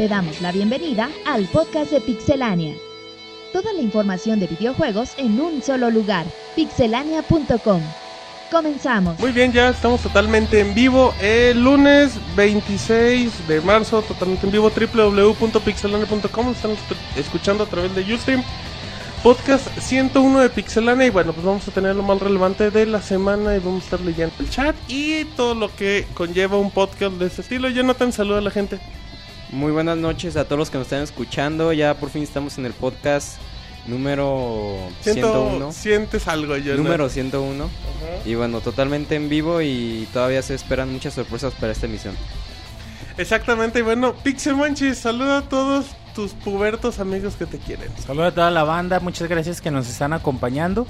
Te damos la bienvenida al podcast de Pixelania. Toda la información de videojuegos en un solo lugar, pixelania.com. Comenzamos. Muy bien, ya estamos totalmente en vivo. El lunes 26 de marzo, totalmente en vivo, www.pixelania.com. Están escuchando a través de Ustream. Podcast 101 de Pixelania. Y bueno, pues vamos a tener lo más relevante de la semana. Y vamos a estar leyendo el chat y todo lo que conlleva un podcast de este estilo. Jonathan, saluda a la gente. Muy buenas noches a todos los que nos están escuchando. Ya por fin estamos en el podcast número Siento- 101. Sientes algo, Jonathan. Número 101. Ajá. Y bueno, totalmente en vivo y todavía se esperan muchas sorpresas para esta emisión. Exactamente. Y bueno, Pixel Manchis, saluda a todos tus pubertos amigos que te quieren. Saludos a toda la banda, muchas gracias que nos están acompañando.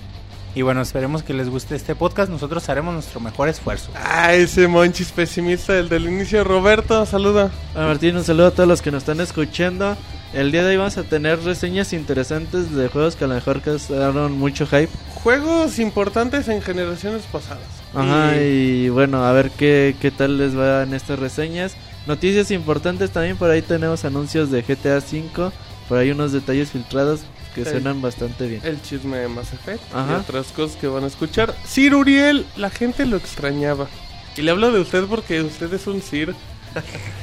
Y bueno, esperemos que les guste este podcast. Nosotros haremos nuestro mejor esfuerzo. Ah, ese Monchis pesimista, el del inicio. Roberto, saluda. Hola Martín, un saludo a todos los que nos están escuchando. El día de hoy vamos a tener reseñas interesantes de juegos que a lo mejor causaron mucho hype. Juegos importantes en generaciones pasadas. Ajá, Y- y bueno, a ver qué, qué tal les va en estas reseñas. Noticias importantes también, por ahí tenemos anuncios de GTA V, por ahí unos detalles filtrados que Sí. suenan bastante bien. El chisme de Mass Effect y otras cosas que van a escuchar. Sir Uriel, la gente lo extrañaba. Y le hablo de usted porque usted es un Sir.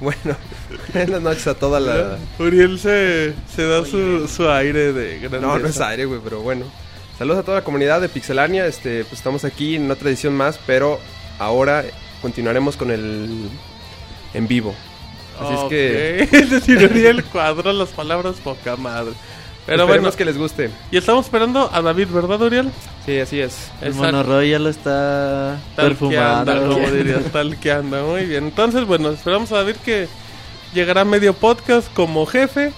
Bueno, buenas noches a toda la... Uriel se, se da su, su aire de grandeza. No, no es aire, güey, pero bueno. Saludos a toda la comunidad de Pixelania. Este, pues estamos aquí en otra edición más, pero ahora continuaremos con el en vivo. Así es que Ok. es decir, Uriel cuadró las palabras poca madre. Pero esperemos bueno, que les guste. y estamos esperando a David, ¿verdad, Uriel? Sí, así es. El Exacto. monorroy ya lo está Talqueando, perfumando. como dirías, talqueando. Muy bien. Entonces, bueno, esperamos a David que llegará medio podcast como jefe.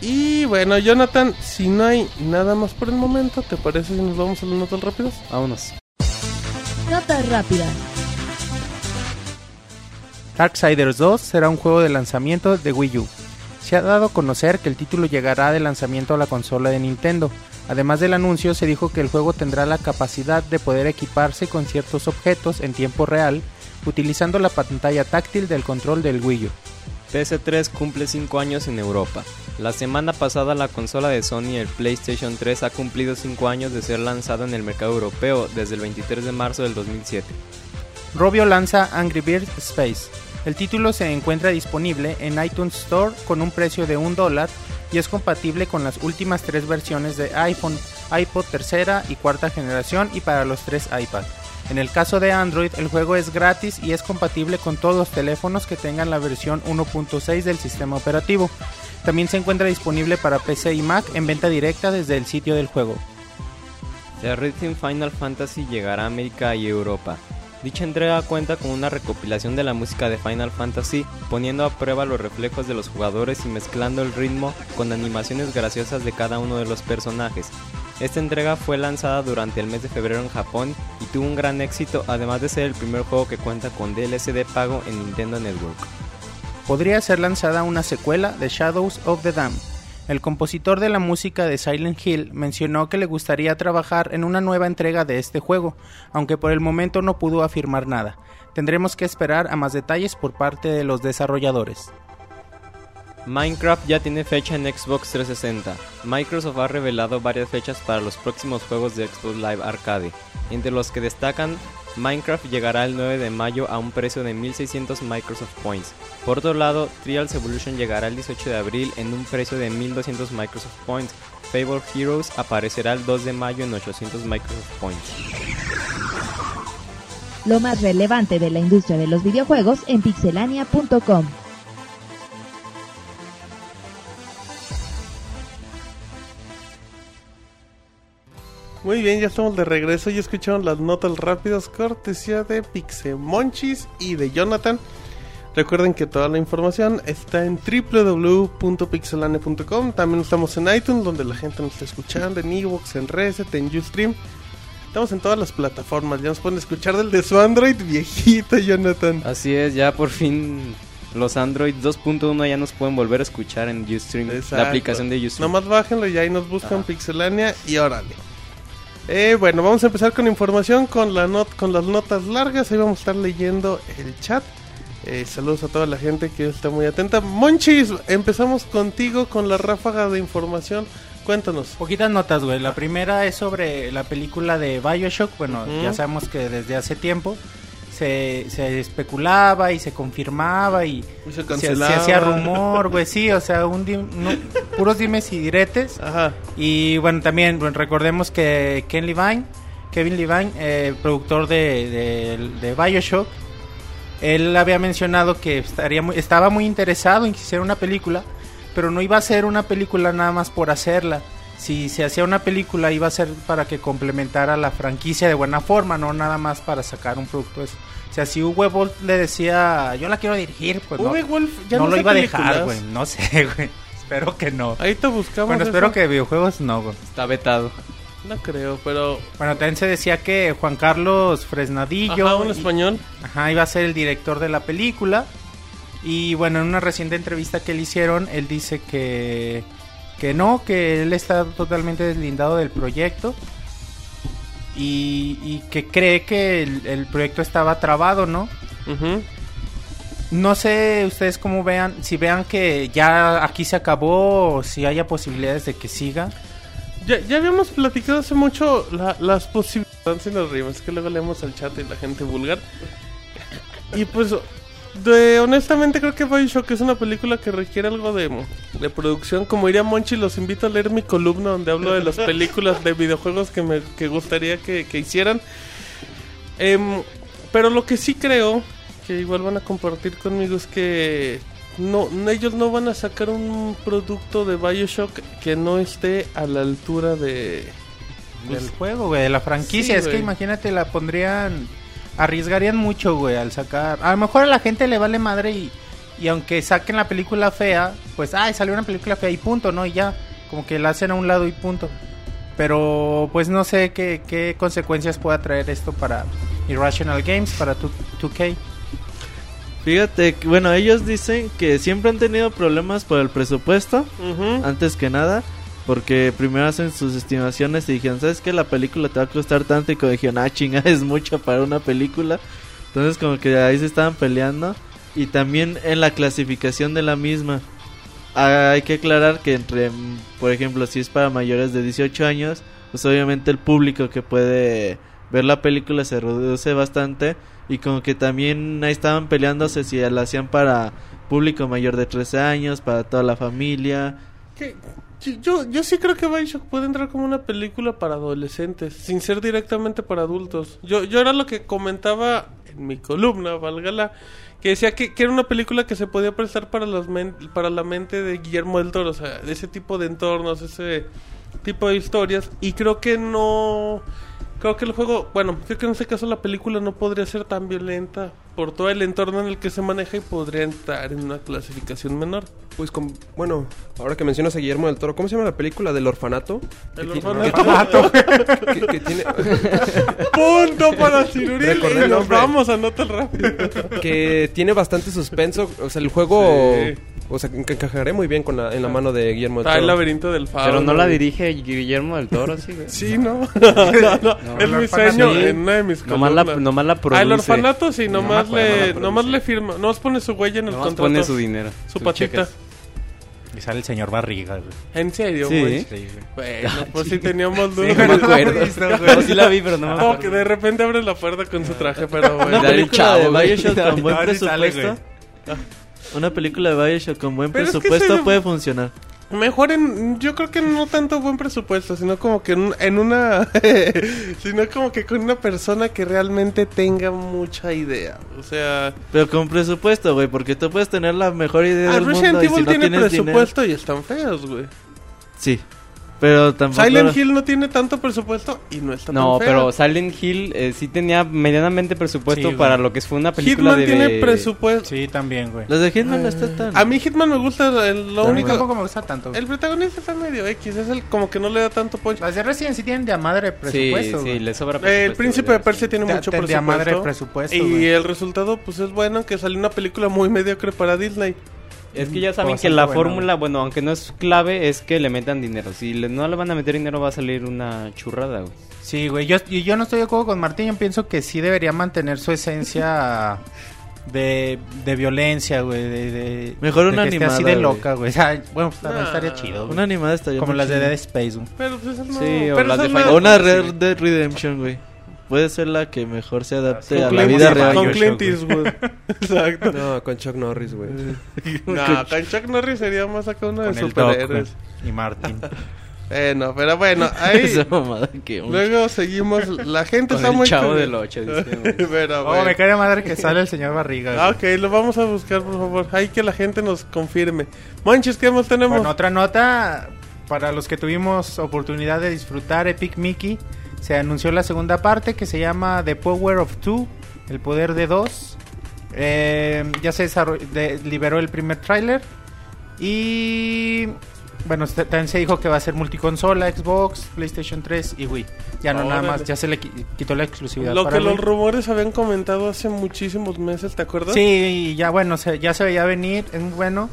Y bueno, Jonathan, si no hay nada más por el momento, ¿te parece si nos vamos a las notas rápidas? Vámonos. Notas rápidas. Darksiders 2 será un juego de lanzamiento de Wii U. Se ha dado a conocer que el título llegará de lanzamiento a la consola de Nintendo. Además del anuncio, se dijo que el juego tendrá la capacidad de poder equiparse con ciertos objetos en tiempo real, utilizando la pantalla táctil del control del Wii U. PS3 cumple 5 años en Europa. La semana pasada la consola de Sony, el PlayStation 3, ha cumplido 5 años de ser lanzado en el mercado europeo desde el 23 de marzo del 2007. Robio lanza Angry Birds Space. El título se encuentra disponible en iTunes Store con un precio de un dólar y es compatible con las últimas tres versiones de iPhone, iPod tercera y cuarta generación y para los tres iPad. En el caso de Android, el juego es gratis y es compatible con todos los teléfonos que tengan la versión 1.6 del sistema operativo. También se encuentra disponible para PC y Mac en venta directa desde el sitio del juego. The Rhythm Final Fantasy llegará a América y Europa. Dicha entrega cuenta con una recopilación de la música de Final Fantasy, poniendo a prueba los reflejos de los jugadores y mezclando el ritmo con animaciones graciosas de cada uno de los personajes. Esta entrega fue lanzada durante el mes de febrero en Japón y tuvo un gran éxito, además de ser el primer juego que cuenta con DLC de pago en Nintendo Network. podría ser lanzada una secuela de Shadows of the Dam. El compositor de la música de Silent Hill mencionó que le gustaría trabajar en una nueva entrega de este juego, aunque por el momento no pudo afirmar nada. Tendremos que esperar a más detalles por parte de los desarrolladores. Minecraft ya tiene fecha en Xbox 360. Microsoft ha revelado varias fechas para los próximos juegos de Xbox Live Arcade, entre los que destacan Minecraft llegará el 9 de mayo a un precio de 1600 Microsoft Points. Por otro lado, Trials Evolution llegará el 18 de abril en un precio de 1200 Microsoft Points. Fable Heroes aparecerá el 2 de mayo en 800 Microsoft Points. Lo más relevante de la industria de los videojuegos en pixelania.com. Muy bien, ya estamos de regreso y escucharon las notas rápidas cortesía de Pixemonchis y de Jonathan. Recuerden que toda la información está en www.pixelane.com. También estamos en iTunes, donde la gente nos está escuchando, en Evox, en Reset, en Ustream. Estamos en todas las plataformas. Ya nos pueden escuchar del de su Android viejito, Jonathan. Así es, ya por fin los Android 2.1 ya nos pueden volver a escuchar en Ustream, Exacto. la aplicación de Ustream. Nomás bájenlo y ahí nos buscan Ah. Pixelania y órale. Eh, bueno, vamos a empezar con información con, la not con las notas largas. Ahí vamos a estar leyendo el chat. Eh, saludos a toda la gente que está muy atenta. Monchis, empezamos contigo con la ráfaga de información. Cuéntanos. Poquitas notas, güey. La primera es sobre la película de Bioshock. Bueno, ya sabemos que desde hace tiempo se, se especulaba y se confirmaba y Se se, se cancelaba. hacía rumor, güey. Sí, o sea, un di- no- puros dimes y diretes. Ajá. Y bueno, también bueno, recordemos que Ken Levine, Kevin Levine, eh, productor de, de, de Bioshock, él había mencionado que estaría muy- estaba muy interesado en que hiciera una película, pero no iba a ser una película nada más por hacerla. Si se hacía una película iba a ser para que complementara la franquicia de buena forma, no nada más para sacar un producto eso. O sea, si Uwe Boll le decía, yo la quiero dirigir, pues no, Uwe Wolf ya no no lo iba a dejar, güey. No sé, güey. Espero que no. Ahí te buscamos. Bueno, eso. espero que de videojuegos no, güey. Está vetado. No creo, pero. Bueno, también se decía que Juan Carlos Fresnadillo Ajá, un y- español. ajá, iba a ser el director de la película. Y bueno, en una reciente entrevista que le hicieron, él dice que, que no, que él está totalmente deslindado del proyecto. Y, y que cree que el, el proyecto estaba trabado, ¿no? No sé ustedes cómo vean, si vean que ya aquí se acabó o si haya posibilidades de que siga. Ya, ya habíamos platicado hace mucho la- las posibilidades en los rimas, que luego leemos al chat y la gente vulgar. Y pues, de, honestamente creo que Bioshock es una película que requiere algo de, de producción. Como diría Monchi, los invito a leer mi columna donde hablo de las películas de videojuegos que me que gustaría que, que hicieran. Em, pero lo que sí creo, que igual van a compartir conmigo, es que no, ellos no van a sacar un producto de Bioshock que no esté a la altura de... del pues, juego, güey, de la franquicia. sí, es que imagínate, la pondrían, arriesgarían mucho, güey, al sacar. A lo mejor a la gente le vale madre y, y aunque saquen la película fea, pues, ay, salió una película fea y punto, ¿no? Y ya, como que la hacen a un lado y punto. Pero, pues no sé qué, qué consecuencias pueda traer esto para Irrational Games, para 2- 2K. Fíjate, que, bueno, ellos dicen que siempre han tenido problemas por el presupuesto, antes que nada, porque primero hacen sus estimaciones y dijeron, ¿sabes qué? La película te va a costar tanto y como dijeron, ah, chinga, es mucho para una película. Entonces como que ahí se estaban peleando y también en la clasificación de la misma. Hay que aclarar que entre, por ejemplo, si es para mayores de 18 años, pues obviamente el público que puede ver la película se reduce bastante y como que también ahí estaban peleándose si la hacían para público mayor de 13 años, para toda la familia. Que- yo- yo, sí creo que Bioshock puede entrar como una película para adolescentes, sin ser directamente para adultos. Yo, yo era lo que comentaba en mi columna, válgala, que decía que, que era una película que se podía prestar para, los para la mente de Guillermo del Toro, o sea, de ese tipo de entornos, ese tipo de historias, y creo que no... Creo que el juego, bueno, creo que en este caso la película no podría ser tan violenta por todo el entorno en el que se maneja y podría entrar en una clasificación menor. Pues con, bueno, ahora que mencionas a Guillermo del Toro, ¿cómo se llama la película del orfanato? El orfanato. Que, que tiene, Punto para Ciruriel. Recordé Y el nos nombre. vamos a nota rápido. que tiene bastante suspenso. O sea, el juego. Sí. O sea, que encajaré muy bien con la, en la mano de Guillermo del Está el Toro. laberinto del fauno. Pero no la dirige Guillermo del Toro, sí, güey. Sí, no. no, no. es el mi orfanato. sueño Sí. en una de mis Nomás la, nomás la produce. Ah, el orfanato sí, No nomás, le, nomás le firma, nomás pone su huella en el Nomás contrato. pone su dinero. su patita. cheques. Y sale el señor Barriga, güey. En serio, Sí. güey. Sí, güey. Bueno, pues sí teníamos dudas. No me acuerdo. No, sí la vi, pero no me No, acuerdo. que de repente abre la puerta con su traje, pero Una bueno. Dale, película chavo, de güey. Bioshock con buen si sale, presupuesto. Una película de Bioshock con buen Pero es que presupuesto puede funcionar. Mejor en, yo creo que no tanto buen presupuesto, sino como que en, en una, sino como que con una persona que realmente tenga mucha idea. O sea, Pero con presupuesto, güey, porque tú puedes tener la mejor idea ah, del Resident mundo y Evil si no tiene dinero... presupuesto y están feos, güey. Sí, pero tampoco... Silent Hill no tiene tanto presupuesto y no está No, tan fea. pero Silent Hill eh, sí tenía medianamente presupuesto Sí, para lo que fue una película Hitman de... tiene presupuesto. Sí, también, güey. Los de Hitman no está tan... A mí Hitman me gusta, el- lo mí único... tampoco me gusta tanto. El protagonista está medio X, es el como que no le da tanto punch. Las de Resident sí tienen de a madre Sí, presupuesto. sí, güey. le sobra Eh, presupuesto. el príncipe de. Persia tiene mucho te- de a madre presupuesto. presupuesto, Y güey. el resultado, pues es bueno, que salió una película muy mediocre para Disney. Es que ya saben Bastante que la fórmula, bueno, aunque no es clave, es que le metan dinero. Si le- no le van a meter dinero va a salir una churrada, güey. Sí, güey. Yo, y yo no estoy de acuerdo con Martín. Yo pienso que sí debería mantener su esencia de, de violencia, güey. De, de- Mejor de una que esté así de loca, güey. O sea, bueno, pues, Nah. estaría chido. güey. Una animada estaría Como las de. Dead Space, güey. Pero pues eso no. Sí, o pero las de Final O una. Red Dead Redemption, güey. Puede ser la que mejor se adapte Con a la Clint- vida real. Con Clint Eastwood. Exacto. No, con Chuck Norris, güey. No, con Chuck Norris sería más acá uno de superhéroes. Y Martin. Bueno, pero bueno, ahí. Esa mamada que... Luego seguimos. La gente Con está el muy chavo del 8, dice, güey. pero Oh, bueno. me cae de madre que sale el señor Barriga. Ah, güey. Ok, lo vamos a buscar, por favor. Hay que la gente nos confirme. Monchis, ¿qué más tenemos? Bueno, otra nota para los que tuvimos oportunidad de disfrutar Epic Mickey. Se anunció la segunda parte que se llama The Power of Two, el poder de dos. Eh, ya se de- liberó el primer tráiler y bueno, también se dijo que va a ser multiconsola, Xbox, PlayStation 3 y Wii. Ya no nada más, ya se le qui- quitó la exclusividad. Lo para que los rumores habían comentado hace muchísimos meses, ¿te acuerdas? Sí, y ya bueno, se- ya se veía venir, es bueno.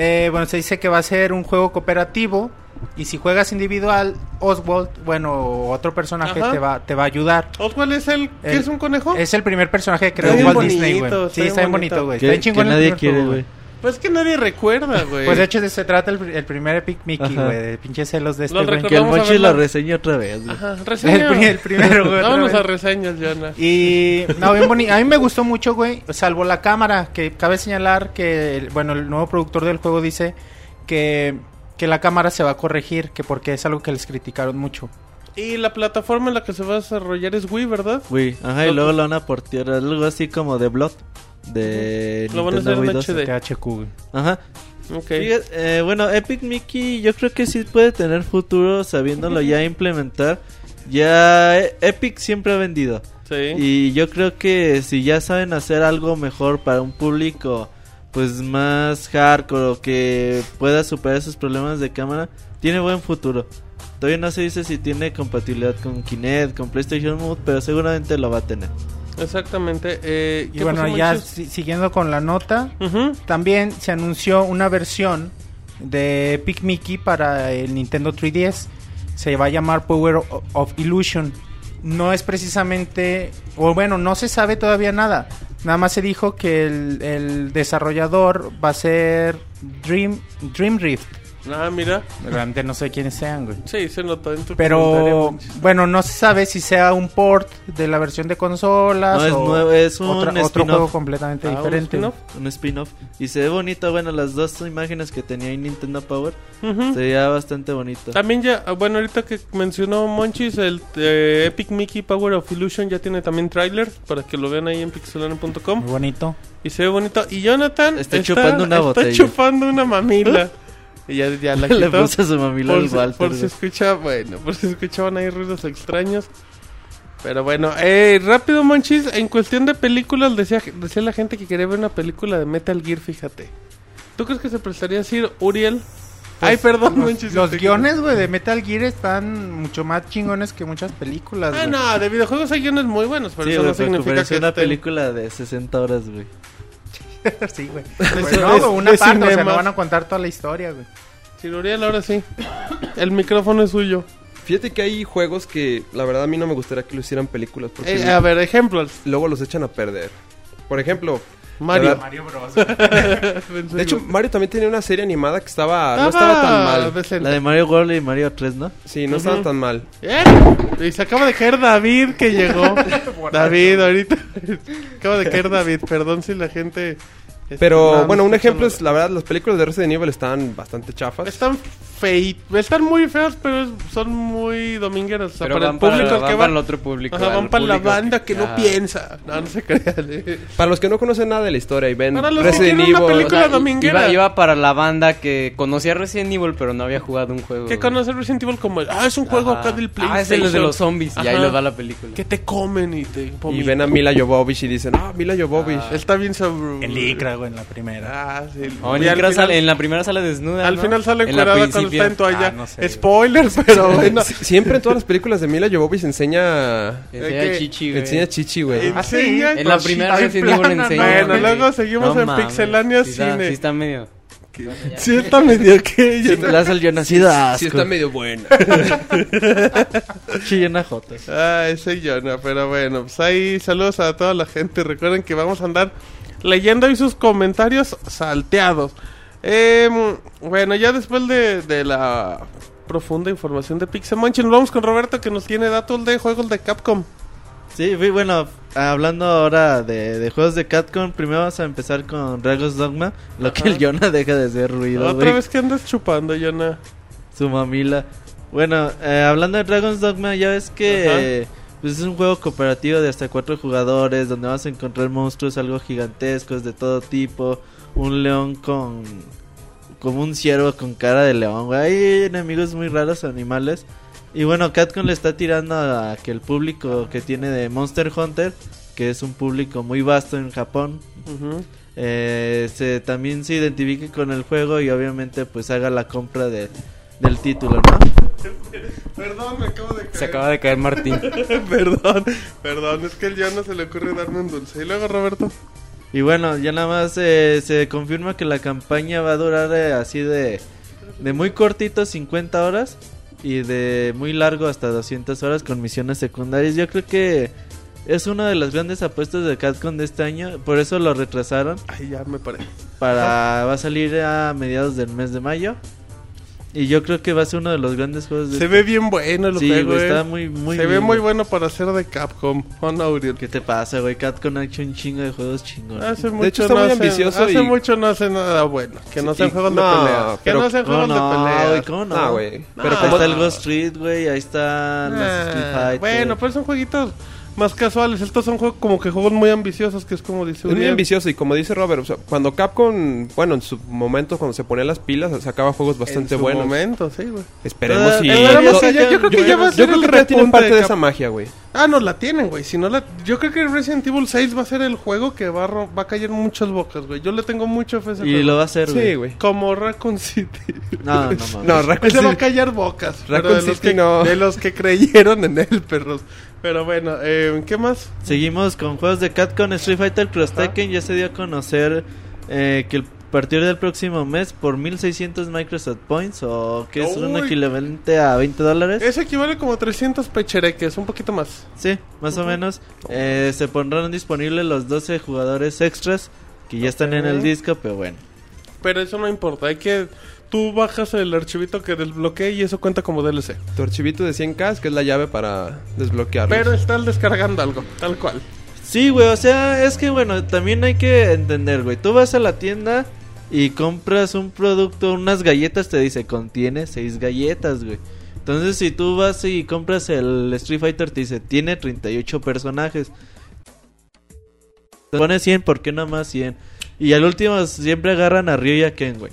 Eh, bueno, se dice que va a ser un juego cooperativo y si juegas individual, Oswald, bueno, o otro personaje Ajá. te va te va a ayudar. Oswald es el... ¿Qué El- es un conejo? Es el primer personaje que creó Walt Disney, güey. Sí, está bien bonito, güey. Que, Está bien que chingón el nadie quiere, güey. Pues que nadie recuerda, güey. Pues de hecho de- se trata el, el primer Epic Mickey, Ajá. güey, de pinches celos de este Lo güey. Que el Mochi lo reseñe otra vez, güey. Ajá, reseña. El, el primero, güey. Vámonos a reseñas, Jonah. Y no, bien bonito. A mí me gustó mucho, güey. Salvo la cámara, que cabe señalar que, el- bueno, el nuevo productor del juego dice que, que la cámara se va a corregir, que porque es algo que les criticaron mucho. Y la plataforma en la que se va a desarrollar es Wii, ¿verdad? Güey, ajá, y luego lo van a portear algo así como de Blood. De Lo van a Nintendo hacer en Wii 2. HD. THQ. Ajá. Ok. Fíjate, eh, bueno, Epic Mickey yo creo que sí puede tener futuro sabiéndolo ya implementar. Ya eh, Epic siempre ha vendido. Sí. Y yo creo que si ya saben hacer algo mejor para un público pues más hardcore o que pueda superar esos problemas de cámara, tiene buen futuro. Todavía no se dice si tiene compatibilidad con Kinect, con PlayStation Move, pero seguramente lo va a tener. Exactamente. Eh, Y ¿qué bueno, ya si- siguiendo con la nota, también se anunció una versión de Epic Mickey para el Nintendo 3DS. Se va a llamar Power of Illusion. No es precisamente, o bueno, no se sabe todavía nada. Nada más se dijo que el, el desarrollador va a ser Dream, Dream Rift. Ah, mira. Realmente no sé quiénes sean, güey. Sí, se notó en tu Pero bueno, no se sabe si sea un port de la versión de consolas No, es o nuevo, es un otra- otro juego completamente Ah, ¿un diferente. spin-off? Un spin-off. Y se ve bonito, bueno, las dos imágenes que tenía en Nintendo Power. Ujú. Se veía bastante bonito. También ya, ah, bueno, ahorita que mencionó Monchis, el eh, Epic Mickey Power of Illusion ya tiene también tráiler para que lo vean ahí en pixelane.com Muy bonito. y se ve bonito. Y Jonathan Está chupando una está botella. chupando una mamila. y ya, ya la Le quitó. puso su mamila por, al si, Walter. por si escucha, bueno, por si escuchaban ahí ruidos extraños. Pero bueno, eh, rápido Monchis, en cuestión de películas decía, decía la gente que quería ver una película de Metal Gear, fíjate. ¿Tú crees que se prestaría a decir Uriel? Ay, perdón, Los, Monchis. los guiones, güey, de Metal Gear están mucho más chingones que muchas películas. Ah, no, de videojuegos hay guiones muy buenos, pero Sí, eso no pero significa que una estén- película de 60 horas, güey. sí, güey. Pues no, una parte, o sea, no van a contar toda la historia, güey. Sí, Uriel, ahora sí. El micrófono es suyo. Fíjate que hay juegos que la verdad a mí no me gustaría que lo hicieran películas porque Eh, a ver, ejemplos. luego los echan a perder. Por ejemplo, Mario. Mario Bros. de hecho Mario también tenía una serie animada que estaba no estaba tan mal. decente. La de Mario World y Mario 3, ¿no? Sí, no estaba tan mal. Eh, Y se acaba de caer David que llegó. David, ahorita. acaba de caer David. Perdón si la gente. Pero no, no bueno, un ejemplo lo- es la verdad las películas de Resident Evil están bastante chafas. Están feitas. Están muy feas, pero son muy domingueras. O sea, Pero para van el público para, al van que para va. el otro público. Ajá, van al para la banda que no piensa. No, no se crean. eh. Para los que no conocen nada de la historia y ven Para los que Resident una Evil, película O sea, dominguera. Iba, iba para la banda que conocía Resident Evil, pero no había jugado un juego. Que conoce Resident Evil como el. Ah, es un juego Ajá. acá del PlayStation. Ah, es el de los zombies. Y ahí les va la película. Que te comen y te y vomitan. ven a Mila Jovovich y dicen, "Ah, Mila Jovovich." Ah. Está bien sobre. En Licra, güey, en la primera. Ah, sí. Oh, Y al final- sale- en la primera sale desnuda. Al ¿no? final sale En la encuadrada en toalla. Ah, no sé. Spoiler, pero bueno. Sie- Siempre en todas las películas de Mila Jovovich enseña Enseña Eh, chichi, güey. enseña chichi, güey. Ah, sí. En la primera Resident Evil plana, enseña. no, Bueno, luego seguimos en mames, Pixelania sí está- Cine. Sí está medio... Sí, está medio que. Sí, la hace el Sí asco. está medio buena. Chillena Jotas. Ah, ese Jonah, pero bueno, pues ahí saludos a toda la gente. Recuerden que vamos a andar leyendo ahí sus comentarios salteados. Em, bueno, ya después de, de la profunda información de Pixemonchi, nos vamos con Roberto que nos tiene datos de juegos de Capcom. Sí, bueno, hablando ahora de, de juegos de Capcom, primero vamos a empezar con Dragon's Dogma, lo que el Jonah deja de hacer ruido, Otra güey, vez que andas chupando, Yona. su mamila. Bueno, eh, hablando de Dragon's Dogma, ya ves que Ajá. Pues es un juego cooperativo de hasta cuatro jugadores, donde vas a encontrar monstruos algo gigantescos de todo tipo, un león con como un ciervo con cara de león, güey. Hay enemigos muy raros, animales. Y bueno, Capcom le está tirando a que el público que tiene de Monster Hunter, que es un público muy vasto en Japón, eh, se, también se identifique con el juego y obviamente pues haga la compra de, del título, ¿no? Perdón, me acabo de caer. Se acaba de caer Martín. perdón, perdón, es que el Yona se le ocurre darme un dulce. Y luego, Roberto. Y bueno, ya nada más eh, se confirma que la campaña va a durar eh, así de, de muy cortito, 50 horas, y de muy largo hasta 200 horas con misiones secundarias. Yo creo que es una de las grandes apuestas de Capcom de este año, por eso lo retrasaron. Ay, ya me paré. Para, va a salir a mediados del mes de mayo. Y yo creo que va a ser uno de los grandes juegos de Se ve bien bueno el Sí, juego, güey, eh. está muy, muy Se ve muy güey. bueno para ser de Capcom. ¿O no, Uriel? ¿Qué te pasa, güey? Capcom ha hecho un chingo de juegos chingones. Hace mucho hecho, está no muy hacen- ambicioso Hace y- mucho no hace nada bueno. Que no Sí, sean juegos no, de pelea. Que pero- no sean ¿Cómo juegos de no, pelea. güey? ¿Cómo no? Güey. Pero No. ahí está el Ghost Street, güey. Ahí están los Street Fighter. bueno, pero son jueguitos más casuales. Estos son juegos como que juegos muy ambiciosos, que es como dice Es muy ambicioso y como dice Robert, o sea, cuando Capcom, bueno, en su momento cuando se ponía las pilas, sacaba juegos En bastante su buenos. momento, sí, güey. Esperemos y... Yo, yo creo que ya va a yo ser creo que repunte parte de de esa magia, güey. Ah, no, la tienen, güey. Si no la... Yo creo que Resident Evil 6 va a ser el juego que va a, ro- va a caer muchas bocas, güey. Yo le tengo mucho fe a ese Y juego. lo va a hacer, güey. Sí, güey. Como Raccoon City. No, no mames. No, Raccoon Ese va a City- callar bocas. pero Raccoon de, los City que, no. de los que creyeron en él, perros. Pero bueno, eh, ¿qué más? Seguimos con juegos de Capcom. Street Fighter Cross. Tekken ya se dio a conocer eh, que el- partir del próximo mes por 1600 Microsoft Points o que es un equivalente a 20 dólares. Eso equivale como a 300 pechereques, un poquito más. Sí, más o menos. Eh, se pondrán disponibles los 12 jugadores extras que ya están en el disco, pero bueno. Pero eso no importa, hay que... Tú bajas el archivito que desbloquee y eso cuenta como DLC. Tu archivito de 100k, que es la llave para desbloquearlo. Pero estás descargando algo, tal cual. Sí, güey, o sea, es que bueno, también hay que entender, güey. Tú vas a la tienda y compras un producto, unas galletas, te dice, contiene seis galletas, güey. Entonces, si tú vas y compras el Street Fighter, te dice, tiene 38 personajes. Te pone 100, ¿por qué no más 100? Y al último siempre agarran a Ryu y a Ken, güey.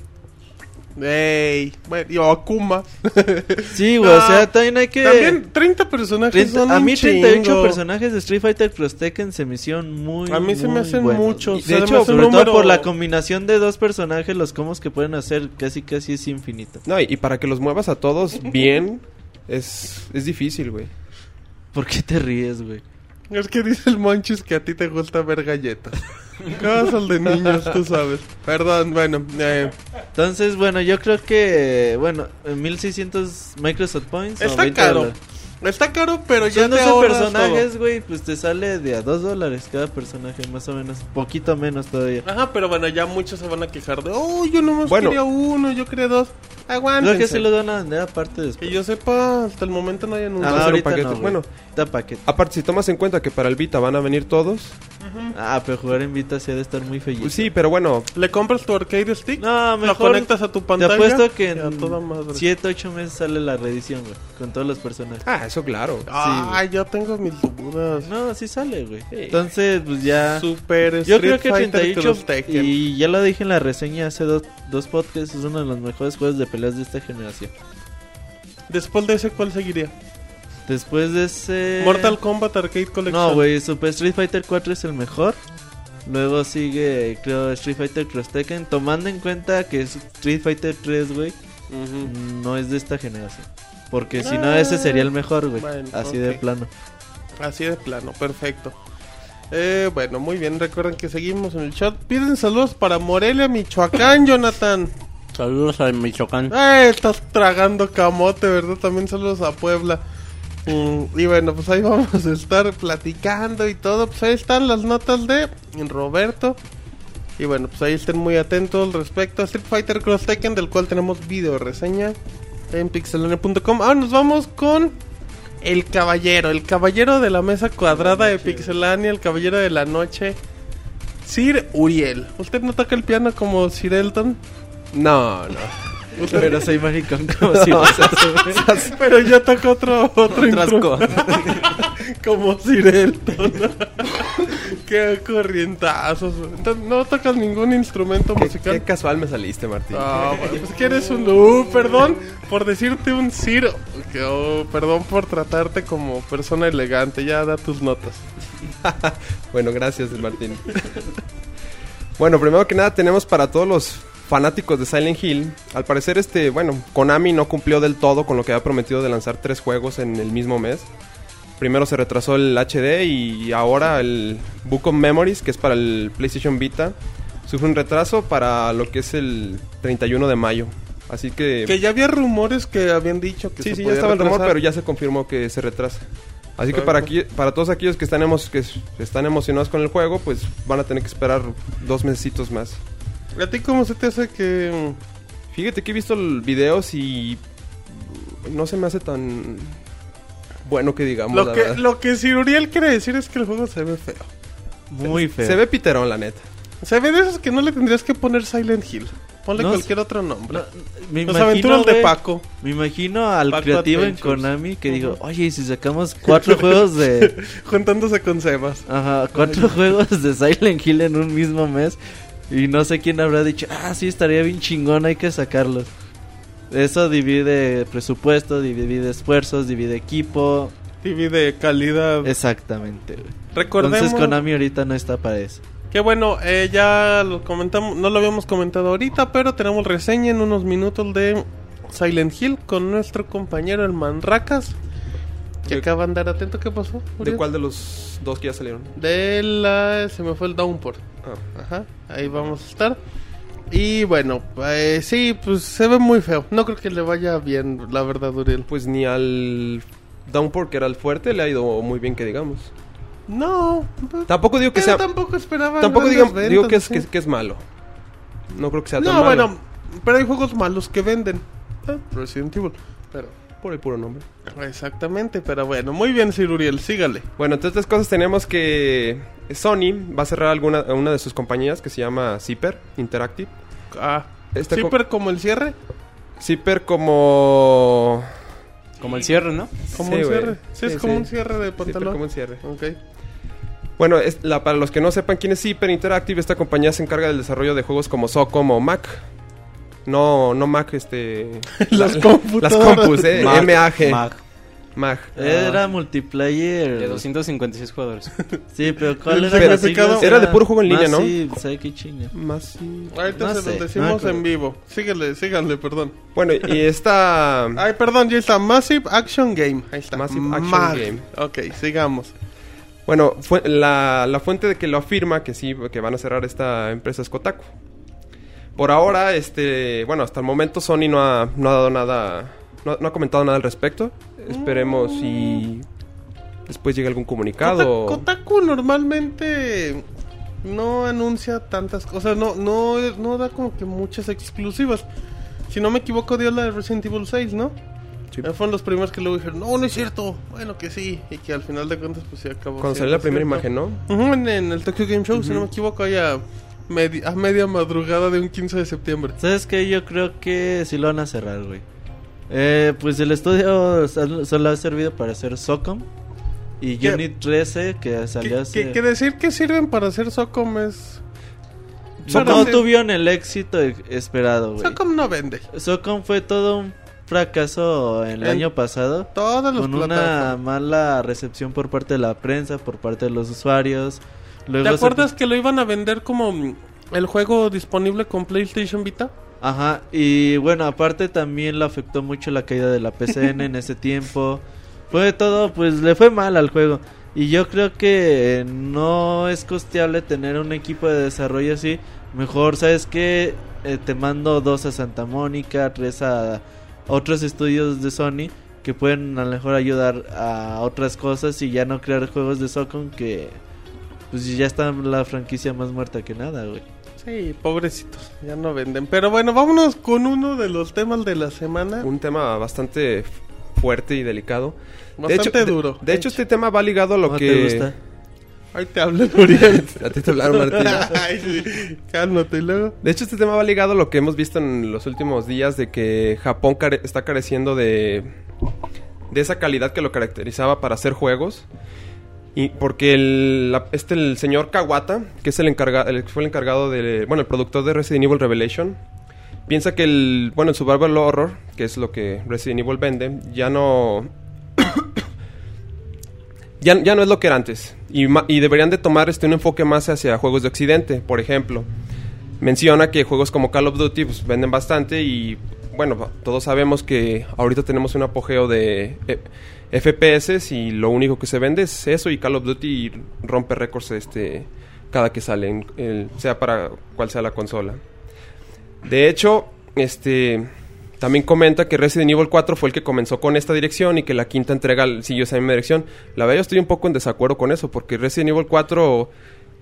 Ey, bueno, y Akuma. Sí, güey, o No, sea, también hay que... También 30 personajes 30 son a mí 38 chingo. personajes de Street Fighter Cross Tekken se me hicieron muy A mí se me hacen buenos. muchos. Se De me hecho, sobre todo número- por la combinación de dos personajes, los combos que pueden hacer casi casi es infinito. No, y, y para que los muevas a todos bien, es, es difícil, güey. ¿Por qué te ríes, güey? Es que dice el Monchis que a ti te gusta ver galletas. Cosas de niños, tú sabes. Perdón, bueno. Eh, Entonces, bueno, yo creo que, bueno, 1600 Microsoft Points. o está 20 caro. dólares. Está caro, pero ya Son te 12 ahorras personajes, güey, pues te sale de a 2 dólares cada personaje, más o menos. Poquito menos todavía. Ajá, pero bueno, ya muchos se van a quejar de, oh, yo nomás Bueno. quería uno, yo quería dos. Aguántense. Creo que se los van a vender aparte después. Que yo sepa, hasta el momento no hay anuncio. Ah, ahorita paquete. no, güey. Bueno. Da paquete. Aparte, si tomas en cuenta que para el Vita van a venir todos, Ah, pero jugar en Vita sí ha de estar muy feo. pues sí, pero bueno, Le compras tu arcade stick, No, lo mejor conectas a tu Te pantalla. apuesto que en 7, 8 meses sale la reedición, güey. Con todos los personajes. ah, eso claro. Ay, yo tengo mis dudas. No, sí sale, güey. Entonces, pues ya. Super Yo Street creo que Fighter 38. Cross Tekken. Y ya lo dije en la reseña hace dos, dos podcasts. Es uno de los mejores juegos de peleas de esta generación. Después de ese, ¿cuál seguiría? Después de ese. Mortal Kombat Arcade Collection. No, güey. Super Street Fighter 4 es el mejor. Luego sigue, creo, Street Fighter Cross Tekken. Tomando en cuenta que Street Fighter 3, güey, no es de esta generación. Porque si no, Ah, ese sería el mejor, güey. bueno, Así de plano. Así de plano, perfecto. Eh, bueno, muy bien. Recuerden que seguimos en el chat. Piden saludos para Morelia, Michoacán, Jonathan. Saludos a Michoacán. Eh, estás tragando camote, ¿verdad? También saludos a Puebla. Mm, y bueno, pues ahí vamos a estar platicando y todo. Pues ahí están las notas de Roberto Y bueno, pues ahí estén muy atentos respecto a Street Fighter Cross Tekken, del cual tenemos video reseña en pixelania.com. Ahora nos vamos con el caballero, el caballero de la mesa cuadrada de Pixelania, el caballero de la noche, Sir Uriel. ¿Usted no toca el piano como Sir Elton? No, no. Pero soy maricón como si Pero yo toco otro, otro Otras cosas. como Sir Elton. Qué corrientazos. Entonces, no tocas ningún instrumento Qué, musical. qué casual me saliste, Martín. Ah, bueno, pues que eres un... Uh, perdón por decirte un. Que, oh, perdón por tratarte como persona elegante. Ya da tus notas. Bueno, gracias, Martín. bueno, primero que nada tenemos para todos los fanáticos de Silent Hill. Al parecer, este, bueno, Konami no cumplió del todo con lo que había prometido de lanzar tres juegos en el mismo mes. Primero se retrasó el HD y ahora el Book of Memories, que es para el PlayStation Vita, sufre un retraso para lo que es el 31 de mayo. Así que... Que ya había rumores que habían dicho que Sí, se sí, ya estaba el rumor, pero ya se confirmó que se retrasa. Así que para, aquí, para todos aquellos que están, emo- que están emocionados con el juego, pues van a tener que esperar dos mesecitos más. ¿A ti cómo se te hace que... Fíjate que he visto el- videos y no se me hace tan bueno que digamos. Lo la que, verdad. lo que Uriel quiere decir es que el juego se ve feo. Muy feo. Se ve piterón, la neta. Se ve de esos que no le tendrías que poner Silent Hill. Ponle No, cualquier otro nombre. No, me imagino, aventuras de Paco. Me imagino al Paco creativo en. Konami que dijo, oye, ¿y si sacamos cuatro juegos de... Juntándose con Sebas. Ajá, cuatro juegos de Silent Hill en un mismo mes. Y no sé quién habrá dicho, ah, sí, estaría bien chingón, hay que sacarlos. Eso divide presupuesto, divide esfuerzos, divide equipo. TV de calidad. Exactamente. Recordemos Entonces Konami ahorita no está para eso. que bueno, eh, ya lo comentamos, no lo habíamos comentado ahorita, pero tenemos reseña en unos minutos de Silent Hill con nuestro compañero el Manracas. Que ¿De- acaba de andar atento, ¿qué pasó? ¿De cuál de los dos que ya salieron? De la... se me fue el Downpour. Ah, Ajá, ahí vamos a estar. Y bueno, eh, sí, pues se ve muy feo. No creo que le vaya bien, la verdad, Uriel. pues ni al Downpour, que era el fuerte, le ha ido muy bien que digamos. No, pues, Tampoco digo que pero sea... tampoco esperaba. Tampoco grandes digo, digo que, es, ventas, que, que es malo. No creo que sea tan No, malo. bueno, pero hay juegos malos que venden. Eh, Resident Evil. Pero, Por el puro nombre. exactamente, pero bueno, muy bien, Sir Uriel, sígale. Bueno, entre otras cosas tenemos que Sony va a cerrar alguna una de sus compañías que se llama Zipper Interactive. Ah, Esta ¿Zipper como el cierre? Zipper como Como el cierre, ¿no? Como Sí, un cierre. Sí, es Sí, como sí. un cierre de Zipper pantalón. como un cierre. Ok. Bueno, es la, para los que no sepan quién es Zipper Interactive, esta compañía se encarga del desarrollo de juegos como SOCOM o Mac. No, no Mac, este... Las la- computadoras. Las compus, eh. Mag, MAG. Mag, Mag. Era multiplayer. de 256 jugadores. Sí, pero ¿cuál El era Pero la sigla? era de puro juego en línea, ¿no? Sí, ¿sabe qué chinga? Más. Ahorita No se sé, los decimos en vivo. Síguele, síganle, perdón. Bueno, y esta... Ay, perdón, ya está. Massive Action Game. Ahí está. Massive Action Mag. Game. Ok, sigamos. Bueno, fue la, la fuente de que lo afirma que sí, que van a cerrar esta empresa es Kotaku. Por ahora, este, bueno, hasta el momento Sony no ha, no ha dado nada, no, ha- no ha comentado nada al respecto. Esperemos si después llega algún comunicado. Kota- Kotaku normalmente no anuncia tantas cosas. No, no, no da como que muchas exclusivas. Si no me equivoco, dio la de Resident Evil 6, ¿no? Sí. Eh, Fueron los primeros que luego dijeron, no, no es cierto. Bueno, que sí. Y que al final de cuentas, pues sí acabó. Cuando salió la primera cierto. imagen, ¿no? Ujú, en, en el Tokyo Game Show, si no me equivoco, ahí a, medi- a media madrugada de un 15 de septiembre. ¿Sabes qué? Yo creo que sí lo van a cerrar, güey. Eh, pues el estudio sol- solo ha servido para hacer Socom y ¿Qué? Unit 13 que salió hace... que- decir que sirven para hacer Socom es... No, tuvieron el éxito e- esperado, güey. Socom no vende. Socom fue todo un fracaso el En año pasado. Todas las Con una mala recepción por parte de la prensa, por parte de los usuarios. Luego ¿Te se- acuerdas que lo iban a vender como mm, el juego disponible con PlayStation Vita? Ajá, y bueno, aparte también le afectó mucho la caída de la PCN en ese tiempo. Fue todo, pues le fue mal al juego. Y yo creo que eh, no es costeable tener un equipo de desarrollo así. Mejor, ¿sabes qué? Eh, te mando dos a Santa Mónica, tres a otros estudios de Sony que pueden a lo mejor ayudar a otras cosas y ya no crear juegos de Socom que pues ya está la franquicia más muerta que nada, güey. Sí, pobrecitos, ya no venden. Pero bueno, vámonos con uno de los temas de la semana. Un tema bastante fuerte y delicado. Bastante de duro. De, de hecho, este tema va ligado a lo ¿Cómo que... te gusta? Ahí te hablan, Uriel. A ti te hablaron, Martín. Ay, sí. Cálmate, y luego. De hecho, este tema va ligado a lo que hemos visto en los últimos días de que Japón care- está careciendo de, de esa calidad que lo caracterizaba para hacer juegos. Y porque el, este, el señor Kawata, que es el encargado, el, fue el encargado de, bueno, el productor de Resident Evil Revelation, piensa que el, bueno, el survival horror, que es lo que Resident Evil vende, ya no, ya, ya no es lo que era antes. Y, y deberían de tomar este un enfoque más hacia juegos de occidente, por ejemplo. Menciona que juegos como Call of Duty pues, venden bastante y bueno, todos sabemos que ahorita tenemos un apogeo de eh, FPS y lo único que se vende es eso y Call of Duty rompe récords este cada que sale, en- el- sea para cual sea la consola. De hecho, este también comenta que Resident Evil 4 fue el que comenzó con esta dirección y que la quinta entrega siguió esa misma dirección. La verdad yo estoy un poco en desacuerdo con eso porque Resident Evil 4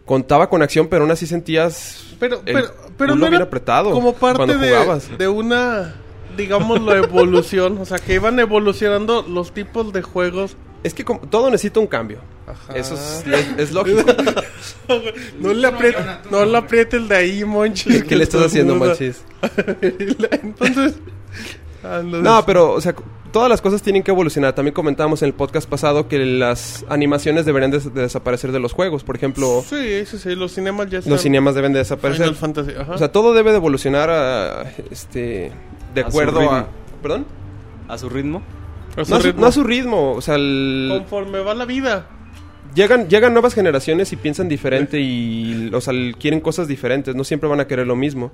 contaba con acción, pero aún así sentías Pero, el pero, pero no bien apretado como parte cuando de, jugabas. de una, digámoslo, evolución. O sea, que iban evolucionando los tipos de juegos. Es que como- todo necesita un cambio. Ajá. Eso es, es- es lógico. No le aprietes, no le aprietes de ahí, Monchis. ¿Qué le estás haciendo. Monchis? Entonces... ah, no, pero, o sea, todas las cosas tienen que evolucionar. También comentábamos en el podcast pasado que las animaciones deberían de desaparecer de los juegos. Por ejemplo, Sí, sí, sí, los cinemas ya los cinemas deben de desaparecer. Final Fantasy, ajá. O sea, todo debe de evolucionar a, este, de A acuerdo a... ¿Perdón? A su ritmo. A su No a su, ritmo. no a su ritmo. O sea, el- Conforme va la vida. llegan, llegan nuevas generaciones y piensan diferente y, o sea, quieren cosas diferentes. No siempre van a querer lo mismo.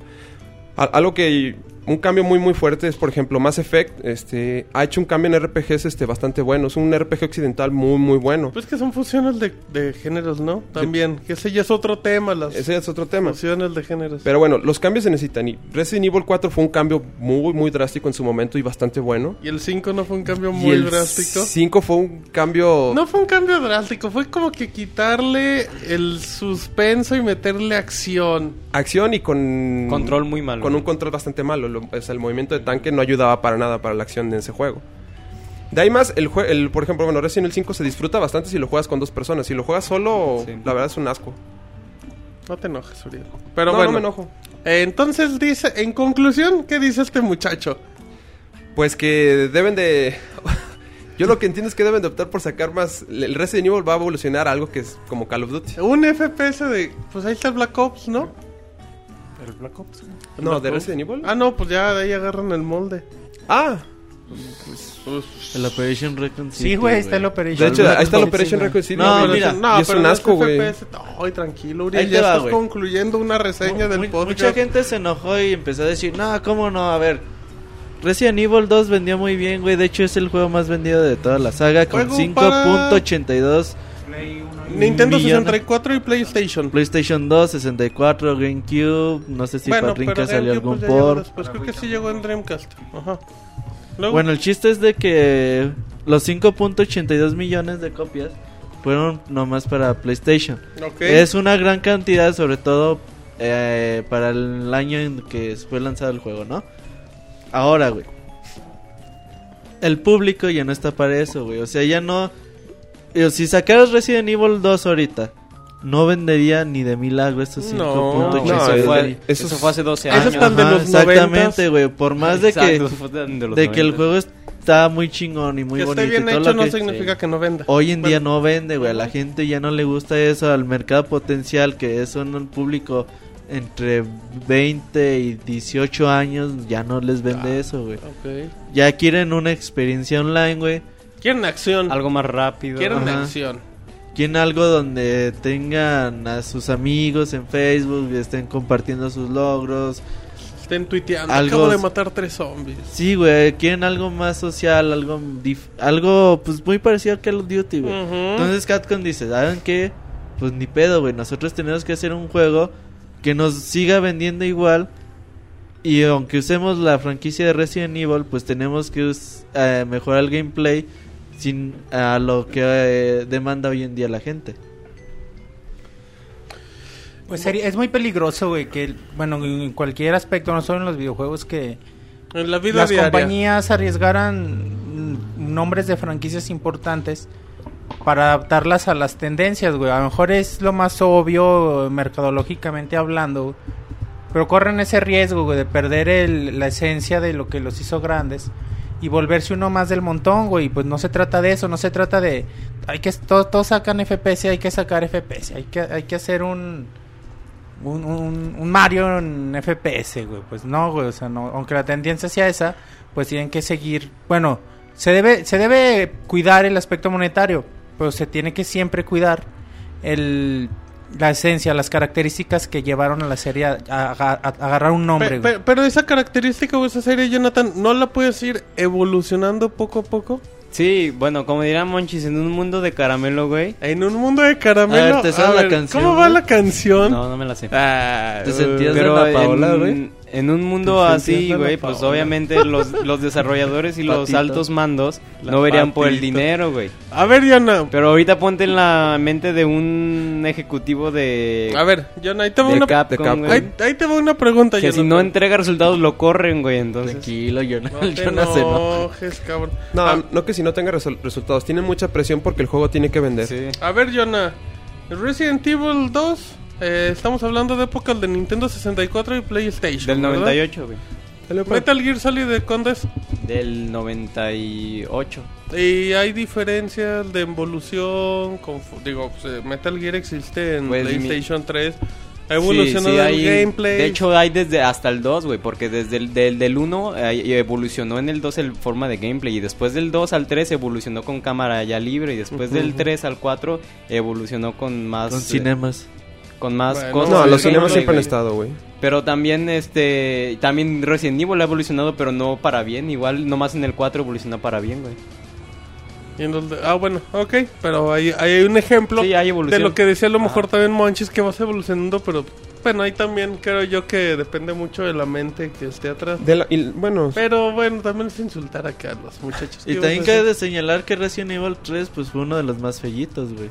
A- algo que un cambio muy muy fuerte es por ejemplo Mass Effect este ha hecho un cambio en RPGs este bastante bueno es un RPG occidental muy muy bueno Pues que son fusiones de, de géneros, ¿no? También, que ese ya es otro tema, las ese es otro tema fusiones de géneros. pero bueno los cambios se necesitan y Resident Evil 4 fue un cambio muy muy drástico en su momento y bastante bueno y el 5 no fue un cambio y muy el drástico. 5 fue un cambio No fue un cambio drástico, fue como que quitarle el suspenso y meterle acción. acción y con Control muy malo. con un control bastante malo lo- o sea, el movimiento de tanque no ayudaba para nada para la acción de ese juego de ahí más, el, jue- el por ejemplo, bueno, Resident Evil 5 se disfruta bastante si lo juegas con dos personas. Si lo juegas solo, Sí. la verdad es un asco. No te enojes, Uriel. Pero no, bueno, no me enojo. eh, entonces dice, en conclusión, ¿qué dice este muchacho? Pues que deben de... Yo lo que entiendo es que deben de optar por sacar más... El Resident Evil va a evolucionar a algo que es como Call of Duty. Un FPS de, pues ahí está el Black Ops, ¿no? ¿El Black Ops? No, de Resident Evil. Ah, no, pues ya de ahí agarran el molde. Ah, El Operation Recon Sí, güey, está el de Operation. hecho, ahí está el Operation City. No, güey. mira, no, y es pero un asco, güey. Ay, tranquilo, Uriel, Ahí te ya va, estás concluyendo una reseña del podcast. Mucha gente se enojó y empezó a decir, no, ¿cómo no? A ver, Resident Evil 2 vendió muy bien, güey. De hecho, es el juego más vendido de toda la saga con Juego para- 5.82. Nintendo millones. 64 y PlayStation. PlayStation 2, 64, GameCube. No sé si para Dreamcast salió algún pues, port. después. Creo que sí llegó en Dreamcast. Ajá. Luego, Bueno, el chiste es de que los 5.82 millones de copias fueron nomás para PlayStation. ok. Es una gran cantidad, sobre todo eh, para el año en que fue lanzado el juego, ¿no? Ahora, güey. El público ya no está para eso, güey. O sea, ya no... Si sacaras Resident Evil 2 ahorita, no vendería ni de milagro estos No, 5.82. no, eso, es- fue, eso eso fue hace 12 Eso años. están de los exactamente, 90s. güey. Por más de que, Exacto, de que el 90s. juego está muy chingón y muy que bonito. esté bien y todo hecho lo no que- significa que no venda. Hoy en día no vende, güey. A la gente ya no le gusta eso. Al mercado potencial, que es un público entre 20 y 18 años, ya no les vende Ah. eso, güey. Ya quieren una experiencia online, güey. Quieren acción. Algo más rápido. Quieren Ajá. acción. Quieren algo donde tengan a sus amigos en Facebook y estén compartiendo sus logros. Estén tuiteando. Algo- Acabo de matar tres zombies. Sí, güey. Quieren algo más social, algo, dif- algo pues muy parecido a Call of Duty, güey. Entonces Capcom dice, ¿saben qué? Pues ni pedo, güey. Nosotros tenemos que hacer un juego que nos siga vendiendo igual. Y aunque usemos la franquicia de Resident Evil, pues tenemos que eh, mejorar el gameplay sin a lo que eh, demanda hoy en día la gente. Pues sería- es muy peligroso, güey, que, bueno, en cualquier aspecto, no solo en los videojuegos, que En la vida las diaria. compañías arriesgaran mm, nombres de franquicias importantes para adaptarlas a las tendencias, güey. A lo mejor es lo más obvio, mercadológicamente hablando, güey. pero corren ese riesgo, güey, de perder el- la esencia de lo que los hizo grandes y volverse uno más del montón, güey. Pues no se trata de eso, no se trata de... Hay que... Todos, todos sacan FPS, hay que sacar FPS, hay que, hay que hacer un... Un, un, Mario en FPS, güey. Pues no, güey. O sea, no, aunque la tendencia sea esa, pues tienen que seguir. Bueno, se debe, se debe cuidar el aspecto monetario, pero se tiene que siempre cuidar el, la esencia, las características que llevaron a la serie a, a- a- a agarrar un nombre, Pe- güey. pe- pero esa característica o esa serie, Jonathan, ¿no la puedes ir evolucionando poco a poco? Sí, bueno, como dirán Monchis, en un mundo de caramelo, güey. En un mundo de caramelo. A ver, ¿te sabes la canción, ¿Cómo va la canción? No, no me la sé. Ah, ¿Te sentías de la Paola, en, güey? En un mundo así, güey, pues Paola. obviamente los, los desarrolladores y los Patito. altos mandos La no verían por el dinero, güey. A ver, Jonah. Pero ahorita ponte en la mente de un ejecutivo de, A ver, Jonah, ahí te va una... Capcom, de Capcom. güey, Ahí, ahí te va una pregunta, que si no entrega resultados lo corren, güey, entonces... Tranquilo, yo no, No te enojes, cabrón. No, Ah, no que si no tenga resultados. Tienen mucha presión porque el juego tiene que vender. Sí. A ver, Jonah. Resident Evil 2. Eh, estamos hablando de épocas de Nintendo 64 y PlayStation. Del ¿verdad? 98, güey. Metal Gear Solid de cuándo es? Del 98. Y hay diferencias de evolución. con- digo, pues, eh, Metal Gear existe en Pues, PlayStation 3. Ha evolucionado Sí, sí, el hay- gameplay. De hecho, hay desde hasta el 2, güey, porque desde el del, del 1 eh, evolucionó en el 2 el forma de gameplay y después del 2 al 3 evolucionó con cámara ya libre y después del 3 al 4 evolucionó con más Con eh, cinemas. Con más Bueno, cosas. No, los cinemas siempre han estado, güey. Pero también este también Resident Evil ha evolucionado, pero no para bien, igual nomás en el 4 evolucionó para bien, güey. Ah, bueno, ok. Pero hay, hay un ejemplo Sí, hay de lo que decía a lo mejor Ajá. también Monchis, que vas evolucionando, pero bueno, ahí también creo yo que depende mucho de la mente que esté atrás. De la- y, bueno, Pero bueno, también es insultar acá a los muchachos. Y ¿Qué también cabe de señalar que Resident Evil 3 pues fue uno de los más fellitos, güey.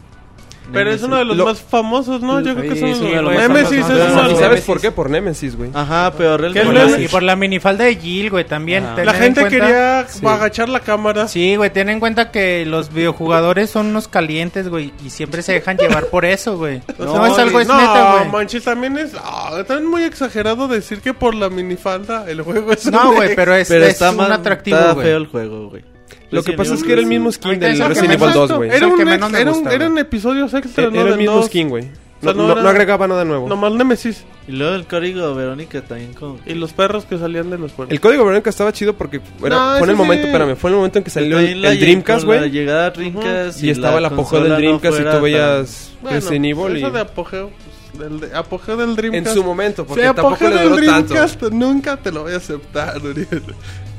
Pero es uno de los Lo- más famosos, ¿no? Yo creo que es los uno de los más Nemesis famosos. es uno de ¿Y los- sabes por qué? Por Nemesis, güey. Ajá, pero ¿Qué realmente... Por la- y por la minifalda de Jill, güey, también. Ajá. tener La en gente cuenta- quería Sí. agachar la cámara. Sí, güey, ten en cuenta que los videojugadores son unos calientes, güey, y siempre se dejan llevar por eso, güey. No, es algo, es no, neta, güey. Manchis también es ah, también muy exagerado decir que por la minifalda el juego es No, un güey, ex- pero es, Pero es está un más atractivo, está güey. feo el juego, güey. Lo que pasa es que era el mismo skin del Resident Evil 2, Exacto, güey. Era el un, era un- eran episodios extra, Era ¿no? el Del mismo dos. skin, güey. sea, No, no no- era- no agregaba nada nuevo. Nomás Nemesis Y luego el código Verónica también como... y los perros que salían de los puertos. El código Verónica estaba chido porque era- No, fue en el momento, sí. espérame, fue en el momento en que salió el, el Dreamcast, con La güey. llegada a Dreamcast Y estaba el apogeo del no Dreamcast y tú tan- veías Bueno, Resident Evil eso y... de apogeo, pues, del de- apogeo del En Dreamcast. su momento, porque Sí, tampoco apogeo le del duró tanto. Dreamcast nunca te lo voy a aceptar, Uriel.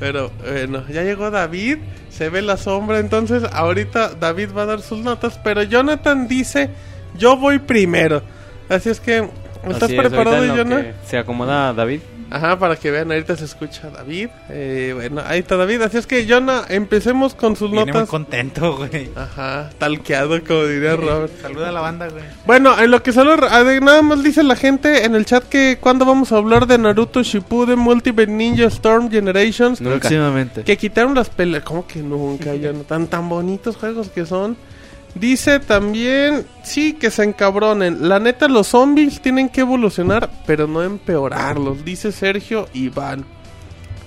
Pero bueno, ya llegó David, se ve la sombra, entonces ahorita David va a dar sus notas, pero Jonathan dice, yo voy primero. Así es que, ¿estás Así es, preparado, que Se acomoda David. Ajá, para que vean, ahorita se escucha David. Eh, bueno, ahí está David. Así es que, Jonah, empecemos con sus Viene muy notas. contento, güey. Ajá, talqueado, como diría Robert. Saluda a la banda, güey. Bueno, en lo que solo nada más dice la gente en el chat que cuando vamos a hablar de Naruto Shippuden Multiple Ninja Storm Generations. Próximamente. que quitaron las peleas, ¿cómo que nunca? Ya no tan tan bonitos juegos que son. Dice también, sí, que se encabronen. La neta, los zombies tienen que evolucionar, pero no empeorarlos. Dice Sergio Iván.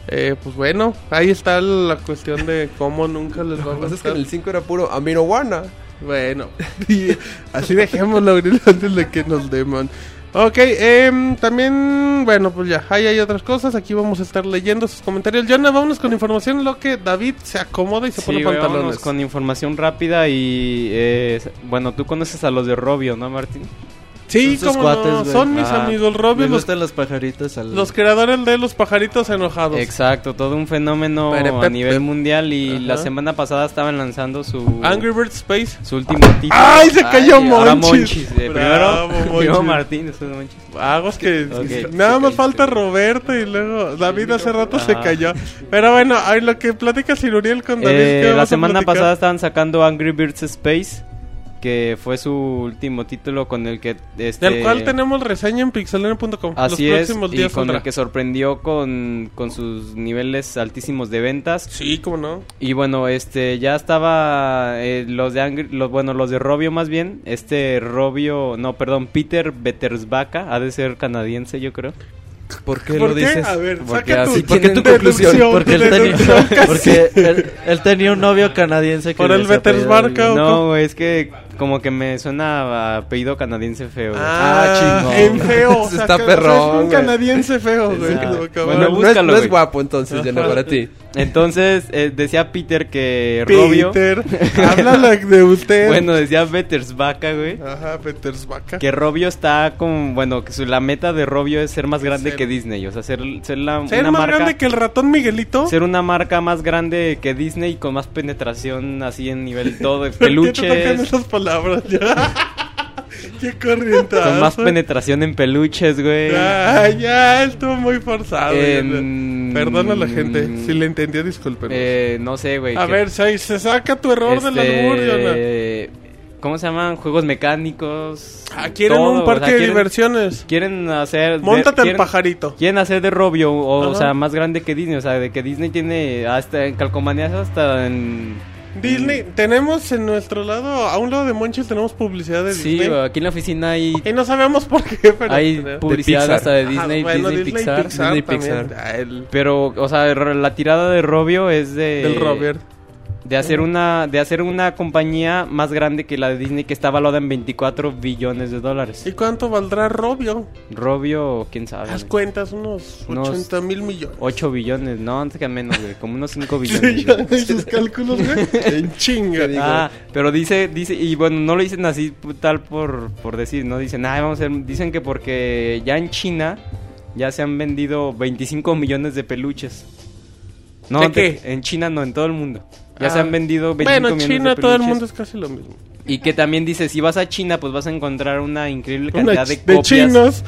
Eh, pues bueno, ahí está la cuestión de cómo nunca les va a Lo que pasa es que gustar. en el 5 era puro Aminowana. Bueno, y así dejémoslo Aurelio, antes de que nos deman. Ok, em, también, bueno, pues ya, ahí hay otras cosas. Aquí vamos a estar leyendo sus comentarios. Jonah, vámonos con información lo que David se acomoda y se Sí, pone güey, pantalones. vámonos con información rápida y... eh, bueno, tú conoces a los de Robio, ¿no, Martín? Sí, Son como no, son mis Ah, amigos Me Robio, los, gustan los pajaritos al... los creadores de los pajaritos enojados. Exacto, todo un fenómeno a nivel mundial y Ajá. la semana pasada estaban lanzando su... Angry Birds Space. Su último título. ¡Ay, se cayó ahora Monchis! Monchis. eh, Bravo, primero, Monchis. primero Martín, después Monchis. Que Ok. nada más Ok, falta. Roberto y luego David hace rato se Ah. cayó. Pero bueno, ahí lo que platica Siruriel con David. Eh, ¿qué la semana pasada estaban sacando Angry Birds Space, que fue su último título con el que... Este, Del cual tenemos reseña en pixelania.com. Así Los es, próximos y días con saldrá. el que sorprendió con, con sus niveles altísimos de ventas. Sí, cómo no. Y bueno, este ya estaba eh, los de Angry- los bueno, los de Robio más bien, este Robio, no, perdón, Peter Betersbaca, ha de ser canadiense, yo creo. ¿Por qué ¿Por lo qué? dices? A ver, Porque saca así tu, ¿por qué tu conclusión? Porque él tenía, porque él, él tenía un novio canadiense que Por el Betersbarca, bien. ¿o No, es que como que me suena a apellido canadiense feo. güey. Ah, chingón. En feo. o sea, Está que- o sea, perrón, Es un canadiense feo, güey. Bueno, no, es, no guapo entonces, Jenna, para ti. Entonces eh, decía Peter que Robio, Peter, háblale de usted. bueno, decía Betersbaca, güey. Ajá, Petersbaca. Que Robio está como, bueno, que su, la meta de Robio es ser más grande Ser- que Disney, o sea, ser, ser la, ¿Ser una más marca, grande que el ratón Miguelito? ser una marca más grande que Disney con más penetración así en nivel todo de ¿Por qué te tocan peluches, palabras ya? Qué corriente. con más penetración en peluches, güey. Ya, ya, estuvo muy forzado. En- Perdona a la gente. Si le entendió, disculpen. Eh, no sé, güey. a que- ver, se, se saca tu error del este, albur, Jonah. ¿Cómo se llaman? Juegos mecánicos. Ah, quieren todo, un o parque de diversiones. Quieren hacer. de- Móntate el pajarito. Quieren hacer de Robio, o, o sea, más grande que Disney. O sea, de que Disney tiene hasta en calcomanías hasta en. Disney, tenemos en nuestro lado, a un lado de Monchis tenemos publicidad de Sí, Disney. güey, aquí en la oficina hay. y no sabemos por qué, pero... Hay tenemos. publicidad hasta de Ajá, Disney, bueno, Disney, Pixar. Disney también. Pixar. Ah, Pero, o sea, la tirada de Robio es de. del Robert. De hacer una de hacer una compañía más grande que la de Disney que está valuada en 24 billones de dólares. ¿Y cuánto valdrá Robio? Robio, quién sabe. Güey. cuentas, unos Unos 80 mil millones. 8 billones, no, antes que menos, güey, como unos 5 Sí, billones. en sus cálculos, güey. En chinga. Ah, pero dice, dice, y bueno, no lo dicen así tal por, por decir, no dicen, ah, vamos a hacer, dicen que porque ya en China ya se han vendido 25 millones de peluches. No, ¿De te- qué? en China no, en todo el mundo. Ya Ah. se han vendido 25 Bueno, en millones China de todo el peluches. mundo es casi lo mismo. Y que también dice, si vas a China, pues vas a encontrar una increíble Una cantidad de ch- de copias chinos.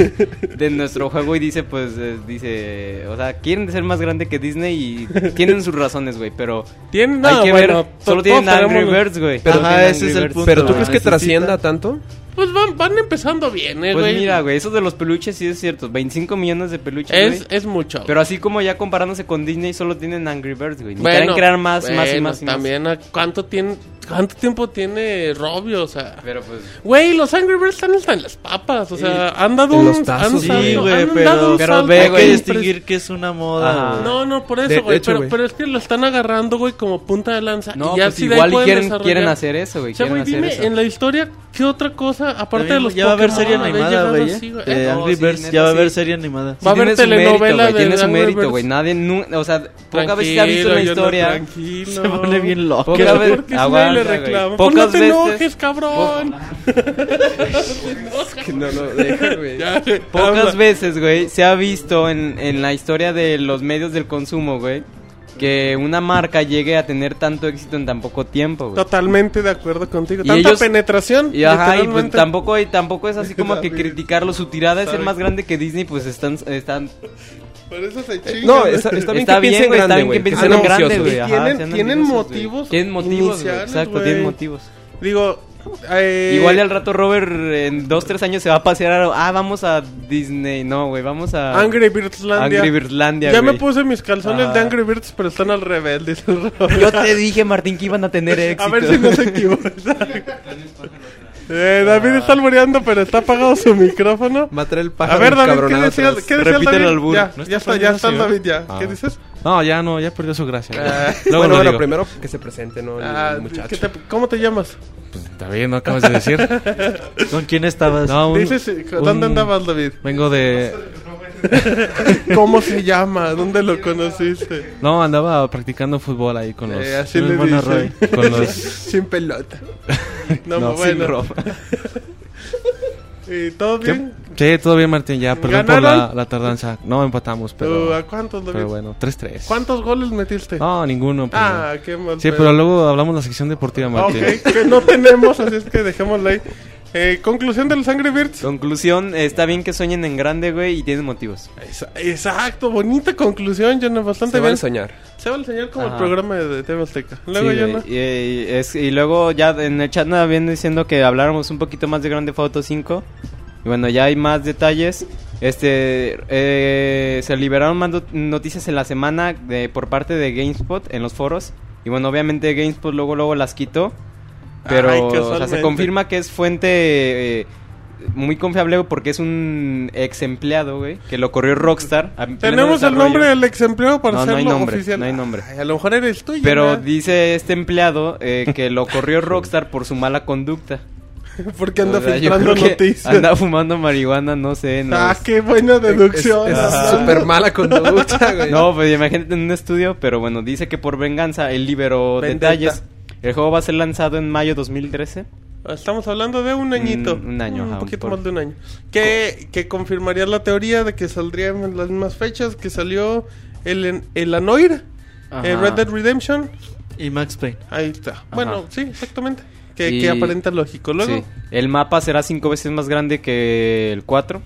de nuestro juego y dice, pues, eh, dice, o sea, quieren ser más grande que Disney y tienen sus razones, güey, pero Tienen, no, hay que bueno, ver, solo tienen Angry Birds, güey. Pero- Ajá, tienen ese Angry es el Birds. punto. ¿Pero tú crees que trascienda tanto? Pues van, van empezando bien, eh, Pues güey. mira, güey, eso de los peluches sí es cierto, 25 millones de peluches, Es, güey. es mucho. Pero así como ya comparándose con Disney, solo tienen Angry Birds, güey. Ni Bueno, quieren crear más, más y más y más. También, ¿a ¿cuánto, tiene, ¿cuánto tiempo tiene Robio? O sea... Pero pues... Güey, los Angry Birds están hasta en las papas. O sea, han dado En un. los tazos, han sí, dado- Sí, han güey, dado pero, un pero salto ve, impres- distinguir que es una moda. Ajá. güey. No, no, por De- eso, güey. de Pero, güey. pero es que lo están agarrando, güey, como punta de lanza. No, y ya pues sí de ahí igual pueden quieren, desarrollar. quieren hacer eso, güey. O sea, quieren güey, hacer dime, eso. en la historia, ¿qué otra cosa, aparte de los ya va a haber Pokémon, serie animada, güey. Eh, no, Angry sí, Birds neta, ya va a haber serie animada. Va a haber tiene su telenovela mérito, güey, de tiene su mérito, güey. Nadie, nu- o sea, pocas veces se ha visto Tranquilo, yo no, historia. tranquilo. Se pone bien loco. Pocas ¿Por veces, qué si nadie aguanta, le reclama? Pues Pocas no te veces, enojes, cabrón. No, no, deja, güey. Pocas veces, güey, se ha visto en, en la historia de los medios del consumo, güey, que una marca llegue a tener tanto éxito en tan poco tiempo, güey. Totalmente de acuerdo contigo. Y Tanta ellos- penetración. Y ajá, y pues tampoco, y tampoco es así como que criticarlo. Su tirada es ser más grande que Disney, pues están, están Por eso se chingan. No, está, está bien Está que bien, piensen está que piensen grande, güey. Tienen- tienen motivos. Tienen motivos, güey, exacto, tienen motivos. Digo, eh, Igual al rato Robert en dos, tres años se va a pasear a... Ah, vamos a Disney. No, güey, vamos a... Angry Birdslandia. Angry Birdslandia, Ya me puse mis calzones de Angry Birds, pero están al revés, dice el Robert. Yo te dije, Martín, que iban a tener éxito. A ver si no se equivoca. eh, David está alboreando, pero está apagado su micrófono. Matar el A pájaro ver, David, ¿qué decía. ¿qué decía el Repite el David? albur. Ya, ¿No ya está está, ya está el David, ya. Ah. ¿Qué dices? No, ya no, ya perdió su gracia. Ah. Luego bueno, lo bueno, primero que se presente, ¿no? El Ah, muchacho. ¿qué te- ¿Cómo te llamas? Pues, David, ¿no acabas de decir? ¿Con quién estabas? No, un- Dices, eh, ¿Dónde un- andabas, David? Vengo de... ¿Cómo se llama? ¿Dónde lo conociste? No, andaba practicando fútbol ahí con los... Eh, así le dicen. Con los... Sin pelota. No, No, bueno. sin ropa. ¿Y todo bien? Sí, todo bien, Martín, ya. Perdón por ¿Ganaron? la, la tardanza. No, empatamos, ¿Tú, pero... ¿A cuántos, David? Pero bueno, 3-3. ¿Cuántos goles metiste? No, ninguno. pero- ah, qué mal. Sí, pero luego hablamos de la sección deportiva, Martín. Ok, que no tenemos, así es que dejémoslo ahí. Eh, conclusión del Sangre Birds. Conclusión, eh, está bien que sueñen en grande, güey, y tienen motivos. Esa- Exacto, bonita conclusión, Jonah, bastante Se bien. vale soñar. Se va a enseñar como el Ajá. programa de, de TV Azteca. Luego, Sí, Jonah. güey, y, y es- y luego ya en el chat nos habían diciendo que habláramos un poquito más de Grande Foto 5. Y bueno, ya hay más detalles. Este, eh, se liberaron más not- noticias en la semana de, por parte de GameSpot en los foros. Y bueno, obviamente GameSpot luego luego las quitó. Pero Ay, o sea, casualmente. se confirma que es fuente eh, muy confiable porque es un ex empleado, güey, que lo corrió Rockstar. Tenemos el nombre del ex empleado para No, no hay hacerlo nombre, oficial. no hay nombre. Ay, a lo mejor eres tú, Pero dice este empleado eh, que lo corrió Rockstar por su mala conducta. Porque anda O sea, filtrando noticias. Anda fumando marihuana, no sé. Ah, qué buena deducción. Es Ajá. súper mala conducta, güey. No, pues imagínate en un estudio, pero bueno, dice que por venganza él liberó Vendetta. detalles. El juego va a ser lanzado en mayo 2013. Estamos hablando de un añito. Un- un año, Un ajá, poquito por- más de un año. Que, que confirmaría la teoría de que saldría en las mismas fechas que salió el, el Anoir, Ajá. el Red Dead Redemption. Y Max Payne. Ahí está. Bueno, sí, exactamente. Que, Y- que aparenta lógico. Luego, Sí. El mapa será cinco veces más grande que el 4.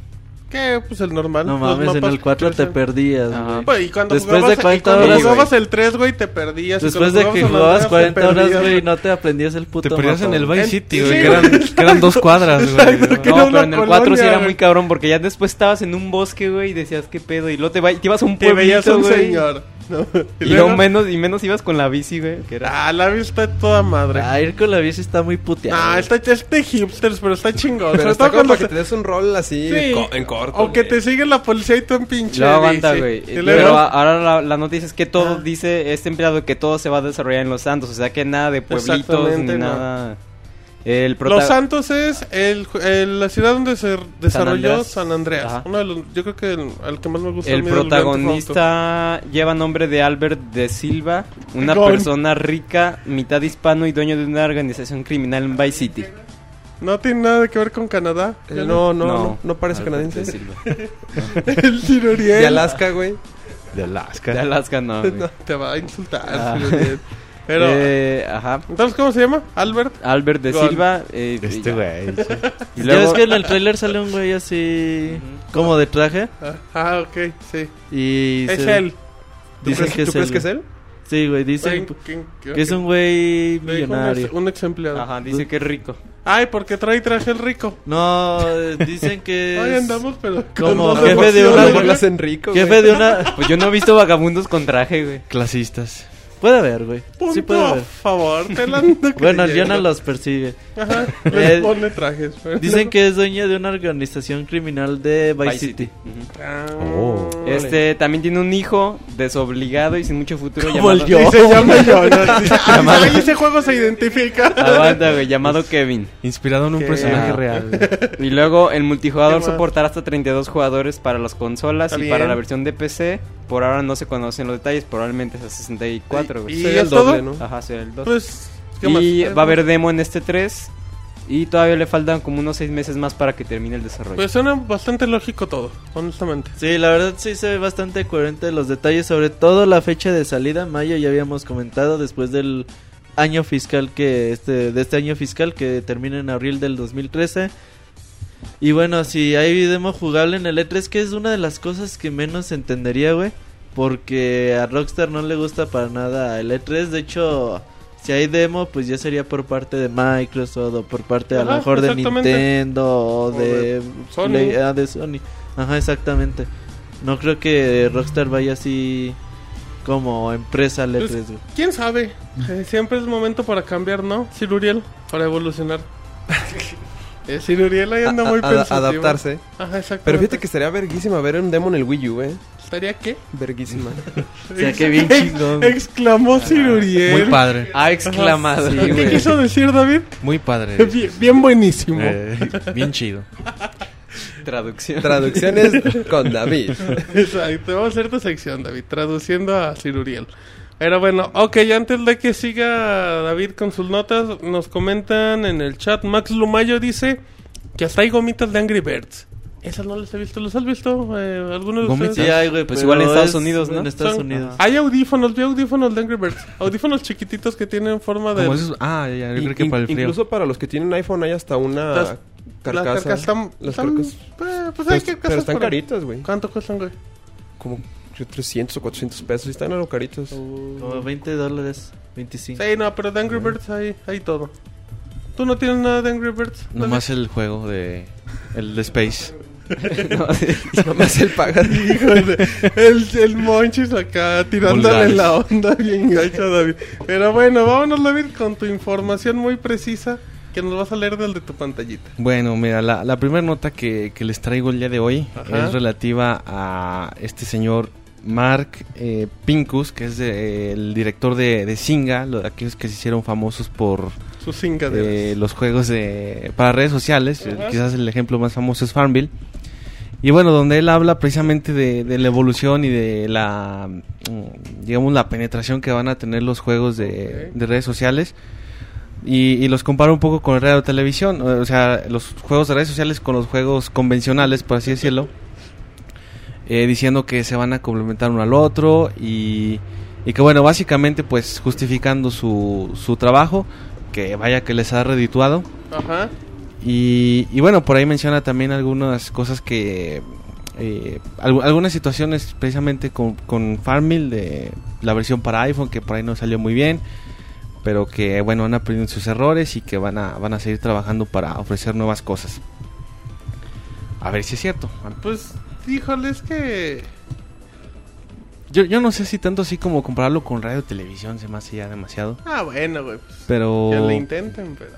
Que pues el normal. No los mames, en el 4 te perdías, Ajá. güey. Pues, y cuando Después jugabas, de 40 y cuando horas, jugabas güey. el 3, güey, te perdías. Después de que jugabas Andreas, te 40 horas, güey, no te aprendías el puto Te perdías en mapa, el güey. Vice City, En- güey, sí, que güey. eran, que eran dos cuadras, güey. No, pero en el 4 sí era güey. muy cabrón porque ya después estabas en un bosque, güey, y decías qué pedo. Y luego te, va- te ibas a un Te veías pueblito, un güey. señor. ¿No? Y luego menos, y menos ibas con la bici, güey. Que era... Ah, la vista de toda madre. Ah, ir con la bici está muy puteado. Ah, está, es de hipsters, pero está chingón. Pero está todo como para que te des un rol así Sí. co- en corto. O que güey. te sigue la policía y tú en pinche. Luego aguanta, bici. güey. Pero luego- ahora la, la noticia es que todo dice este empleado que todo se va a desarrollar en Los Santos. O sea que nada de pueblitos ni no. nada. El prota- Los Santos es el, el- la ciudad donde se desarrolló Andreas. San Andreas. Uno de los, yo creo que el, al que más me gusta. El protagonista lleva nombre de Albert de Silva, una Gon. persona rica, mitad hispano y dueño de una organización criminal en Vice City. No tiene nada que ver con Canadá. Eh, no, no, no, no, parece Albert canadiense. de Silva. el Tiruriel. De Alaska, güey. De Alaska. De Alaska no. güey. No, te va a insultar. Ah. Pero, Eh, ajá. entonces, ¿cómo se llama? Albert. Albert de Gon. Silva. eh, Este ya. güey. sí. Y ¿Ya luego, ves que en el trailer sale un güey así como de traje? Ah, Ah, ok, sí. Y Es se- él. ¿Tú, Dicen crees, que tú es crees él. que es él? Sí, güey, dicen Oye, ¿quién- qué- que es un güey millonario. Un ex empleado. Ajá, dice que es rico. Ay, porque trae traje el rico. No, eh, dicen que Hoy andamos, pero. como jefe de una- jefe güey. de una... Pues yo no he visto vagabundos con traje, güey. Clasistas. Puede haber, güey. Punto Sí puede a haber. favor, te la ando Bueno, el los persigue. Ajá, les Eh, pone trajes. pero Dicen no- que es dueño de una organización criminal de Vice, City. Ujú. Ah, Oh. Este también tiene un hijo desobligado y sin mucho futuro Como el llamado... Y se llama Jonas. Dice, "Ah, Llamado- ahí ese juego se identifica. Aguanta, güey, llamado Kevin. Inspirado en un ¿Qué? personaje Ah. real. güey. Y luego el multijugador soportará hasta 32 jugadores para las consolas Está y para bien. la versión de PC. Por ahora no se conocen los detalles, probablemente es a 64, güey. Y Sería el es todo. doble, ¿no? Ajá, será el 2. Pues, ¿qué y más? va a haber demo en este 3 y todavía le faltan como unos 6 meses más para que termine el desarrollo. Pues suena bastante lógico todo, honestamente. Sí, la verdad sí se ve bastante coherente los detalles, sobre todo la fecha de salida, mayo ya habíamos comentado, después del año fiscal que este de este año fiscal que termina en abril del 2013. Y bueno, si hay demo jugable en el E3, que es una de las cosas que menos entendería, güey, porque a Rockstar no le gusta para nada el E3, de hecho, si hay demo, pues ya sería por parte de Microsoft o por parte a lo mejor de exactamente. Nintendo o, O de, de Sony. Play- ah, de Sony. Ajá, exactamente. No creo que Rockstar vaya así como empresa al Pues, E3, güey. ¿Quién sabe? Eh, siempre es momento para cambiar, ¿no? Siruriel, para evolucionar. eh, ahí anda A- muy a- pensativo. adaptarse. Ajá, exacto. Pero fíjate que estaría verguísima ver un demo en el Wii U, eh. ¿Estaría qué? Verguísima. O sea, que bien chingón. Exclamó Siruriel. Muy padre. Ah, exclamado. Sí, ¿Qué quiso decir, David? Muy padre. Bien, bien buenísimo. Eh, bien chido. Traducción. Traducciones con David. Exacto, vamos a hacer tu sección, David, traduciendo a Siruriel. Pero bueno, ok, antes de que siga David con sus notas, nos comentan en el chat, Max Lumayo dice que hasta hay gomitas de Angry Birds. Esas no las he visto, ¿los has visto? Eh, ¿Alguno de Gomitas. ustedes? Sí hay, güey, Pues pero igual en Estados es Unidos, ¿no? En Estados Son- Unidos. Hay audífonos, vi audífonos de Angry Birds. Audífonos chiquititos que tienen forma de... Esos- ah, ya, yo creo que para el frío. Incluso para los que tienen iPhone hay hasta una Las- Carcasa. Las carcasas están... Las están- carcasas. eh, pues Pero, hay que pero están por caritas, güey. ¿Cuánto cuestan, güey? Como 300 o 400 pesos. Y están algo caritas. Como 20 dólares, 25. Sí, no, pero de Angry Birds hay, hay todo. ¿Tú no tienes nada de Angry Birds? Nomás el juego de. El de Space. Nomás el paga. Híjole, el, el Monchis acá tirándole Vulgares. la onda bien gacha, David. Pero bueno, vámonos, David, con tu información muy precisa que nos vas a leer del de tu pantallita. Bueno, mira, la, la primera nota que, que les traigo el día de hoy Ajá. es relativa a este señor Mark eh, Pincus, que es de- el director de, de Singa, lo- aquellos que se hicieron famosos por Sus eh, los juegos de, para redes sociales. Ajá. Quizás el ejemplo más famoso es Farmville. Y bueno, donde él habla precisamente de, de la evolución y de la, mm, digamos, la penetración que van a tener los juegos de, redes sociales. Y, y los compara un poco con el radio televisión, o sea, los juegos de redes sociales con los juegos convencionales, por así decirlo, eh, diciendo que se van a complementar uno al otro y, y que bueno, básicamente pues justificando su, su trabajo, que vaya que les ha redituado. Ajá. Y, y bueno, por ahí menciona también algunas cosas que... eh, algu- algunas situaciones precisamente con, con Farmville de la versión para iPhone que por ahí no salió muy bien pero que bueno han aprendido sus errores y que van a van a seguir trabajando para ofrecer nuevas cosas a ver si es cierto Pues, híjole, es que... yo, yo no sé si tanto así como compararlo con radio televisión se me hace ya demasiado Ah, bueno, güey. Pues, pero que le intenten, pero...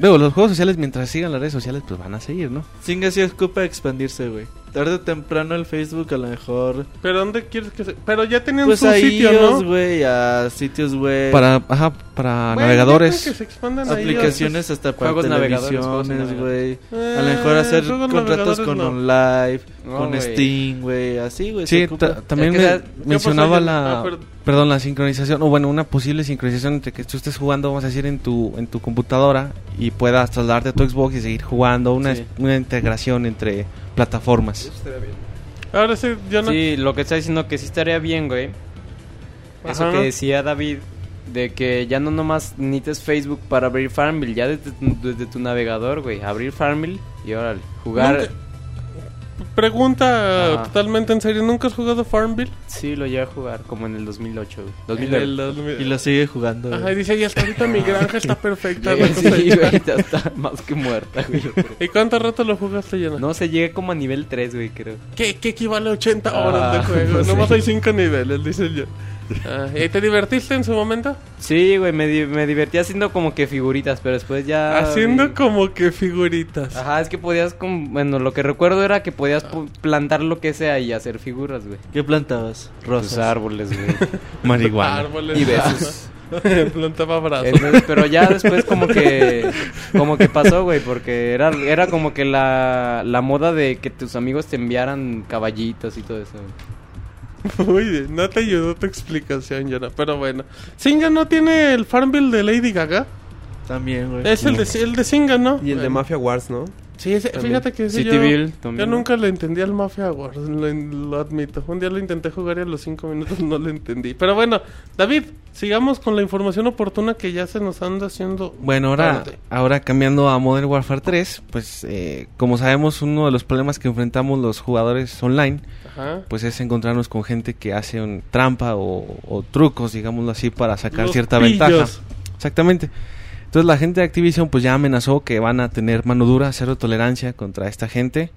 Luego, los juegos sociales mientras sigan las redes sociales pues van a seguir no Singa sí ocupa expandirse, güey. Tarde o temprano el Facebook a lo mejor... ¿Pero dónde quieres que se...? Pero ya tenían Pues su a sitio, iOS, ¿no? güey, a sitios web. para ajá, para navegadores que se expandan aplicaciones hasta para Juegos televisiones, güey. Eh, A lo mejor hacer contratos con no. OnLive, No, con güey. Steam, güey, así, güey. Sí, también Es que me- sea- ¿qué mencionaba la? Ah, perdón. la sincronización, o bueno, una posible sincronización entre que tú estés jugando, vamos a decir, en tu, en tu computadora y puedas trasladarte a tu Xbox y seguir jugando, una, Sí. una integración entre plataformas. Eso estaría bien. Ahora sí, yo no... Sí, lo que está diciendo que sí estaría bien, güey. Eso que decía David, de que ya no nomás necesites Facebook para abrir Farmville, ya desde, tu- desde tu navegador, güey. Abrir Farmville y órale, jugar. Nunca- Pregunta Ajá. totalmente en serio, ¿nunca has jugado Farmville? Sí, lo llegué a jugar, como en el 2008, güey. En 2009. el 2000. Y lo sigue jugando, Ajá, y dice, y hasta ahorita mi granja está perfecta. Sí, güey". sí, güey, ya está más que muerta, güey. ¿Y cuánto rato lo jugaste, Yana? No, se llegué como a nivel 3, güey, creo. ¿Qué, qué equivale a 80 horas de Ah, juego? sí. Nomás hay 5 niveles, dice yo. Ah, ¿Y te divertiste en su momento? Sí, güey, me, di- me divertí haciendo como que figuritas, pero después ya... Haciendo como que figuritas. Ajá, es que podías, com- bueno, lo que recuerdo era que podías pu- plantar lo que sea y hacer figuras, güey. ¿Qué plantabas? Rosas. Árboles, güey. Marihuana. Árboles. y besos. Plantaba brazos. Entonces, pero ya después como que como que pasó, güey, porque era era como que la, la moda de que tus amigos te enviaran caballitos y todo eso. güey. Muy bien, no te ayudó tu explicación, Yana. Pero bueno. ¿Singa no tiene el Farmville de Lady Gaga? También, güey. Es el de, el de Singa, ¿no? Y el de. Mafia Wars, ¿no? Sí, ese- También. fíjate que ese yo, Cityville yo nunca le entendí al Mafia Wars, lo, lo admito. Un día lo intenté jugar y a los 5 minutos no lo entendí. Pero bueno, David, sigamos con la información oportuna que ya se nos anda haciendo. Bueno, ahora, tarde. ahora cambiando a Modern Warfare 3, pues eh, como sabemos uno de los problemas que enfrentamos los jugadores online, Ajá. pues es encontrarnos con gente que hace un trampa o, o trucos, digámoslo así, para sacar Los cierta pillos. ventaja. Exactamente. Entonces la gente de Activision pues ya amenazó que van a tener mano dura, cero tolerancia contra esta gente.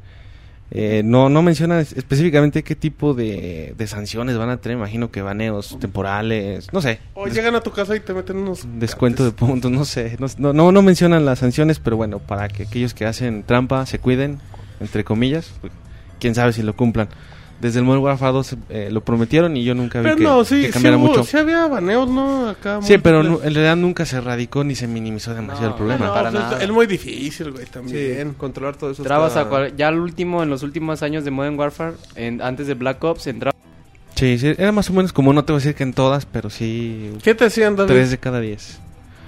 Eh, no, no menciona es- específicamente qué tipo de, de sanciones van a tener, imagino que baneos temporales, no sé. O llegan a tu casa y te meten unos. descuento de puntos, no sé. No, no, no, no mencionan las sanciones, pero bueno, para que aquellos que hacen trampa se cuiden, entre comillas, pues, quién sabe si lo cumplan. Desde el Modern Warfare 2 eh, lo prometieron y yo nunca vi Pero que, no, sí, que sí, cambiara hubo- mucho. sí había baneos, ¿no? Acá. Sí, pero en realidad nunca se erradicó ni se minimizó demasiado No, el problema. No, para pues, nada. Es muy difícil, güey, Sí, también. controlar todo eso. Entrabas está- a cual- ya al último en los últimos años de Modern Warfare, en- antes de Black Ops, entraba Sí, sí, era más o menos como, no te voy a decir que en todas, pero sí ¿Qué te hacían, David? tres de cada diez.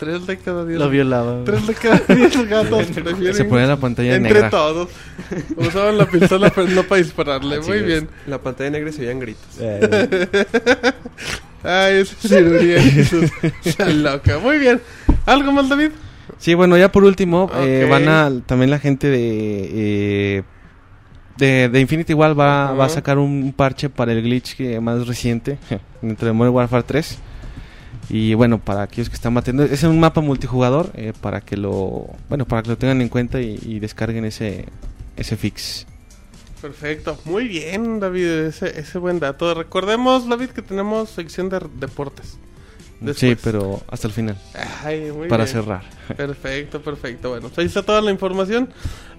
Tres de cada diez. Lo violaba. güey. Tres de cada diez gatos prefieren Se ponía la pantalla entre negra. todos. Usaban la pistola, pero no para dispararle. Así Muy es. bien. En la pantalla negra se veían gritos. Eh, Ay. Esa loca. Muy bien. ¿Algo más, David? Sí, bueno, ya por último, eh, Ok. van a, también la gente de, eh, de, de Infinity igual va, Ajá. va a sacar un parche para el glitch que más reciente, dentro de Modern Warfare 3. Y bueno, para aquellos que están batiendo, es un mapa multijugador, eh, para que lo, bueno, para que lo tengan en cuenta y, y descarguen ese, ese fix. Perfecto, muy bien David, ese, ese buen dato. Recordemos David que tenemos sección de deportes. Sí, pero hasta el final, Ay, muy para bien. cerrar. Perfecto, perfecto. Bueno, pues ahí está toda la información.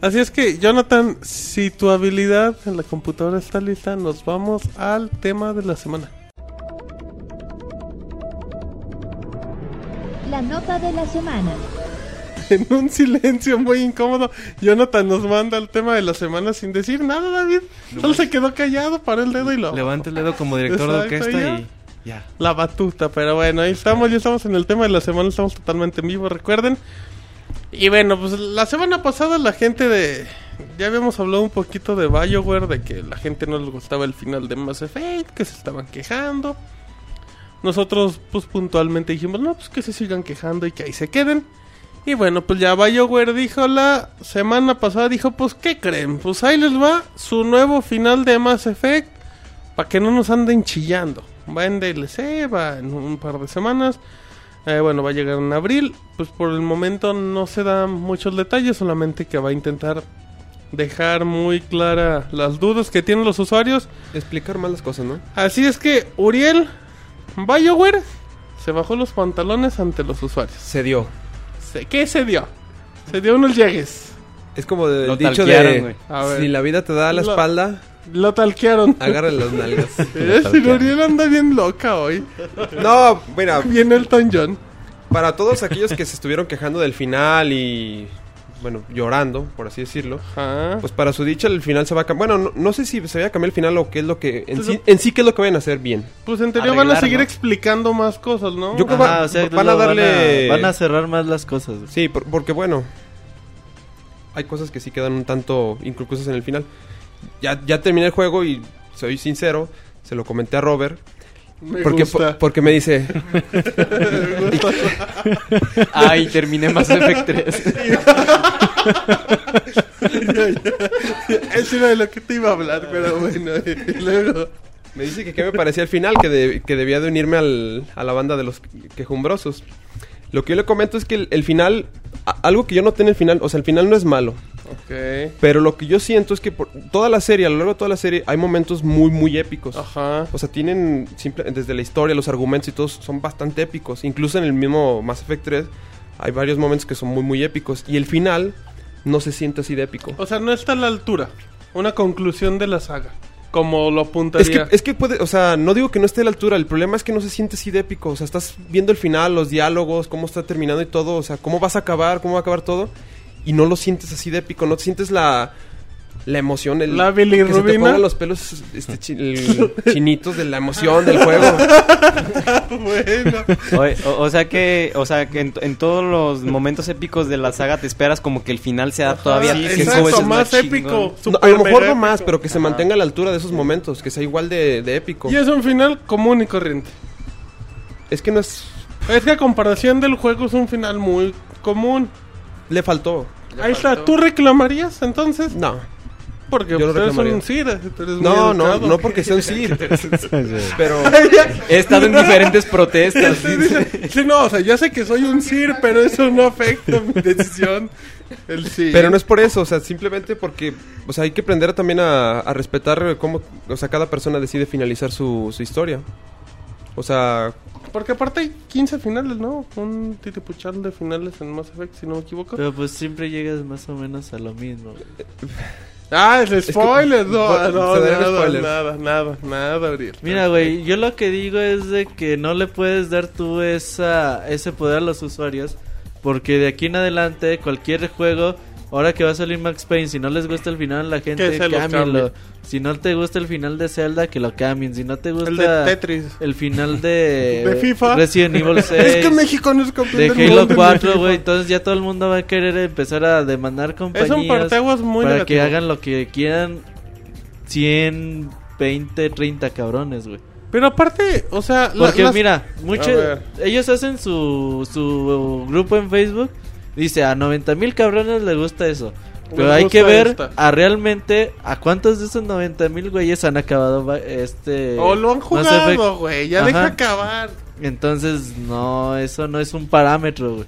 Así es que, Jonathan, si tu habilidad en la computadora está lista, nos vamos al tema de la semana. La nota de la semana. En un silencio muy incómodo, Jonathan nos manda el tema de la semana sin decir nada, David. Solo se quedó callado, paró el dedo y lo... Levanta el dedo como director de Exacto, orquesta ya. y ya. La batuta, pero bueno, ahí estamos, ya estamos en el tema de la semana, estamos totalmente en vivo, recuerden. Y bueno, pues la semana pasada la gente de... Ya habíamos hablado un poquito de Bioware, de que la gente no les gustaba el final de Mass Effect, que se estaban quejando. Nosotros pues puntualmente dijimos, no, pues que se sigan quejando y que ahí se queden. Y bueno, pues ya BioWare dijo la semana pasada, dijo, pues ¿qué creen? Pues ahí les va su nuevo final de Mass Effect, para que no nos anden chillando. Va en DLC, va en un par de semanas. Eh, bueno, va a llegar en abril. Pues por el momento no se dan muchos detalles, solamente que va a intentar dejar muy clara las dudas que tienen los usuarios. Explicar más las cosas, ¿no? Así es que Uriel, BioWare, se bajó los pantalones ante los usuarios. Se dio. Se- ¿Qué se dio? Se dio unos llegues. Es como del Lo dicho de... güey. A ver. Si la vida te da la Lo- espalda, Lo talquearon. agarra las nalgas. Eh, si Uriel anda bien loca hoy. no, mira, Viene Elton John. para todos aquellos que se estuvieron quejando del final y... Bueno, llorando, por así decirlo. Ajá. Pues para su dicha el final se va a cambiar. Bueno, no, no sé si se va a cambiar el final o qué es lo que... En Pues sí, lo- en sí qué es lo que vayan a hacer bien. Pues en teoría van a seguir ¿no? explicando más cosas, ¿no? Yo creo que va- Ajá, o sea, van a darle- Van a, cerrar más las cosas. Sí, por- porque bueno, hay cosas que sí quedan un tanto inconclusas en el final. Ya, ya terminé el juego y soy sincero, se lo comenté a Robert. Me Porque, gusta. po- porque me dice, Ay, terminé Mass Effect 3. Eso era de lo que te iba a hablar, pero bueno. Y luego... me dice que qué me parecía el final, que, de- que debía de unirme al- a la banda de los quejumbrosos. Lo que yo le comento es que el, el final, a- algo que yo noté en el final, o sea, el final no es malo. Ok. Pero lo que yo siento es que por toda la serie, a lo largo de toda la serie, hay momentos muy, muy épicos. Ajá. O sea, tienen simple, desde la historia, los argumentos y todos son bastante épicos. Incluso en el mismo Mass Effect 3 hay varios momentos que son muy, muy épicos. Y el final no se siente así de épico. O sea, no está a la altura. Una conclusión de la saga. Como lo Es apuntaría. que, es que puede, o sea, no digo que no esté a la altura, el problema es que no se siente así de épico. O sea, estás viendo el final, los diálogos, cómo está terminando y todo, o sea, cómo vas a acabar, cómo va a acabar todo, y no lo sientes así de épico, no te sientes la, la emoción, el, La que se te pongan los pelos este, chi- el- chinitos de la emoción del juego. bueno. O, o sea que, o sea que en, en todos los momentos épicos de la saga te esperas como que el final sea todavía Sí, cinco exacto, veces más épico. No, a lo mejor no más, pero que se mantenga a la altura de esos momentos, que sea igual de, de épico. Y es un final común y corriente. Es que no es... Es que a comparación del juego es un final muy común. Le faltó. Ahí está, ¿tú reclamarías entonces? No. Porque Yo no tú eres un muy No, no, educado. no porque sea un Sir. pero... He estado en diferentes protestas. Sí, dice- sí, no, o sea, yo sé que soy un Sir, pero eso no afecta mi decisión. El sí. Pero no es por eso, o sea, simplemente porque, o sea, hay que aprender también a, a respetar cómo, o sea, cada persona decide finalizar su, su historia. O sea, Porque aparte hay 15 finales, ¿no? Un titipuchal de finales en Mass Effect, si no me equivoco. Pero pues siempre llegas más o menos a lo mismo. Ah, es spoiler. No, Spo- no, darían nada, nada, nada, nada. Mira, güey, yo lo que digo es de que no le puedes dar tú esa, ese poder a los usuarios. Porque de aquí en adelante, cualquier juego, ahora que va a salir Max Payne, si no les gusta el final, la gente Que se lo cámbienlo. cambie. Si no te gusta el final de Zelda, que lo cambien. Si no te gusta El de Tetris. el final de, De FIFA. Resident Evil 6, Es que México no es de Halo mundo en 4, FIFA. güey, entonces ya todo el mundo va a querer empezar a demandar compañías Es un parteaguas muy para negativo. que hagan lo que quieran 100, 20, 30 cabrones, güey. Pero aparte, o sea... Porque las- mira, A mucho, ver. ellos hacen su, su grupo en Facebook Dice, a 90 mil cabrones les gusta eso. Pero Les hay que ver esta. a realmente a cuántos de esos 90 mil güeyes han acabado este... O lo han jugado, güey. Ya Ajá. deja acabar. Entonces, no, eso no es un parámetro, güey.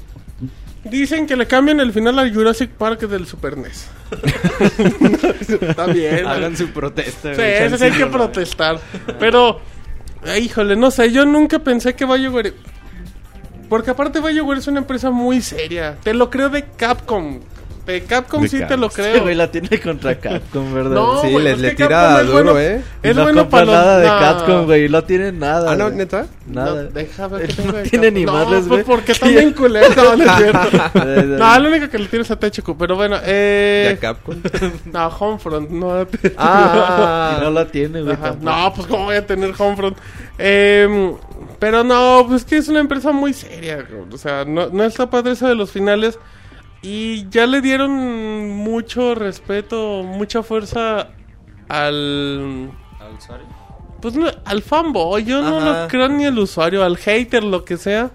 Dicen que le cambian el final al Jurassic Park del Super NES. Está bien. Hagan su protesta. Sí, güey, eso sí hay que protestar. Pero, eh, híjole, no sé, yo nunca pensé que BioWare... Porque aparte BioWare es una empresa muy seria. Te lo creo de Capcom. De Capcom De sí te Capcom. lo Este creo. güey la tiene contra Capcom, ¿verdad? No, Sí, güey, le- pues le tira es duro, bueno- ¿eh? Es no bueno compra para los... nada de no. Capcom, güey. No tiene nada. Ah, no, güey. neta. Nada. No, deja ver que no de tiene ni no, madres, güey. pues porque están bien culeros. No, no es cierto. No, lo único que le tienes a THQ. Pero bueno, eh... Ya Capcom. No, Homefront, no. Ah, Y no la tiene, güey. No, pues cómo voy a tener Homefront. Eh, pero no, pues que es una empresa muy seria. O sea, no, no está padre eso de los finales. Y ya le dieron mucho respeto, mucha fuerza al... Pues no, al fanboy. Yo no lo creo ni al usuario, al hater, lo que sea.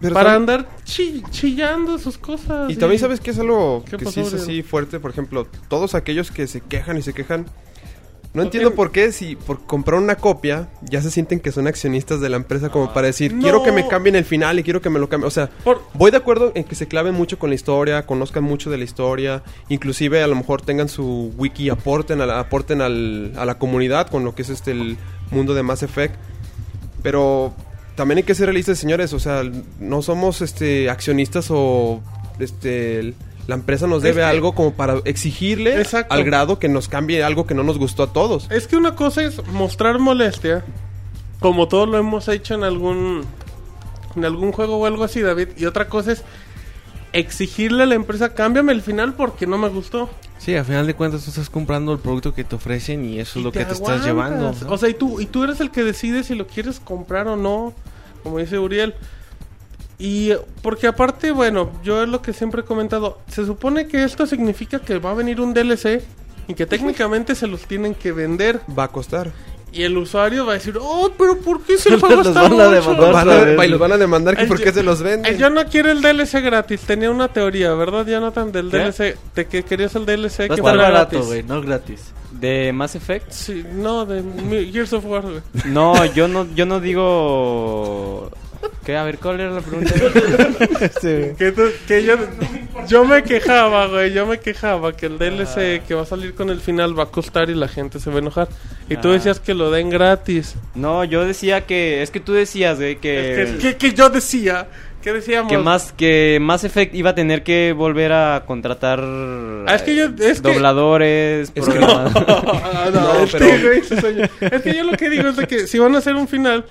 Pero para andar chi- chillando sus cosas. Y también sabes que es algo ¿Qué que pasó, sí es así fuerte, por ejemplo, todos aquellos que se quejan y se quejan. No entiendo por qué si por comprar una copia ya se sienten que son accionistas de la empresa como para decir, No. quiero que me cambien el final y quiero que me lo cambien. O sea, Por- voy de acuerdo en que se claven mucho con la historia, conozcan mucho de la historia, inclusive a lo mejor tengan su wiki, aporten a la, aporten al- a la comunidad con lo que es este el mundo de Mass Effect. Pero también hay que ser realistas, señores. O sea, no somos este accionistas o este la empresa nos Es debe que- algo como para exigirle Exacto. al grado que nos cambie algo que no nos gustó a todos. Es que una cosa es mostrar molestia, como todos lo hemos hecho en algún en algún juego o algo así, David, y otra cosa es exigirle a la empresa, cámbiame el final porque no me gustó. Sí, al final de cuentas tú estás comprando el producto que te ofrecen y eso es lo que te estás llevando. ¿no? O sea, y tú, y tú eres el que decide si lo quieres comprar o no, como dice Uriel. Y porque aparte, bueno, yo es lo que siempre he comentado, se supone que esto significa que va a venir un DLC y que técnicamente se los tienen que vender. Va a costar. Y el usuario va a decir, oh, pero ¿por qué si el Los está van a mucho?" demandar. Van a, y los van a demandar que El por qué se los venden. Yo no quiero el DLC gratis. Tenía una teoría, ¿verdad, Jonathan? Del ¿Qué? DLC. De que querías el DLC Va a que fuera barato, gratis. güey, no gratis. De Mass Effect. Sí, no, de Gears of War, güey. No, yo no, yo no digo. ¿Qué? A ver, ¿cuál era la pregunta? Que, tú- que yo, yo me quejaba, güey. Yo me quejaba que el DLC que va a salir con el final va a costar y la gente se va a enojar. Y tú Ah. decías que lo den gratis. No, yo decía que. Es que tú decías, güey, que. Es que, que- que yo decía. que decíamos? que más que Mass Effect iba a tener que volver a contratar Ah, es que yo- es que- dobladores, Es que programadores. Ah, no, No, pero-. Es que yo lo que digo es de que si van a hacer un final,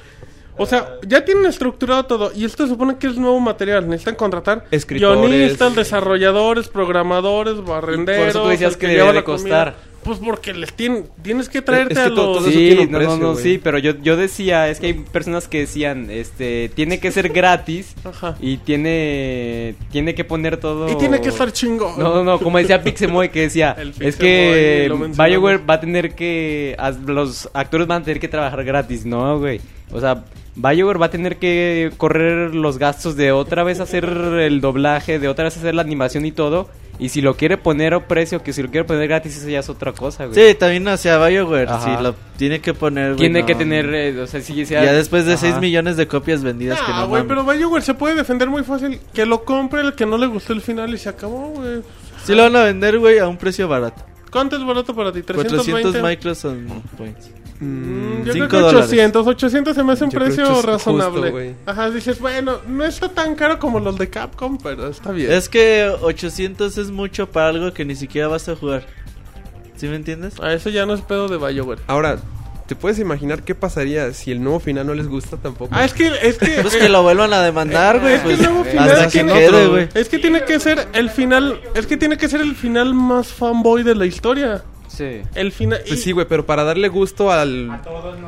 o sea, ya tienen estructurado todo y esto se supone que es nuevo material. Necesitan contratar Escritores. guionistas, desarrolladores, programadores, barrenderos. Por eso tú decías que lleva debe de costar. comida. Pues porque les tienen, tienes que traerte Es que a todo- los... todo eso Sí, no, precio, no, sí, pero yo, yo decía, es que hay personas que decían, este, tiene que ser gratis Ajá. y tiene, tiene que poner todo... Y tiene que estar chingón. No, no, no, como decía Pixemoy que decía, es que. BioWare va a tener que, los actores van a tener que trabajar gratis, ¿no, güey? O sea, BioWare va a tener que correr los gastos de otra vez hacer el doblaje, de otra vez hacer la animación y todo. Y si lo quiere poner a precio, que si lo quiere poner gratis, eso ya es otra cosa, güey. Sí, también hacia BioWare, sí, lo tiene que poner, güey, Tiene no. que tener, eh, o sea, si sea... Ya después de Ajá. 6 millones de copias vendidas que Ah, no güey, mames. pero BioWare se puede defender muy fácil. Que lo compre el que no le gustó el final y se acabó, güey. Sí lo van a vender, güey, a un precio barato. ¿Cuánto es barato para ti? 400 ¿320? Microsoft Points. Mm, yo creo que dólares. 800, 800 se me hace un Yo creo precio que es razonable. justo. Ajá, dices, bueno, no está tan caro como los de Capcom, pero está bien. Es que 800 es mucho para algo que ni siquiera vas a jugar. ¿Sí me entiendes? A eso ya no es pedo de BioWare. Ahora, ¿te puedes imaginar qué pasaría si el nuevo final no les gusta tampoco? Ah, es que, es que, Pues eh, que lo vuelvan a demandar, güey. es que pues, el nuevo final que quede, es que tiene que ser el final, es que tiene que ser el final más fanboy de la historia. Sí. El final. Pues sí, güey, pero para darle gusto al...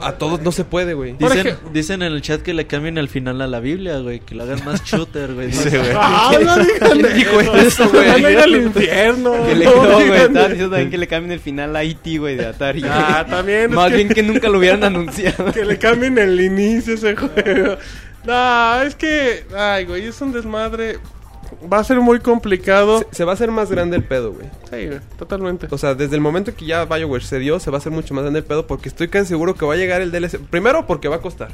A todos no, se puede, güey. Dicen, dicen en el chat que le cambien el final a la Biblia, güey. Que lo hagan más shooter, güey. Ah, no digan dijo eso, güey? Van a ir al infierno. Que le, no no, güey, estaban diciendo también que le cambien el final a E.T., güey, de Atari. Ah, también. Más que- bien que nunca lo hubieran anunciado. que le cambien el inicio a ese juego. No, es que, ay, güey, es un desmadre. Va a ser muy complicado. Se, se va a hacer más grande el pedo, güey. Sí, güey, totalmente. O sea, desde el momento que ya BioWare se dio, se va a hacer mucho más grande el pedo porque estoy casi seguro que va a llegar el DLC. Primero porque va a costar.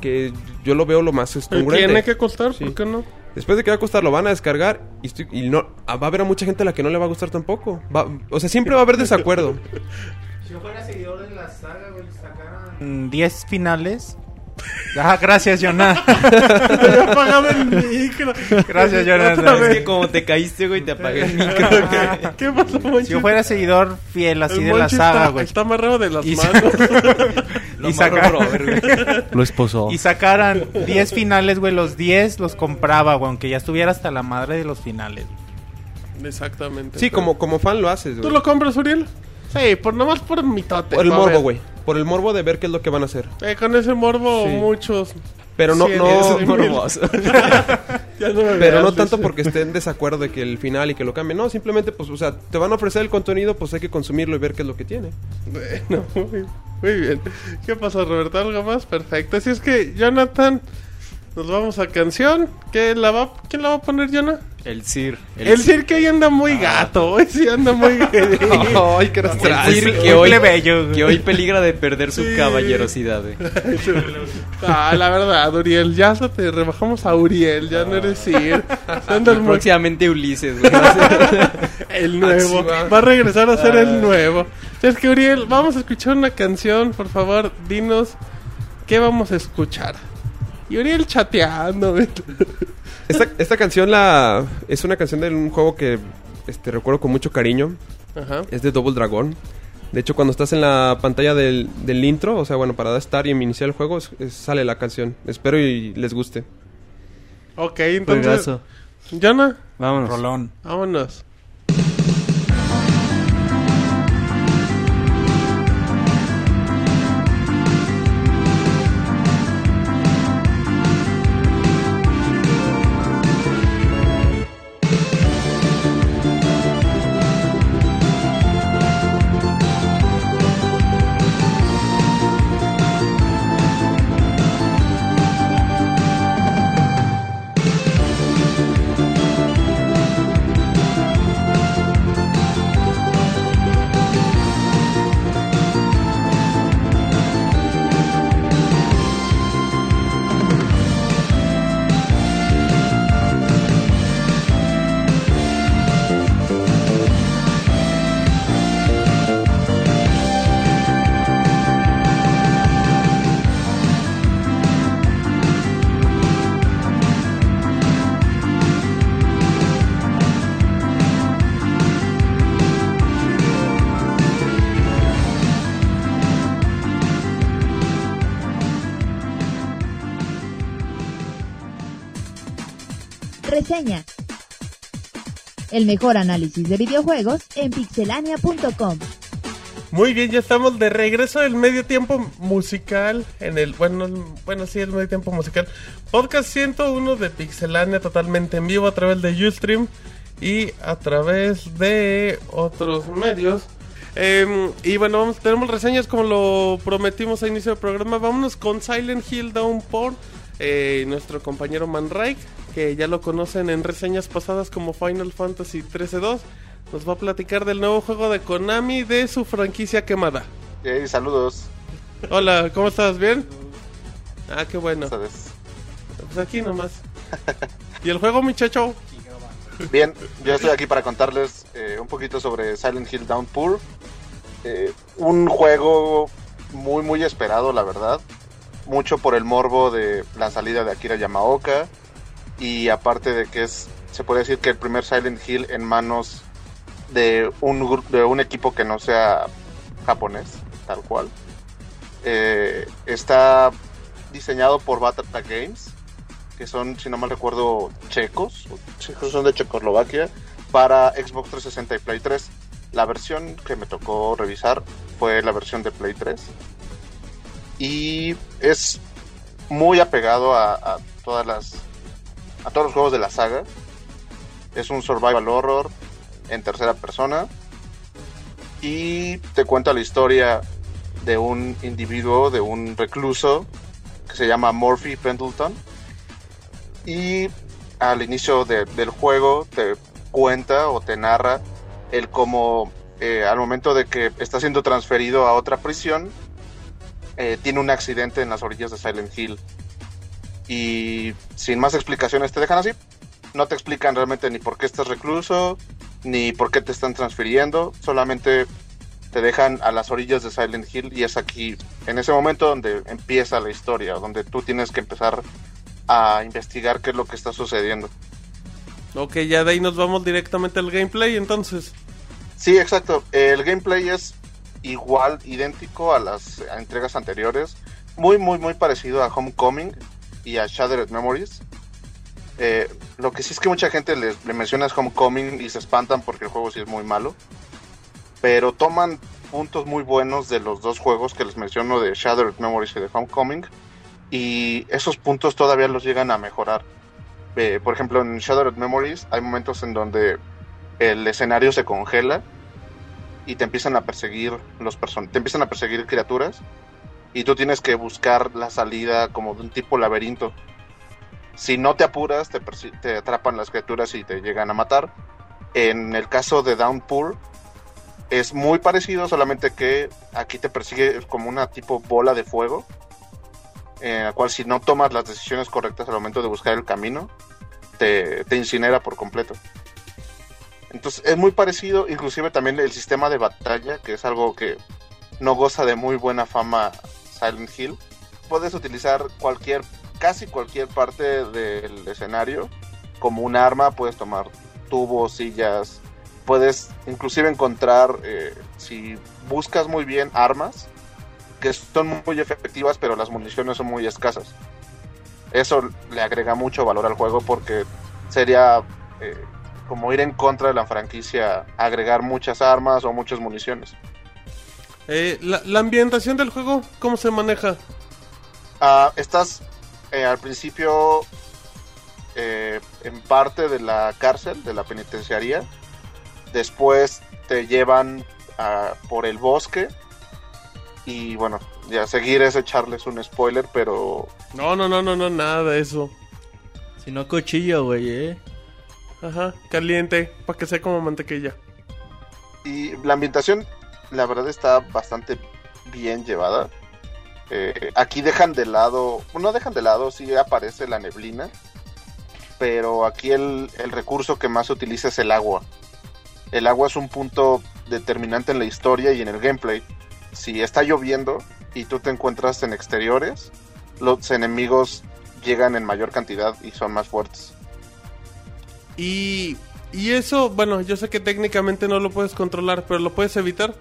Que yo lo veo lo más congruente. Tiene que costar, Sí. ¿por qué no? Después de que va a costar, lo van a descargar y, estoy- y no ah, va a haber a mucha gente a la que no le va a gustar tampoco. Va- o sea, siempre va a haber desacuerdo. Si yo fuera seguidor de la saga, güey, sacaran 10 finales. Ah, gracias, Jonah. Ya apagaba el micro. Gracias, Jonah. Es que como te caíste, güey, te apagué el micro. ¿Qué pasó? Si yo fuera seguidor fiel así El de la saga, güey. está amarrado de las Y- manos. Lo Y amarró saca- Robert, güey. Lo esposó. Y sacaran 10 finales, güey. Los 10 los compraba, güey. Aunque ya estuviera hasta la madre de los finales. Exactamente. Sí, como, como fan lo haces, ¿Tú güey. lo compras, Uriel? Sí, por nomás por mitote. Por el morbo, güey. Por el morbo de ver qué es lo que van a hacer. Eh, con ese morbo, Sí. muchos. Pero no, no, no pero no tanto porque estén en desacuerdo de que el final y que lo cambien. No, simplemente, pues, o sea, te van a ofrecer el contenido, pues hay que consumirlo y ver qué es lo que tiene. Bueno, muy, muy bien. ¿Qué pasó, Roberto? ¿Algo más? Perfecto. Así es que, Jonathan, nos vamos a canción. ¿Qué la va, ¿Quién la va a poner, Jonah? El Sir. El, Sir que hoy anda muy Ah. gato. Hoy sí anda muy Ay, qué El Sir que hoy, güey. que hoy peligra de perder su Sí. caballerosidad, güey. Ah, la verdad, Uriel, ya te rebajamos a Uriel, ya no eres muy- Próximamente Ulises, güey. El nuevo. Va. Va a regresar a ser Ah. el nuevo. Es que Uriel, vamos a escuchar una canción, por favor, dinos qué vamos a escuchar. Y Uriel chateando. Esta, esta canción la es una canción de un juego que este, recuerdo con mucho cariño. Ajá. Es de Double Dragon. De hecho, cuando estás en la pantalla del, del intro, o sea, bueno, para dar start y iniciar el juego, es- es- sale la canción. Espero y les guste. Ok, entonces. Juegazo. Jonah, Vámonos. Rolón. vámonos. El mejor análisis de videojuegos en pixelania.com. Muy bien, ya estamos de regreso del medio tiempo musical. En el. Bueno, bueno sí, el medio tiempo musical. Podcast 101 de Pixelania, totalmente en vivo a través de Ustream y a través de otros medios. Em, y bueno, vamos, tenemos reseñas como lo prometimos a inicio del programa. Vámonos con Silent Hill Downpour. Eh, nuestro compañero Manraik, que ya lo conocen en reseñas pasadas como Final Fantasy 13-2, nos va a platicar del nuevo juego de Konami de su franquicia quemada. Hey, saludos. Hola, ¿cómo estás? ¿Bien? Ah, qué bueno. ¿Sabes? Pues aquí nomás. ¿Y el juego, muchacho? Bien, yo estoy aquí para contarles eh, un poquito sobre Silent Hill Downpour. Eh, un juego muy, muy esperado, la verdad. Mucho por el morbo de la salida de Akira Yamaoka. Y aparte de que es, se puede decir que el primer Silent Hill en manos de un, de un equipo que no sea japonés, tal cual. Eh, está diseñado por Batata Games, que son, si no mal recuerdo, checos, checos son de Checoslovaquia, para Xbox 360 y Play 3. La versión que me tocó revisar fue la versión de Play 3. Y es muy apegado a todas las a todos los juegos de la saga. Es un survival horror en tercera persona y te cuenta la historia de un individuo, de un recluso que se llama Murphy Pendleton y al inicio de- del juego te cuenta o te narra el cómo eh, al momento de que está siendo transferido a otra prisión, eh, tiene un accidente en las orillas de Silent Hill. Y sin más explicaciones te dejan así. No te explican realmente ni por qué estás recluso, ni por qué te están transfiriendo. Solamente te dejan a las orillas de Silent Hill y es aquí, en ese momento donde empieza la historia, donde tú tienes que empezar a investigar qué es lo que está sucediendo. Ok, ya de ahí nos vamos directamente al gameplay entonces. Sí, exacto. El gameplay es igual, idéntico a las entregas anteriores. Muy, muy, muy parecido a Homecoming y a Shattered Memories. Eh, lo que sí es que mucha gente les, le menciona es Homecoming y se espantan porque el juego sí es muy malo. Pero toman puntos muy buenos de los dos juegos que les menciono de Shattered Memories y de Homecoming. Y esos puntos todavía los llegan a mejorar. Eh, por ejemplo, en Shattered Memories hay momentos en donde el escenario se congela y te empiezan a perseguir los person te empiezan a perseguir criaturas y tú tienes que buscar la salida como de un tipo laberinto. Si no te apuras, te, te atrapan las criaturas y te llegan a matar. En el caso de Downpour es muy parecido, solamente que aquí te persigue como una tipo bola de fuego, en la cual si no tomas las decisiones correctas al momento de buscar el camino, te, te incinera por completo. Entonces es muy parecido, inclusive también el sistema de batalla, que es algo que no goza de muy buena fama Silent Hill. Puedes utilizar cualquier, casi cualquier parte del escenario como un arma, puedes tomar tubos, sillas, puedes inclusive encontrar, eh, si buscas muy bien, armas que son muy efectivas, pero las municiones son muy escasas. Eso le agrega mucho valor al juego porque sería eh, como ir en contra de la franquicia, agregar muchas armas o muchas municiones. Eh, la, la ambientación del juego, ¿cómo se maneja? Ah, estás eh, al principio eh, en parte de la cárcel, de la penitenciaría. Después te llevan ah, por el bosque. Y bueno, ya seguir es echarles un spoiler, pero No, no, no, no, no, nada de eso. Si no cuchillo, güey, eh. Ajá, caliente, para que sea como mantequilla. Y la ambientación, la verdad, está bastante bien llevada. Eh, aquí dejan de lado, no dejan de lado, sí aparece la neblina, pero aquí el, el recurso que más se utiliza es el agua. El agua es un punto determinante en la historia y en el gameplay. Si está lloviendo y tú te encuentras en exteriores, los enemigos llegan en mayor cantidad y son más fuertes. Y, y eso, bueno, yo sé que técnicamente no lo puedes controlar, pero lo puedes evitar.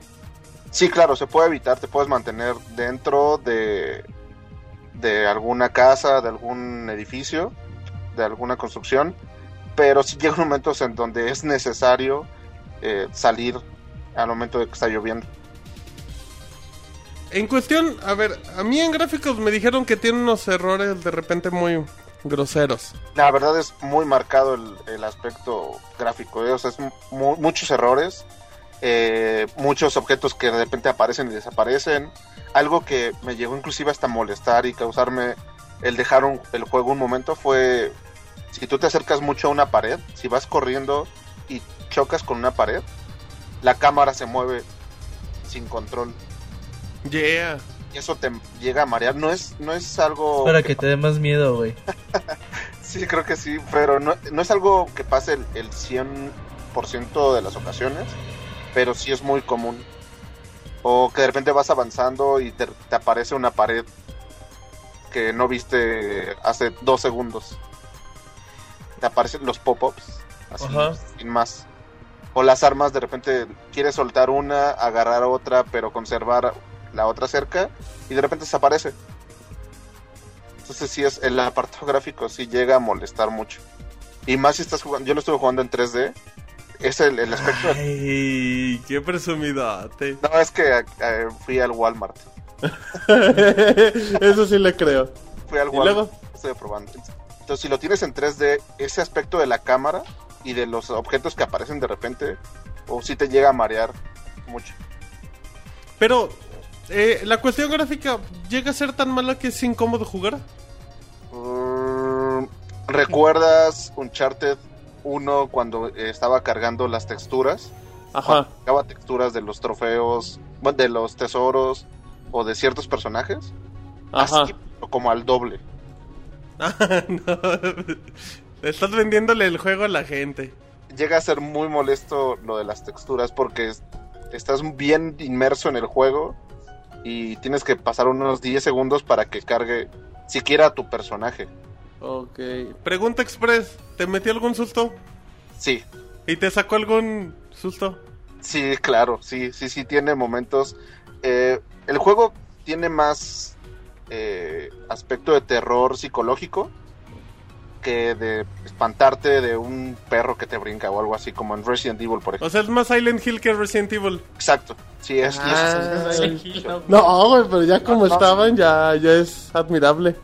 Sí, claro, se puede evitar, te puedes mantener dentro de, de alguna casa, de algún edificio, de alguna construcción, pero sí llega momentos en donde es necesario eh, salir al momento de que está lloviendo. En cuestión, a ver, a mí en gráficos me dijeron que tiene unos errores de repente muy groseros. La verdad es muy marcado el, el aspecto gráfico, ¿eh? o sea, es mu- muchos errores, eh, muchos objetos que de repente aparecen y desaparecen, algo que me llegó inclusive hasta molestar y causarme el dejar un- el juego un momento fue si tú te acercas mucho a una pared, si vas corriendo y chocas con una pared, la cámara se mueve sin control Yeah. y eso te llega a marear, no es, no es algo... Para que te dé más miedo, güey. Sí, creo que sí, pero no, no es algo que pase el, el 100% de las ocasiones, pero sí es muy común. O que de repente vas avanzando y te, te aparece una pared que no viste hace dos segundos. Te aparecen los pop-ups, así, Ajá. sin más. O las armas, de repente quieres soltar una, agarrar otra, pero conservar la otra cerca, y de repente desaparece. Entonces sí es el apartado gráfico sí llega a molestar mucho. Y más si estás jugando, yo lo estuve jugando en 3D. Es el, el aspecto. Ay, qué presumidote. No, es que eh, fui al Walmart. Eso sí le creo. Fui al ¿Y Walmart. luego? Estoy probando. Entonces, si lo tienes en 3D, ese aspecto de la cámara y de los objetos que aparecen de repente, o si te llega a marear mucho. Pero, eh, la cuestión gráfica llega a ser tan mala que es incómodo jugar. Mm, ¿Recuerdas Uncharted 1 cuando eh, estaba cargando las texturas? Ajá. Cargaba texturas de los trofeos, bueno, de los tesoros o de ciertos personajes. Ajá. Así, como al doble. Ah, no. Estás vendiéndole el juego a la gente. Llega a ser muy molesto lo de las texturas porque es- estás bien inmerso en el juego y tienes que pasar unos 10 segundos para que cargue siquiera a tu personaje. Ok. Pregunta Express. ¿Te metió algún susto? Sí, ¿Y te sacó algún susto? Sí, claro, sí, sí, sí, tiene momentos. Eh, el juego tiene más eh, aspecto de terror psicológico que de espantarte de un perro que te brinca o algo así, como en Resident Evil, por ejemplo. O sea, es más Silent Hill que Resident Evil. Exacto, sí, es. Ah, es- Silent No, güey, pero ya como No, no. estaban, ya, ya es admirable.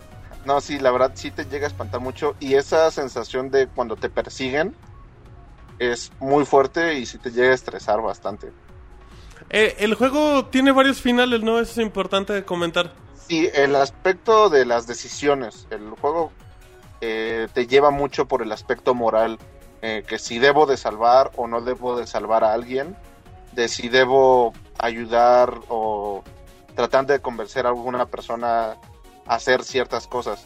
No, sí, la verdad sí te llega a espantar mucho. Y esa sensación de cuando te persiguen es muy fuerte y sí te llega a estresar bastante. Eh, el juego tiene varios finales, ¿no? Eso es importante comentar. Sí, el aspecto de las decisiones. El juego eh, te lleva mucho por el aspecto moral. eh, que si debo de salvar o no debo de salvar a alguien. De si debo ayudar o tratar de convencer a alguna persona hacer ciertas cosas.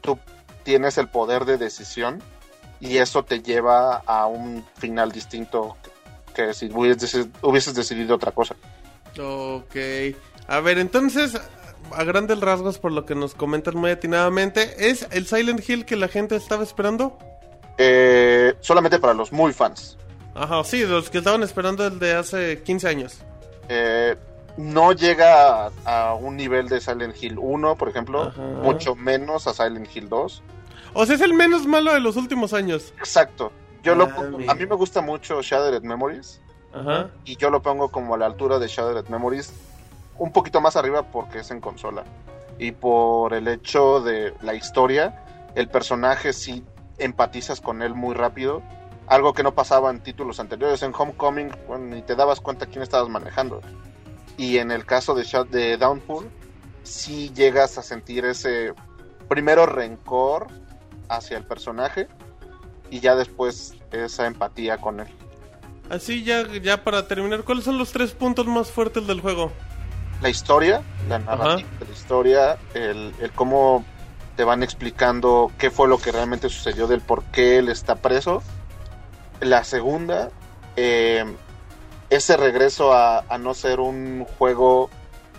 Tú tienes el poder de decisión y eso te lleva a un final distinto que, si hubieses, hubieses decidido otra cosa. Ok. A ver, entonces, a grandes rasgos, por lo que nos comentan muy atinadamente, ¿es el Silent Hill que la gente estaba esperando? Eh, solamente para los muy fans. Ajá, sí, los que estaban esperando el de hace 15 años. Eh, no llega a, a un nivel de Silent Hill 1, por ejemplo, Ajá. mucho menos a Silent Hill 2. O sea, es el menos malo de los últimos años. Exacto. Yo lo Ah, pongo- a mí me gusta mucho Shattered Memories Ajá. y yo lo pongo como a la altura de Shattered Memories, un poquito más arriba porque es en consola. Y por el hecho de la historia, el personaje sí empatizas con él muy rápido. Algo que no pasaba en títulos anteriores. En Homecoming bueno, ni te dabas cuenta quién estabas manejando. Y en el caso de, Shot de Downpour, sí llegas a sentir ese primero rencor hacia el personaje y ya después esa empatía con él. Así ya, ya para terminar, ¿cuáles son los tres puntos más fuertes del juego? la historia, la narrativa de la historia, el, el cómo te van explicando qué fue lo que realmente sucedió, del por qué él está preso. La segunda, eh, ese regreso a, no ser un juego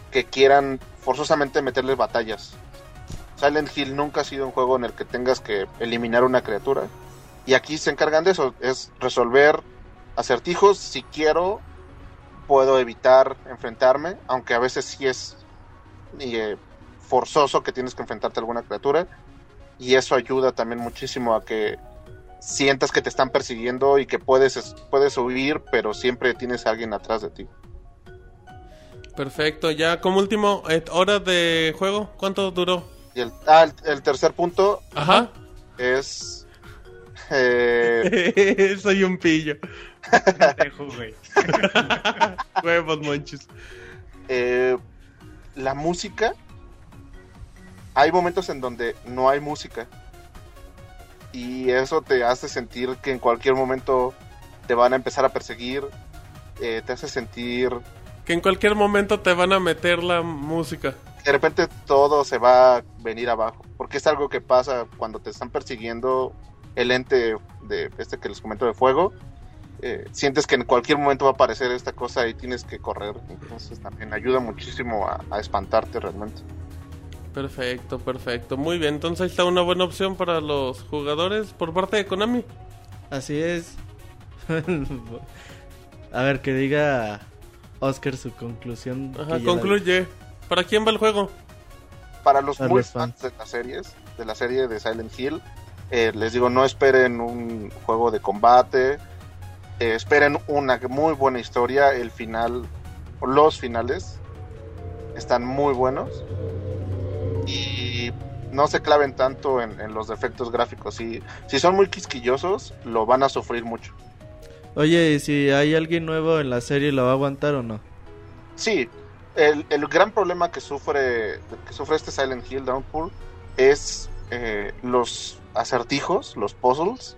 que quieran forzosamente meterle batallas. Silent Hill nunca ha sido un juego en el que tengas que eliminar una criatura. Y aquí se encargan de eso, es resolver acertijos si quiero puedo evitar enfrentarme, aunque a veces sí es eh, forzoso que tienes que enfrentarte a alguna criatura. Y eso ayuda también muchísimo a que sientas que te están persiguiendo y que puedes, puedes huir, pero siempre tienes a alguien atrás de ti. Perfecto, ya como último, eh, hora de juego, ¿cuánto duró? Y el, ah, el, el tercer punto Ajá. es... eh, Soy un pillo. Huevos, monchis. eh, la música. Hay momentos en donde no hay música. Y eso te hace sentir que en cualquier momento te van a empezar a perseguir. eh, te hace sentir. Que en cualquier momento te van a meter la música. De repente todo se va a venir abajo. Porque es algo que pasa cuando te están persiguiendo el ente de este que les comento de fuego. eh, sientes que en cualquier momento va a aparecer esta cosa y tienes que correr. Entonces también ayuda muchísimo a, a espantarte realmente. Perfecto, perfecto. Muy bien, entonces ahí está una buena opción para los jugadores por parte de Konami. Así es. A ver, que diga Oscar su conclusión. Ajá, concluye. ¿Para quién va el juego? para los Para muy los fans de las series, de la serie de Silent Hill, eh, les digo, no esperen un juego de combate, eh, esperen una muy buena historia, el final, los finales están muy buenos y no se claven tanto en, en los defectos gráficos, si, si son muy quisquillosos, lo van a sufrir mucho. Oye, ¿y si hay alguien nuevo en la serie, ¿lo va a aguantar o no? Sí, el, el gran problema que sufre, que sufre este Silent Hill Downpour es eh, los acertijos, los puzzles.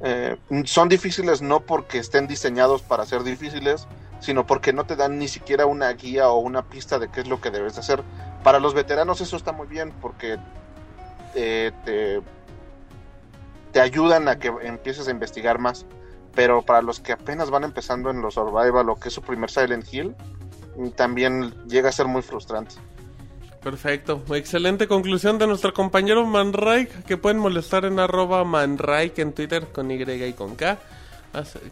Eh, son difíciles no porque estén diseñados para ser difíciles, sino porque no te dan ni siquiera una guía o una pista de qué es lo que debes de hacer. Para los veteranos eso está muy bien porque eh, te, ayudan a que empieces a investigar más. Pero para los que apenas van empezando en los survival o que es su primer Silent Hill, también llega a ser muy frustrante. Perfecto, excelente conclusión de nuestro compañero Manraik, que pueden molestar en arroba Manraik en Twitter con Y y con K.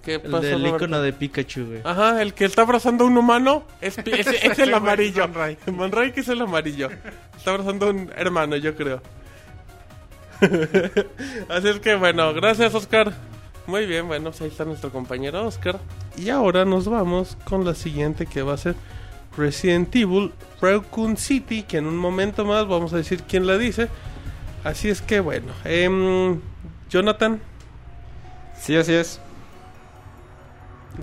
¿Qué El pasa, del Roberto? icono de Pikachu, güey. Ajá, el que está abrazando a un humano es, es- es el amarillo. es Manraik. Manraik es el amarillo. Está abrazando a un hermano, yo creo. Así es que bueno, gracias Oscar. Muy bien, bueno, pues ahí está nuestro compañero Oscar. Y ahora nos vamos con la siguiente que va a ser Resident Evil Raccoon City, que en un momento más vamos a decir quién la dice. Así es que bueno, em, Jonathan. Sí, así es.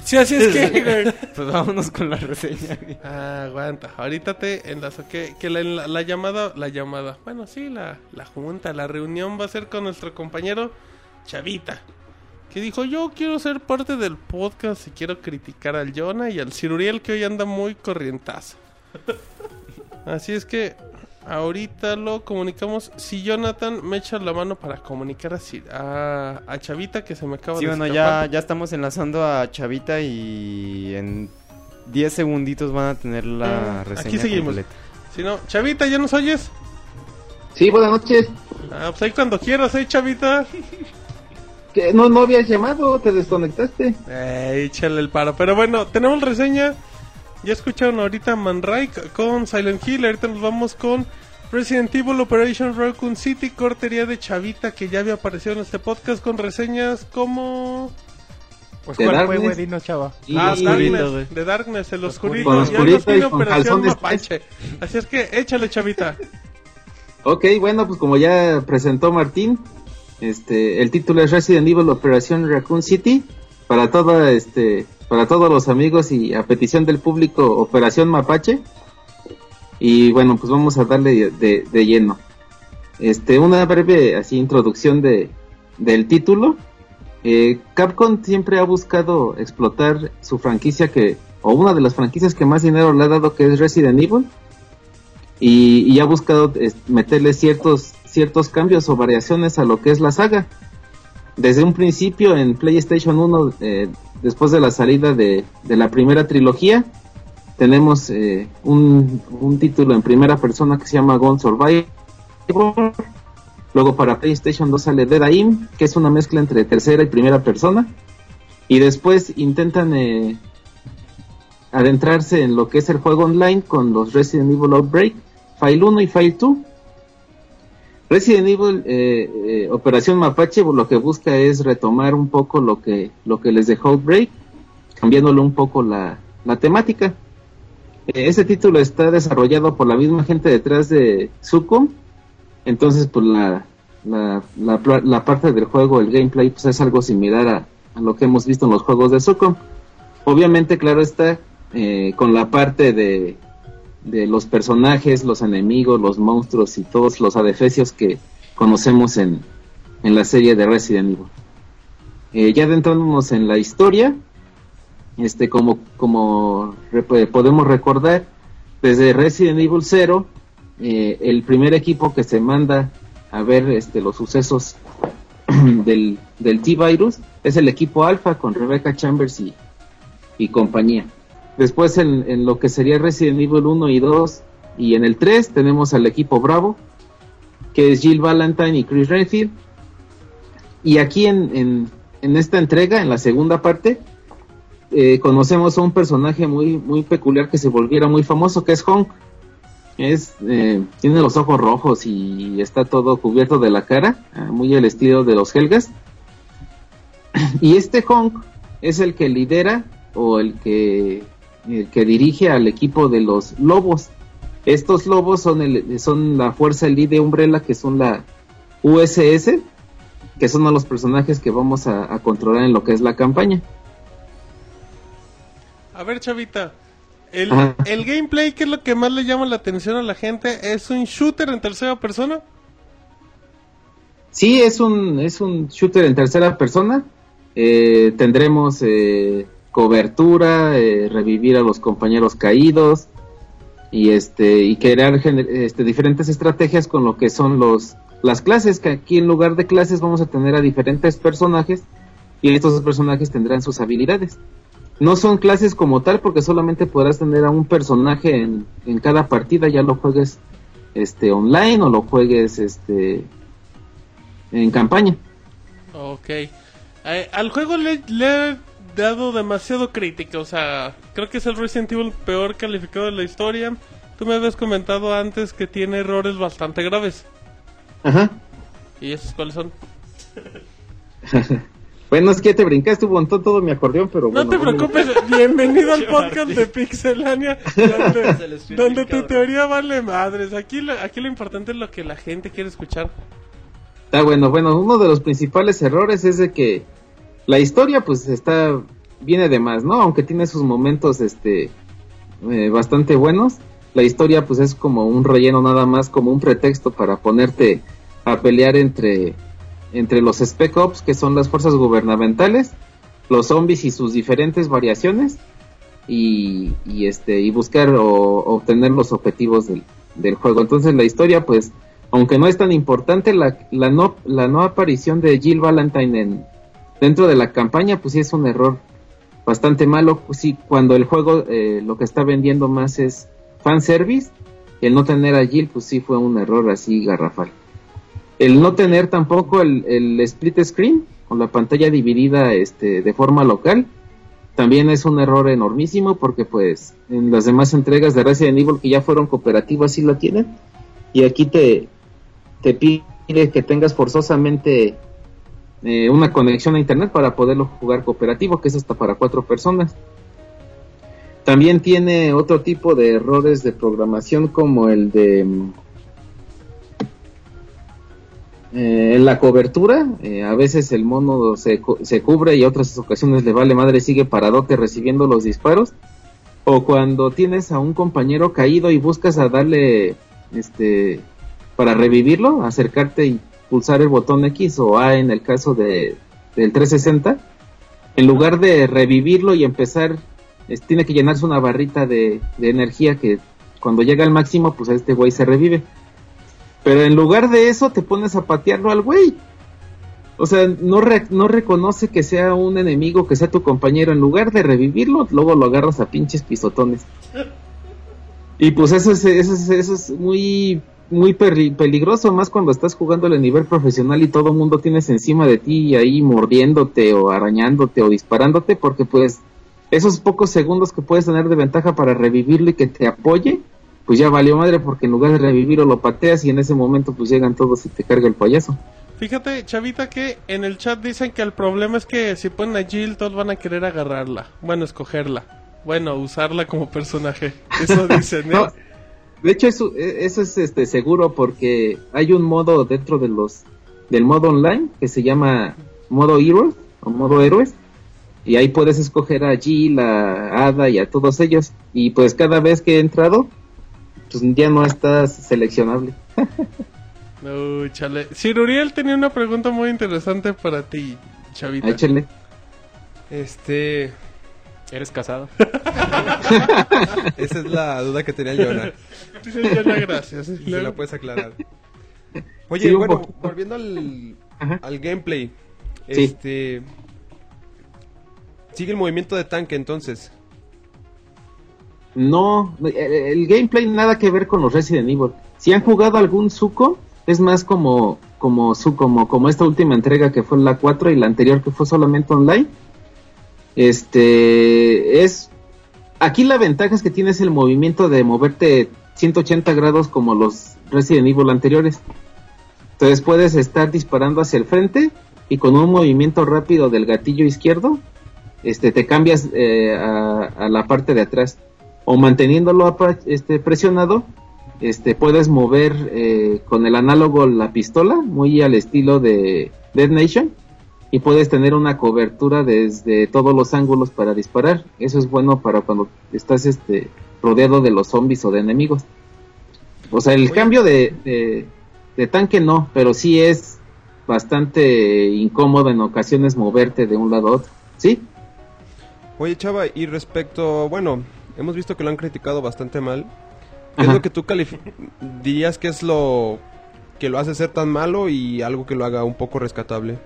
Sí, así es que... güey. Pues vámonos con la reseña. güey. Ah, aguanta, ahorita te enlazo que, que la, la- la llamada, la llamada, bueno, sí, la, la junta, la reunión va a ser con nuestro compañero Chavita, que dijo, yo quiero ser parte del podcast y quiero criticar al Jonah y al Ciruriel que hoy anda muy corrientazo. Así es que ahorita lo comunicamos, si Jonathan me echa la mano para comunicar a, Cir- a, a Chavita que se me acaba Sí, de bueno, ya, escapar. ya estamos enlazando a Chavita y en 10 segunditos van a tener la Aquí reseña seguimos. completa. Si no, Chavita, ¿ya nos oyes? Sí, buenas noches. Ah, pues ahí cuando quieras, ¿eh, Chavita? ¿Qué? No, no habías llamado, te desconectaste. Eh, échale el paro. Pero bueno, tenemos reseña. Ya escucharon ahorita Manrike con Silent Hill. Ahorita nos vamos con Resident Evil Operation Raccoon City, cortería de Chavita, que ya había aparecido en este podcast con reseñas como. Pues De cuál fue, güey, dinos, chava. Y- ah, Darkness, de Darkness, el oscurito. Con y oscurito con Operación calzón de Mapache. Así es que échale, Chavita. Ok, bueno, pues como ya presentó Martín, este, el título es Resident Evil Operación Raccoon City. Para toda, este, para todos los amigos y a petición del público, Operación Mapache. Y bueno, pues vamos a darle de, lleno. Este, una breve así introducción de, del título. Eh, Capcom siempre ha buscado explotar su franquicia que, o una de las franquicias que más dinero le ha dado que es Resident Evil y, y ha buscado meterle ciertos ciertos cambios o variaciones a lo que es la saga. Desde un principio en PlayStation 1, eh, después de la salida de, de la primera trilogía, tenemos eh, un, un título en primera persona que se llama Gone Survivor. Luego para PlayStation 2 sale Dead Aim, que es una mezcla entre tercera y primera persona. Y después intentan eh, adentrarse en lo que es el juego online con los Resident Evil Outbreak, File 1 y File 2. Resident Evil eh, eh, Operación Mapache lo que busca es retomar un poco lo que, lo que les dejó Outbreak, cambiándole un poco la, la temática. Eh, ese título está desarrollado por la misma gente detrás de Sucum, entonces pues la, la, la, parte del juego, el gameplay, pues es algo similar a, a lo que hemos visto en los juegos de Sucum. Obviamente, claro está, eh, con la parte de, de los personajes, los enemigos, los monstruos y todos los adefesios que conocemos en, en la serie de Resident Evil. Eh, ya adentrándonos en la historia, este como, como re- podemos recordar, desde Resident Evil 0, eh, el primer equipo que se manda a ver este, los sucesos del, del T-Virus es el equipo Alpha con Rebecca Chambers y, y compañía. Después en, en lo que sería Resident Evil 1 y 2 y en el 3 tenemos al equipo Bravo, que es Jill Valentine y Chris Redfield. Y aquí en, en, en esta entrega, en la segunda parte, eh, conocemos a un personaje muy, muy peculiar que se volviera muy famoso, que es Honk. Es, eh, tiene los ojos rojos y está todo cubierto de la cara, ah, muy al estilo de los Helgas. Y este Honk es el que lidera o el que, el que dirige al equipo de los lobos. Estos lobos son, el, son la fuerza elite Umbrella, que son la USS, que son los personajes que vamos a, a controlar en lo que es la campaña. A ver, Chavita. El, el gameplay, ¿qué es lo que más le llama la atención a la gente? ¿Es un shooter en tercera persona? Sí, es un, es un shooter en tercera persona. Eh, tendremos eh, cobertura, eh, revivir a los compañeros caídos y este y crear este, diferentes estrategias con lo que son los las clases. Que aquí en lugar de clases vamos a tener a diferentes personajes y estos personajes tendrán sus habilidades. No son clases como tal porque solamente podrás tener a un personaje en, en cada partida, ya lo juegues este online o lo juegues este en campaña. Ok. Eh, al juego le, le dado demasiado crítica, o sea, creo que es el Resident Evil peor calificado de la historia. Tú me habías comentado antes que tiene errores bastante graves. Ajá. ¿Y esos cuáles son? Bueno, es que te brincaste un montón todo mi acordeón, pero No bueno, te bueno. preocupes, bienvenido al podcast de Pixelania, donde, donde tu teoría vale madres. Aquí lo, aquí lo importante es lo que la gente quiere escuchar. Está bueno, bueno, uno de los principales errores es de que la historia pues está viene de más, ¿no? Aunque tiene sus momentos este eh, bastante buenos, la historia pues es como un relleno nada más, como un pretexto para ponerte a pelear entre entre los Spec Ops, que son las fuerzas gubernamentales, los zombies y sus diferentes variaciones y, y este y buscar o obtener los objetivos del, del juego. Entonces la historia pues aunque no es tan importante la, la no la no aparición de Jill Valentine en dentro de la campaña pues sí es un error bastante malo. Pues sí cuando el juego eh, lo que está vendiendo más es fanservice el no tener a Jill pues sí fue un error así garrafal. El no tener tampoco el, el split screen con la pantalla dividida este de forma local también es un error enormísimo porque pues en las demás entregas de Resident Evil que ya fueron cooperativas sí lo tienen. Y aquí te, te pide que tengas forzosamente eh, una conexión a internet para poderlo jugar cooperativo, que es hasta para cuatro personas. También tiene otro tipo de errores de programación como el de mm, eh, la cobertura. eh, a veces el mono se, se cubre y otras ocasiones le vale madre, sigue paradote recibiendo los disparos. O cuando tienes a un compañero caído y buscas a darle este para revivirlo, acercarte y pulsar el botón X o A en el caso de del 360, en lugar de revivirlo y empezar, tiene que llenarse una barrita de, de energía que cuando llega al máximo, pues este güey se revive. Pero en lugar de eso te pones a patearlo al güey. O sea, no, re- no reconoce que sea un enemigo, que sea tu compañero. En lugar de revivirlo, luego lo agarras a pinches pisotones. Y pues eso es, eso es, eso es muy, muy peligroso, más cuando estás jugando a nivel profesional y todo mundo tienes encima de ti ahí mordiéndote o arañándote o disparándote, porque pues esos pocos segundos que puedes tener de ventaja para revivirlo y que te apoye, pues ya valió madre porque en lugar de revivirlo lo pateas y en ese momento pues llegan todos y te carga el payaso. Fíjate, Chavita, que en el chat dicen que el problema es que si ponen a Jill, todos van a querer agarrarla. Bueno, escogerla. Bueno, usarla como personaje. Eso dicen, ¿eh? No, de hecho eso, e- eso es este seguro porque hay un modo dentro de los del modo online que se llama modo Heroes o modo héroes y ahí puedes escoger a Jill, a Ada y a todos ellos y pues cada vez que he entrado pues ya no estás seleccionable. Uy, chale. Sir Uriel tenía una pregunta muy interesante para ti, Chavita. Échale. Este. ¿Eres casado? Esa es la duda que tenía Jonah. Sí, ya no, gracias. Si se la puedes aclarar. Oye, Sí, bueno, volviendo al, al gameplay. Sí. Este. Sigue el movimiento de tanque entonces. No, el, el gameplay nada que ver con los Resident Evil. Si han jugado algún Suco, es más como como su como como esta última entrega que fue la 4 y la anterior que fue solamente online. Este es aquí la ventaja es que tienes el movimiento de moverte 180 grados como los Resident Evil anteriores. Entonces puedes estar disparando hacia el frente y con un movimiento rápido del gatillo izquierdo, este te cambias eh, a, la parte de atrás o manteniéndolo este, presionado, este, puedes mover eh, con el análogo la pistola, muy al estilo de Dead Nation, y puedes tener una cobertura desde todos los ángulos para disparar. Eso es bueno para cuando estás este, rodeado de los zombies o de enemigos. O sea, el Oye. cambio de, de, de tanque no, pero sí es bastante incómodo en ocasiones moverte de un lado a otro. ¿Sí? Oye, Chava, y respecto, bueno, hemos visto que lo han criticado bastante mal. ¿Qué es Ajá. lo que tú dirías que es lo que lo hace ser tan malo y algo que lo haga un poco rescatable?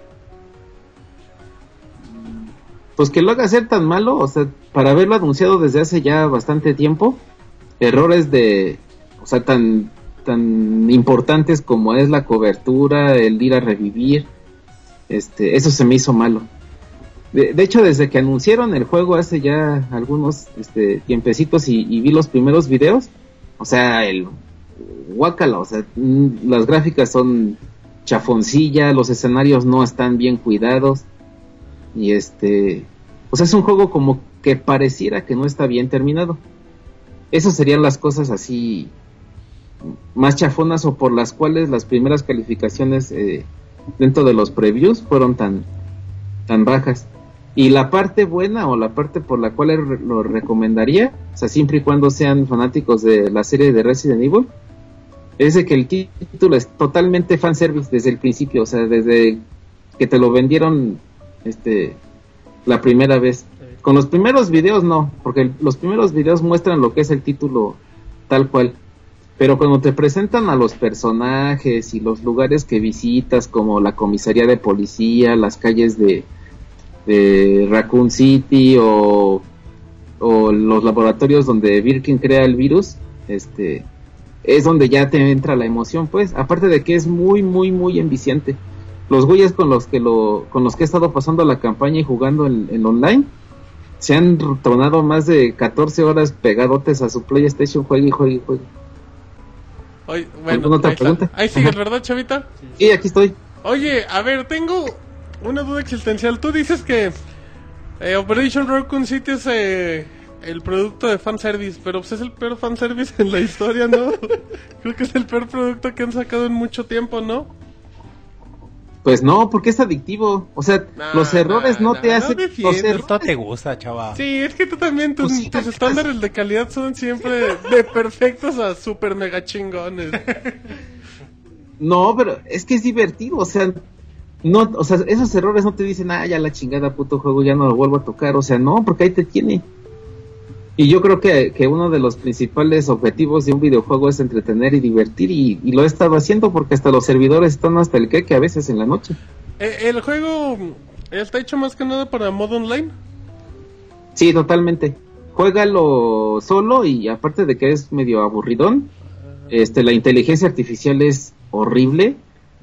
Pues que lo haga ser tan malo, o sea, para haberlo anunciado desde hace ya bastante tiempo, errores de, o sea, tan, tan importantes como es la cobertura, el ir a revivir, este, eso se me hizo malo. De, hecho, desde que anunciaron el juego hace ya algunos este, tiempecitos y, y vi los primeros videos, o sea, el guácala, o sea, mm, las gráficas son chafoncilla, los escenarios no están bien cuidados y este, o sea, es un juego como que pareciera que no está bien terminado. Esas serían las cosas así más chafonas o por las cuales las primeras calificaciones eh, dentro de los previews fueron tan tan bajas. Y la parte buena o la parte por la cual lo recomendaría, o sea, siempre y cuando sean fanáticos de la serie de Resident Evil, es de que el tí- título es totalmente fanservice desde el principio, o sea, desde que te lo vendieron este la primera vez. Con los primeros videos no, porque los primeros videos muestran lo que es el título tal cual. Pero cuando te presentan a los personajes y los lugares que visitas, como la comisaría de policía, las calles de, de Raccoon City o, o los laboratorios donde Birkin crea el virus, este es donde ya te entra la emoción, pues. Aparte de que es muy, muy, muy enviciante. Los güeyes con los que lo, con los que he estado pasando la campaña y jugando en, en online, se han tornado más de 14 horas pegadotes a su PlayStation, juegue y juegue y juegue. Oye, bueno, ¿Alguna otra ahí, está. pregunta? ahí sigues. ¿verdad, Chavita? Y aquí estoy. Oye, a ver, tengo una duda existencial. Tú dices que eh, Operation Raccoon City es eh, el producto de fanservice, pero pues es el peor fanservice en la historia, ¿no? Creo que es el peor producto que han sacado en mucho tiempo, ¿no? Pues no, porque es adictivo. O sea, Nah, los errores nah, no nah, te no hacen. defiendas. los errores- Esto te gusta, chaval. Sí, es que tú también, tus, Pues sí, tus estándares de calidad son siempre de perfectos a super mega chingones. No, pero es que es divertido. O sea, no, o sea, esos errores no te dicen, ah, ya la chingada puto juego, ya no lo vuelvo a tocar. O sea, no, porque ahí te tiene. Y yo creo que, que uno de los principales objetivos de un videojuego es entretener y divertir. Y, y lo he estado haciendo porque hasta los servidores están hasta el que a veces en la noche. Eh, el juego está hecho más que nada para modo online. Sí, totalmente. Juégalo solo y aparte de que es medio aburridón, este, la inteligencia artificial es horrible.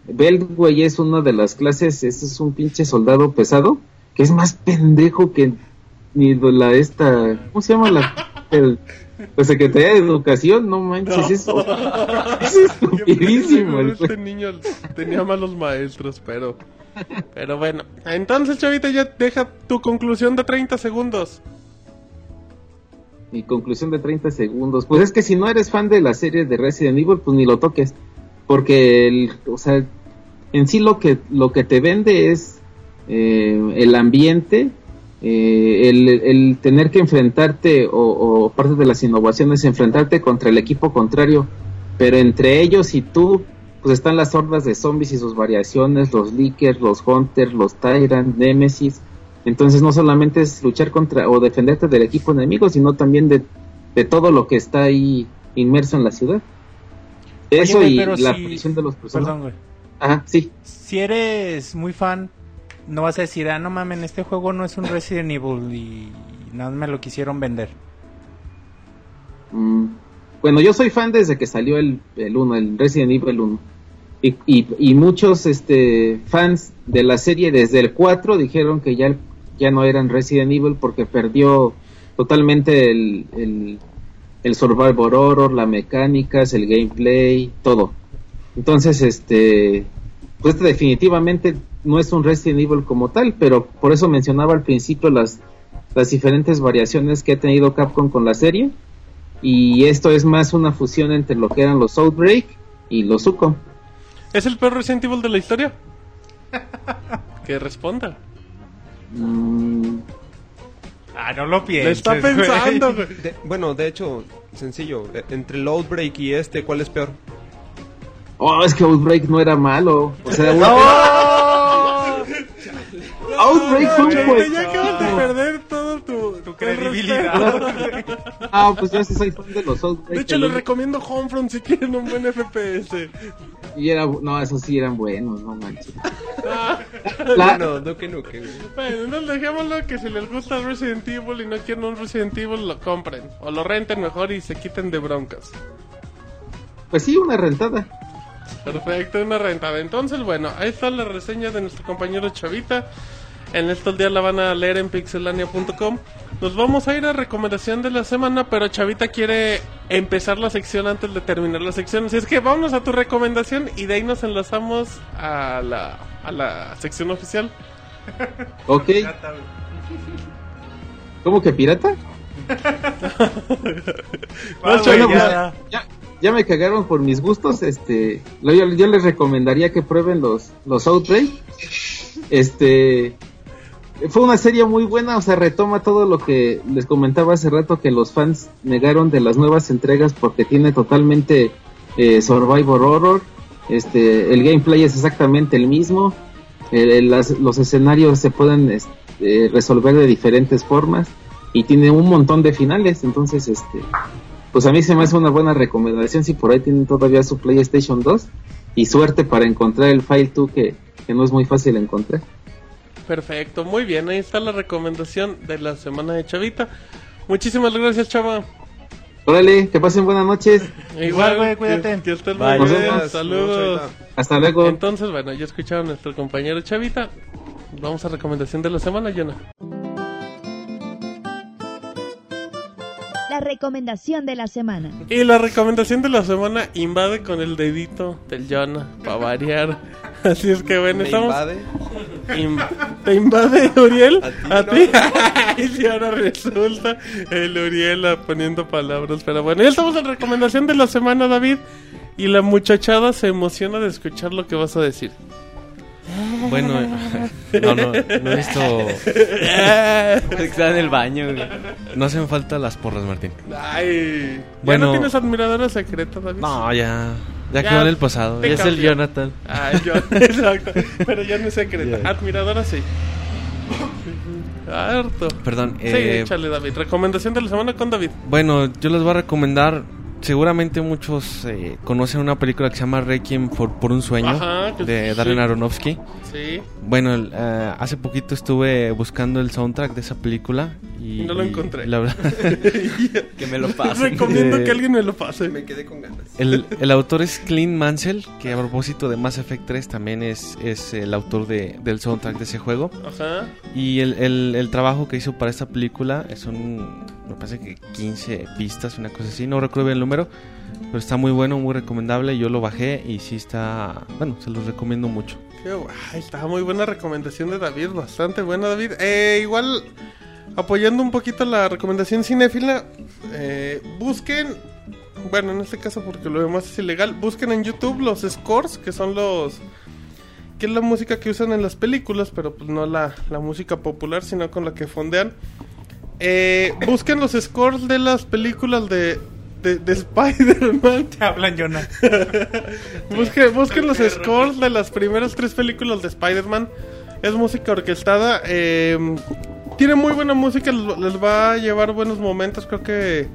Beltway es una de las clases, ese es un pinche soldado pesado, que es más pendejo que ni de la esta, ¿cómo se llama la, el- la Secretaría de Educación? No manches, eso es estupidísimo. el Este niño tenía malos maestros, pero... Pero bueno, entonces Chavita ya deja tu conclusión de 30 segundos. Mi conclusión de 30 segundos. Pues es que si no eres fan de la serie de Resident Evil, pues ni lo toques. Porque, el, o sea, en sí lo que, lo que te vende es eh, el ambiente, eh, el, el tener que enfrentarte, o, o parte de las innovaciones, enfrentarte contra el equipo contrario. Pero entre ellos y tú, pues están las hordas de zombies y sus variaciones, los Lickers, los Hunters, los Tyrant, Nemesis. Entonces no solamente es luchar contra o defenderte del equipo enemigo, sino también de, de todo lo que está ahí inmerso en la ciudad. Eso y la si- de los personajes. Perdón, güey. Ajá, sí. Si eres muy fan, no vas a decir, ah, no mamen, este juego no es un Resident Evil y nada me lo quisieron vender. Mm, bueno, yo soy fan desde que salió el, el 1, el Resident Evil 1. Y, y, muchos este, fans de la serie desde el 4 dijeron que ya, ya no eran Resident Evil porque perdió totalmente el, el, el survival horror, la mecánicas, el gameplay, todo. Entonces, este, pues este definitivamente no es un Resident Evil como tal, pero por eso mencionaba al principio las, las diferentes variaciones que ha tenido Capcom con la serie. Y esto es más una fusión entre lo que eran los Outbreak y los Sucom. ¿Es el peor Resident Evil de la historia? que responda. Mm, Ah, no lo Le pienses. está güey. pensando, güey. De- bueno, de hecho, sencillo. Entre el Outbreak y este, ¿cuál es peor? Oh, es que Outbreak no era malo. O sea, ¡No! Outbreak fue un Ya acabas de perder todo tu, tu credibilidad. Ah, pues yo sí soy fan de los Outbreak. De hecho, les recomiendo Homefront si quieren un buen FPS. Y era, no, esos sí eran buenos, no manches. Ah, La- No, no, que no, que no. Bueno, entonces dejémoslo que si les gusta Resident Evil y no quieren un Resident Evil, lo compren. O lo renten mejor y se quiten de broncas. Pues sí, una rentada. Perfecto, una rentada. Entonces, bueno, ahí está la reseña de nuestro compañero Chavita. En estos días la van a leer en pixelania.com. Nos vamos a ir a recomendación de la semana, pero Chavita quiere empezar la sección antes de terminar la sección. Así es que vámonos a tu recomendación y de ahí nos enlazamos a la, a la sección oficial. Ok. ¿Cómo que pirata? Bueno, Chavita. pues, ya, ya me cagaron por mis gustos. Este, yo, les recomendaría que prueben los, los. Este, fue una serie muy buena, o sea, retoma todo lo que les comentaba hace rato que los fans negaron de las nuevas entregas porque tiene totalmente eh, Survivor Horror. Este, el gameplay es exactamente el mismo. Eh, las- los escenarios se pueden este, eh, resolver de diferentes formas y tiene un montón de finales. Entonces, este, pues a mí se me hace una buena recomendación si por ahí tienen todavía su PlayStation 2 y suerte para encontrar el File 2 que, que no es muy fácil encontrar. Perfecto, muy bien. Ahí está la recomendación de la semana de Chavita. Muchísimas gracias, Chava. Órale, que pasen buenas noches. Igual, güey, cuídate. Que, que muy bien. Saludos. Hasta luego. Entonces, bueno, ya escucharon a nuestro compañero Chavita. Vamos a recomendación de la semana, Jonah. La recomendación de la semana. Y la recomendación de la semana invade con el dedito del Jonah, para variar. Así es que bueno, ¿Me estamos... invade? ¿Te invade, Uriel? ¿A ti, no? y si ahora resulta el Uriel poniendo palabras. Pero bueno, ya estamos en recomendación de la semana, David. Y la muchachada se emociona de escuchar lo que vas a decir. Bueno, no, no, no he visto. Está en el baño, güey. No hacen falta las porras, Martín. Ay, ¿ya Bueno. no tienes admiradora secreta, David? No, ya. Ya Ya, quedó en el pasado. Ya es el. Jonathan. Ah, yo, exacto. Pero ya no es secreta. Ya. Admiradora sí. Harto. Perdón. Sí, eh, échale, David. Recomendación de la semana con David. Bueno, yo les voy a recomendar. Seguramente muchos eh, conocen una película que se llama Requiem por, por un sueño Ajá, de sí. Darren Aronofsky. Sí. Bueno, el, eh, hace poquito estuve buscando el soundtrack de esa película y No lo encontré. La verdad, Que me lo pasen. Recomiendo Eh, que alguien me lo pase. Me quedé con ganas. el, el autor es Clint Mansell, que a propósito de Mass Effect 3 también es, es el autor de, del soundtrack de ese juego. Ajá. Y el, el- el trabajo que hizo para esta película son, me parece que 15 pistas, una cosa así, no recuerdo bien el pero está muy bueno, muy recomendable. Yo lo bajé y sí está, bueno, se los recomiendo mucho. Qué guay, está muy buena recomendación de David, bastante buena David. Eh, igual, apoyando un poquito la recomendación cinéfila, eh, busquen, bueno, en este caso porque lo demás es ilegal, busquen en YouTube los scores, que son los... que es la música que usan en las películas, pero pues no la, la música popular, sino con la que fondean. Eh, busquen los scores de las películas de, de, de Spider-Man. Te hablan, Jonah. Busquen, busquen los scores de las primeras tres películas de Spider-Man. Es música orquestada. eh, tiene muy buena música. Les, va a llevar buenos momentos. Creo que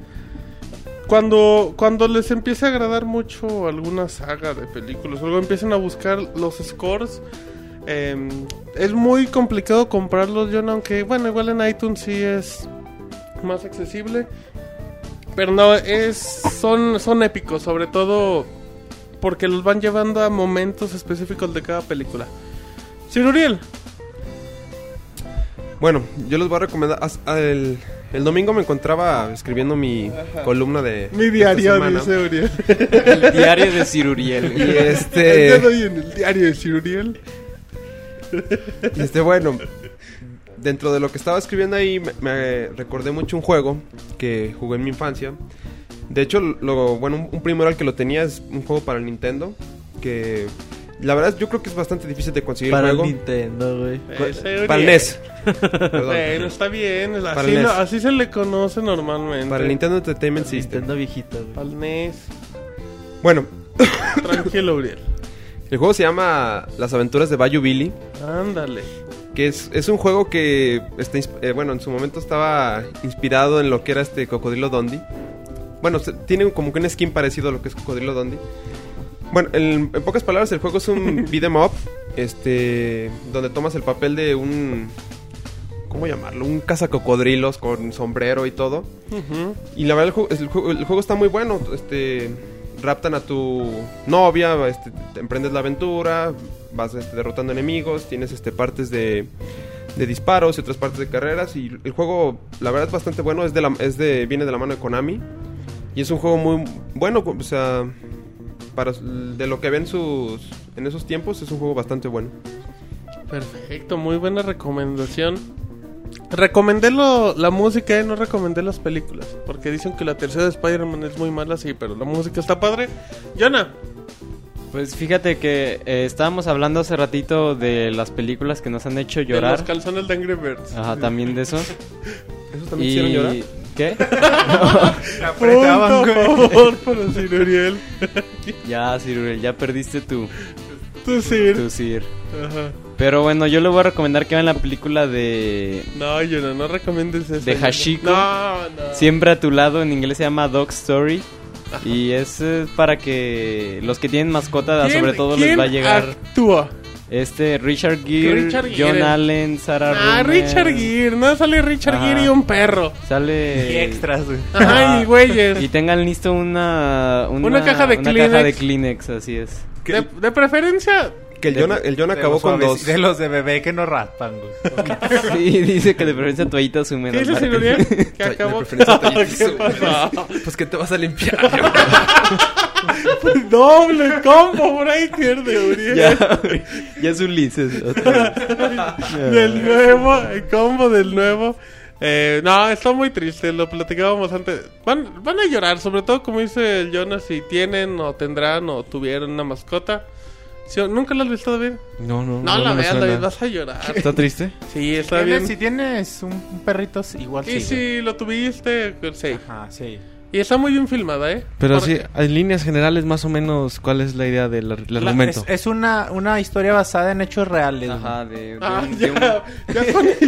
cuando, cuando les empiece a agradar mucho alguna saga de películas, luego empiecen a buscar los scores. eh, es muy complicado comprarlos, John, aunque bueno, igual en iTunes sí es más accesible. Pero no, es, son, son épicos, sobre todo porque los van llevando a momentos específicos de cada película. Sir Uriel, Bueno, yo les voy a recomendar. El, el domingo me encontraba escribiendo mi columna de. mi diario, dice Uriel. El diario de Ciruriel. Y El día este. hoy en el diario de Sir Uriel. y este, bueno. Dentro de lo que estaba escribiendo ahí, me, me recordé mucho un juego que jugué en mi infancia. De hecho, lo, bueno, un, un primero al que lo tenía es un juego para el Nintendo. Que la verdad yo creo que es bastante difícil de conseguir Para el juego. Nintendo, güey. Uriel. Para el NES. Perdón. Bueno, está bien. Así, lo- NES. así se le conoce normalmente. Para el Nintendo Entertainment System. Nintendo viejito, güey. Para el NES. Bueno, Tranquilo, Uriel. el juego se llama Las aventuras de Bayou Billy. Ándale. Que es, es un juego que está, eh, bueno, en su momento estaba inspirado en lo que era este Cocodrilo Dondi. Bueno, tiene como que un skin parecido a lo que es Cocodrilo Dondi. Bueno, en, en pocas palabras, el juego es un beat 'em up, este, donde tomas el papel de un, ¿cómo llamarlo? Un cazacocodrilos con sombrero y todo. Y la verdad el el juego está muy bueno. Este, raptan a tu novia, este, te emprendes la aventura, vas este, derrotando enemigos, tienes este, partes de, de disparos y otras partes de carreras. Y el juego, la verdad, es bastante bueno. Es de la, es de, viene de la mano de Konami. Y es un juego muy bueno. O sea, para, de lo que ven sus, en esos tiempos, es un juego bastante bueno. Perfecto, muy buena recomendación. Recomendé lo- la música y no recomendé las películas. Porque dicen que la tercera de Spider-Man es muy mala, sí, pero la música está padre. Jonah, Pues fíjate que eh, estábamos hablando hace ratito de las películas que nos han hecho de llorar. los calzones de Angry Birds. Ajá, también de eso. ¿Eso también hicieron llorar? ¿Qué? Punto, por favor, para Sir Uriel. ya, Sir, ya perdiste tu, Tú, Sir. tu Sir. Ajá. Pero bueno, yo le voy a recomendar que vean la película de No, Jonah, no recomiendes eso. De. Hashiko. No, no. Siempre a tu lado, en inglés se llama Dog Story. Y es eh, para que los que tienen mascota, ¿Quién- sobre todo les va a llegar actúa? este Richard Gere, Richard John Gere. Allen, Sarah Ah. Richard Gere. No sale Richard Ajá. Gere y un perro. Sale Y extras, güey. Ajá, y güeyes. Y tengan listo una una, Una caja de una Kleenex. caja de Kleenex, así es. De, de preferencia, Que el De- Jonah, el De acabó con dos. De los de bebé que no raspan, güey. Sí, dice que de preferencia toallitas ¿qué húmedas. dice Sir Martín. Que De acabó. preferencia toallitas ¿Qué húmedas. Pues que te vas a limpiar. Doble combo breaker de Uriel. ya, ya es Ulises. otra vez. del nuevo, el combo del nuevo. Eh, no, está muy triste, lo platicábamos antes. Van, van a llorar, sobre todo como dice el Jonas, si tienen o tendrán o tuvieron una mascota. ¿Sí ¿Nunca lo has visto, David? No, no. No, la veas. David, vas a llorar. ¿Está triste? Sí, está ¿Tienes- bien. Si tienes un, perrito, sí, igual Y sí. güey. si lo tuviste, pues, sí. Ajá, sí. Y está muy bien filmada, ¿eh? Pero sí, en líneas generales, más o menos, ¿cuál es la idea del del La- argumento? es, es una, una historia basada en hechos reales. Ajá, de, de Ah, de un- ya, ya con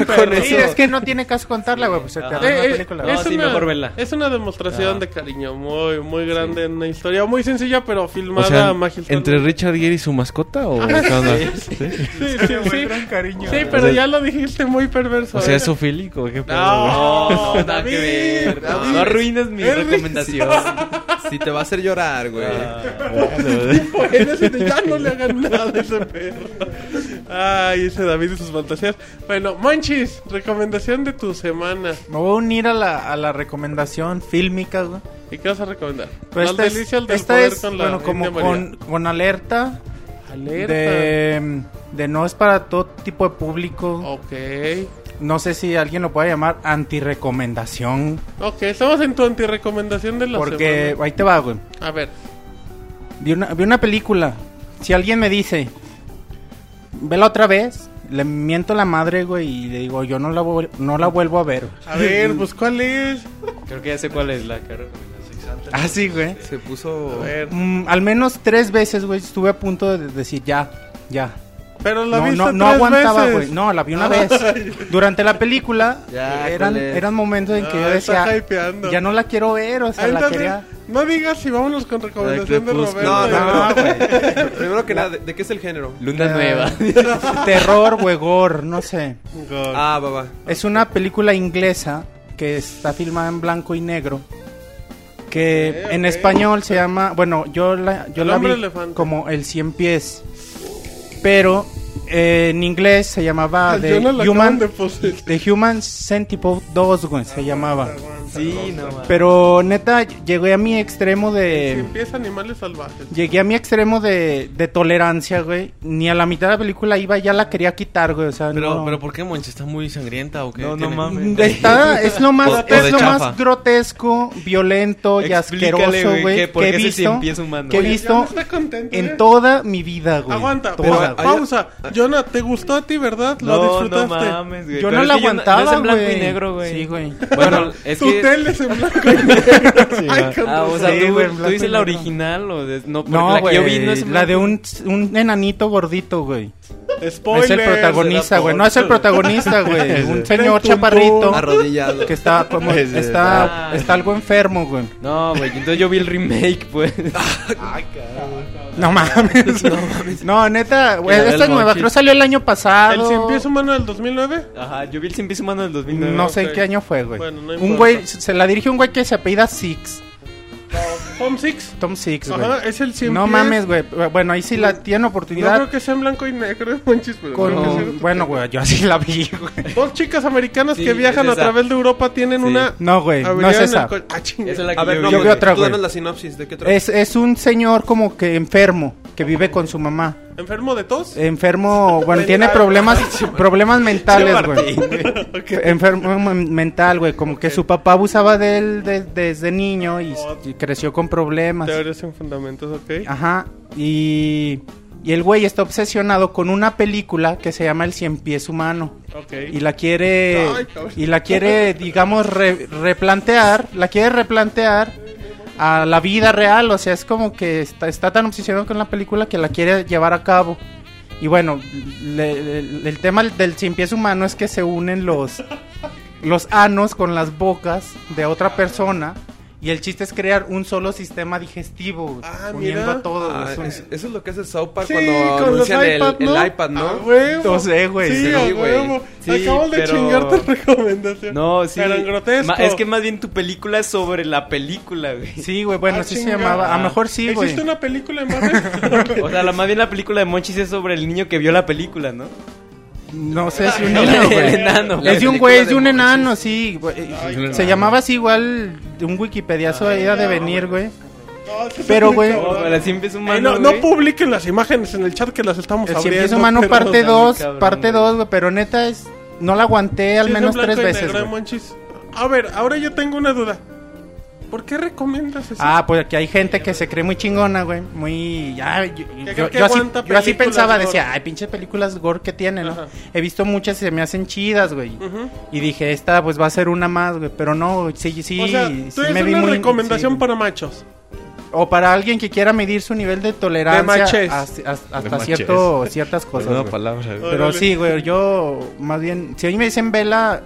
historia. Sí, es que no tiene caso contarla, güey. Pues se te Eh, eh, la película. No, es, sí, una, mejor es una demostración Ah. de cariño muy muy grande en una historia muy sencilla pero filmada o sea, magistralmente. ¿entre Richard Gere y su mascota o Ah, sí, ¿Sí? Sí, sí, sí. cariño. Sí, pero ya lo dijiste muy perverso. O sea, ¿eh? ¿es zoofílico? ¿Qué pedo, No, No, No, no arruines mi Es recomendación. Si te va a hacer llorar, güey. Bueno, te- ya no le hagan nada a ese perro. Ay, ese David y sus fantasías. Bueno, Monchis, recomendación de tu semana. Me voy a unir a la, a la recomendación fílmica, güey. ¿Y qué vas a recomendar? Pues esta es, del esta poder es, con la bueno, como con, con alerta, Alerta. de, de no es para todo tipo de público. Ok. No sé si alguien lo puede llamar antirecomendación. Ok, estamos en tu antirecomendación de la Porque semana. ahí te va, güey. A ver. Vi una, vi una película. Si alguien me dice, vela otra vez, le miento la madre, güey, y le digo, yo no la, no la vuelvo a ver. A ver, pues ¿cuál es? Creo que ya sé cuál es la que recomiendas. Ah, sí, güey. Se puso. A ver. Mm, al menos tres veces, güey, estuve a punto de decir, ya, ya. Pero la No, viste no, no aguantaba, güey. No, la vi una Ay. vez. Durante la película, Ya, eran, eran momentos en que yo Ah, está decía, hypeando. ya no la quiero ver, o sea, Ah, la entonces, quería... No digas si vámonos con recomendación de. Roberto. No, no, No, güey. Primero que nada, ¿de, de qué es el género? Luna Eh, nueva. Terror, huegor, no sé. God. Ah, va, va. Es una película inglesa que está filmada en blanco y negro. Que en español se llama. Bueno, yo la, yo El la vi elefante. como El Cien Pies. Pero eh, en inglés se llamaba The Human. The Human Centipede 2, güey, se llamaba. Sí, no. Pero neta, llegué a mi extremo Si de. empieza animales salvajes. Llegué a mi extremo de, de tolerancia, güey. Ni a la mitad de la película iba, ya la quería quitar, güey. O sea, Pero, no. pero ¿por qué, Monchi? ¿Está muy sangrienta o qué? No, no mames. Está, es lo más, O- es lo chafa. más grotesco, violento y Explícale, asqueroso, güey, que que, por he visto, que he visto Jonah está contento, ¿eh? en toda mi vida, güey. Aguanta, Toda, pausa. Jonah, ¿te gustó a ti, verdad? ¿Lo No, disfrutaste? no mames, güey. Yo Pero no la aguantaba, No es en blanco güey. y negro, güey. Sí, güey. Bueno, es que... en blanco y negro. Ay, con Ah, o razón. sea, Sí, tú, güey, dices la original o de... No, porque No, la que yo vi no es en la de un, un enanito gordito, güey. Spoiler. Es el protagonista, güey. No es el protagonista, güey. Un señor chaparrito Arrodillado. que está como está está- está algo enfermo, güey. No, güey, entonces yo vi el remake, pues. No mames. No, neta, güey, Que la esta es nueva, creo salió el año pasado. ¿El cien pies humano del 2009? Ajá, yo vi el Cien Pies Humano del 2009. No sé Ok. en qué año fue, güey. Bueno, no un güey, se la dirige un güey que se apellida Six. Home Six. Tom Six, güey. Ajá, es el 100 No pies. mames, güey. Bueno, ahí sí la tiene No oportunidad. creo que sea en blanco y negro, Monchis, pero con... creo que sea otro Bueno, güey, yo así la vi, güey. Dos chicas americanas Sí, que viajan es a través de Europa tienen Sí. una... No, güey, no es el esa. Ah, es la que A ver, yo no. Yo vi otra, güey. la sinopsis de qué trata. Es, es un señor como que enfermo, que vive con su mamá. ¿Enfermo de tos? Enfermo, bueno, tiene problemas problemas mentales, güey. Enfermo men- mental, güey. Como que su papá abusaba de él de- desde niño y, y creció con problemas. Teorías sin fundamentos, ok. Ajá. Y, y el güey está obsesionado con una película que se llama El Cien Pies Humano. Ok. Y la quiere, Ay, y la quiere, digamos, re- replantear, la quiere replantear a la vida real. O sea, es como que está, está tan obsesionado con la película que la quiere llevar a cabo. Y bueno, el tema del cien pies humano es que se unen los, los anos con las bocas de otra persona. Y el chiste es crear un solo sistema digestivo, Ah, uniendo mira. a todos. Ah, un- eso es lo que hace South Park Sí, cuando anuncian el, iPad, ¿no? el iPad, ¿no? Ah. No sé, güey. Sí, Sí, güey. Sí, Acabas de pero- chingar tu recomendación. No, sí. Pero en grotesco. Ma- es que más bien tu película es sobre la película, güey. Sí, güey, bueno, Ah, así se chinga. llamaba. A lo mejor sí, güey. ¿Existe una película en Marvel? O sea, la, más bien la película de Monchis es sobre el niño que vio la película, ¿no? No sé si un güey. enano, Es de un güey, es de un enano, sí. güey. Se llamaba así igual un Wikipediazo ahí ha de venir, güey. No, Pero, güey. No, la güey. publiquen las imágenes en el chat que las estamos El abriendo. Cien Humano pero- parte está muy 2, cabrón, parte güey. 2, güey, pero neta es... No la aguanté al Sí, es en menos blanco tres y veces, negro, güey. Monchis. A ver, ahora yo tengo una duda. ¿Por qué recomiendas eso? Ah, pues aquí hay gente que se cree muy chingona, güey. Muy. Ya, yo, yo- así, yo así pensaba, gore. decía, ay, pinche películas gore que tiene, ¿no? Ajá. He visto muchas y se me hacen chidas, güey. Ujú. Y dije, esta pues va a ser una más, güey. Pero no, sí, sí. o sea, sí tú me vi una muy- recomendación sí. para machos. O para alguien que quiera medir su nivel de De tolerancia hasta, De cierto, ciertas cosas. Una güey. palabra, güey. Pero sí, güey, yo más bien, si a mí me dicen vela,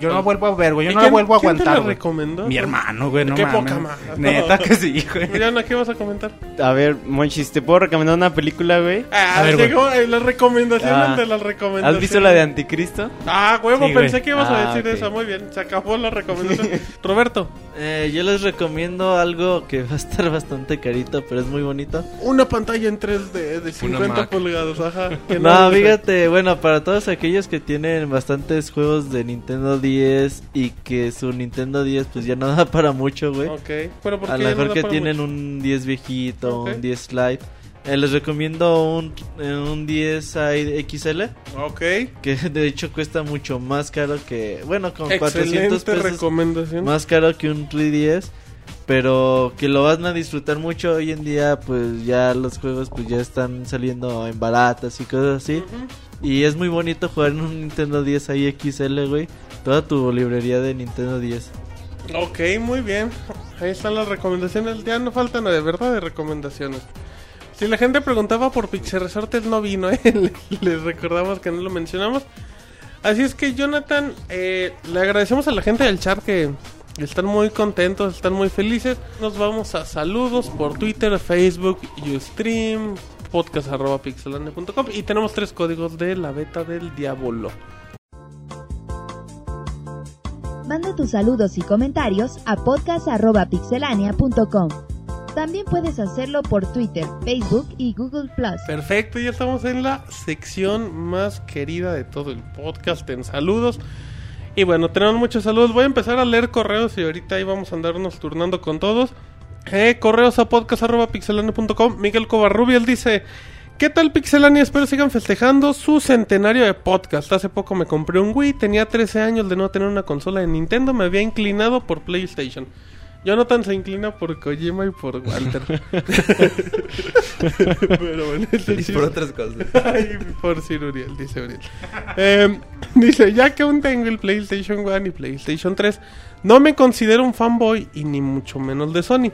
yo no vuelvo a ver, güey, yo ¿Y no la vuelvo a quién te aguantar. la güey. recomendó? Mi hermano, güey, no Qué mames. poca madre. Neta que sí, güey. Mariana, ¿qué vas a comentar? A ver, Monchis, ¿te puedo recomendar una película, güey? Ah, A ver, llegó eh, la recomendación Ah. de las recomendaciones. ¿Has visto la de Anticristo? Ah, huevo, Sí, pensé güey. que ibas a Ah, decir ok. esa. Muy bien, se acabó la recomendación. Roberto, Eh, yo les recomiendo algo que va a estar bastante carito, pero es muy bonito. una pantalla en 3D de 50 Mac. pulgadas, ajá. que No, dice. fíjate, bueno, para todos aquellos que tienen bastantes juegos de Nintendo 10 y que su Nintendo 10 pues ya no da para mucho, güey. Ok, pero ¿por A lo no mejor que tienen mucho? un 10 viejito, un 10 Lite. Eh, les recomiendo un, eh, un 10 XL, Ok, que de hecho cuesta mucho más caro que, bueno, con 400 excelente pesos recomendación. más caro que un 3DS. Pero que lo van a disfrutar mucho hoy en día, pues ya los juegos pues ya están saliendo en baratas y cosas así. Y es muy bonito jugar en un Nintendo 10 ahí XL, güey. Toda tu librería de Nintendo 10. Ok, muy bien. Ahí están las recomendaciones. Ya no faltan de verdad de recomendaciones. Si la gente preguntaba por Pixel Resort, no vino, ¿eh? Le- Les recordamos que no lo mencionamos. Así es que, Jonathan, eh, le agradecemos a la gente del chat que están muy contentos, están muy felices. Nos vamos a saludos por Twitter, Facebook, Ustream, podcast arroba pixelania.com y tenemos tres códigos de la beta del diablo. Manda tus saludos y comentarios a podcast.pixelania.com. También puedes hacerlo por Twitter, Facebook y Google Plus. Perfecto, ya estamos en la sección más querida de todo el podcast en saludos. Y bueno, tenemos muchos saludos. Voy a empezar a leer correos y ahorita ahí vamos a andarnos turnando con todos. Eh, correos a podcast.pixelania.com. Miguel Covarrubial dice: ¿Qué tal Pixelania? Espero sigan festejando su centenario de podcast. Hace poco me compré un Wii, tenía 13 años de no tener una consola de Nintendo, me había inclinado por PlayStation. Jonathan se inclina por Kojima y por Walter. Pero bueno, Y por otras cosas. Por Sir Uriel, dice Uriel. Eh, dice, ya que aún tengo el PlayStation 1 y PlayStation 3, no me considero un fanboy y ni mucho menos de Sony.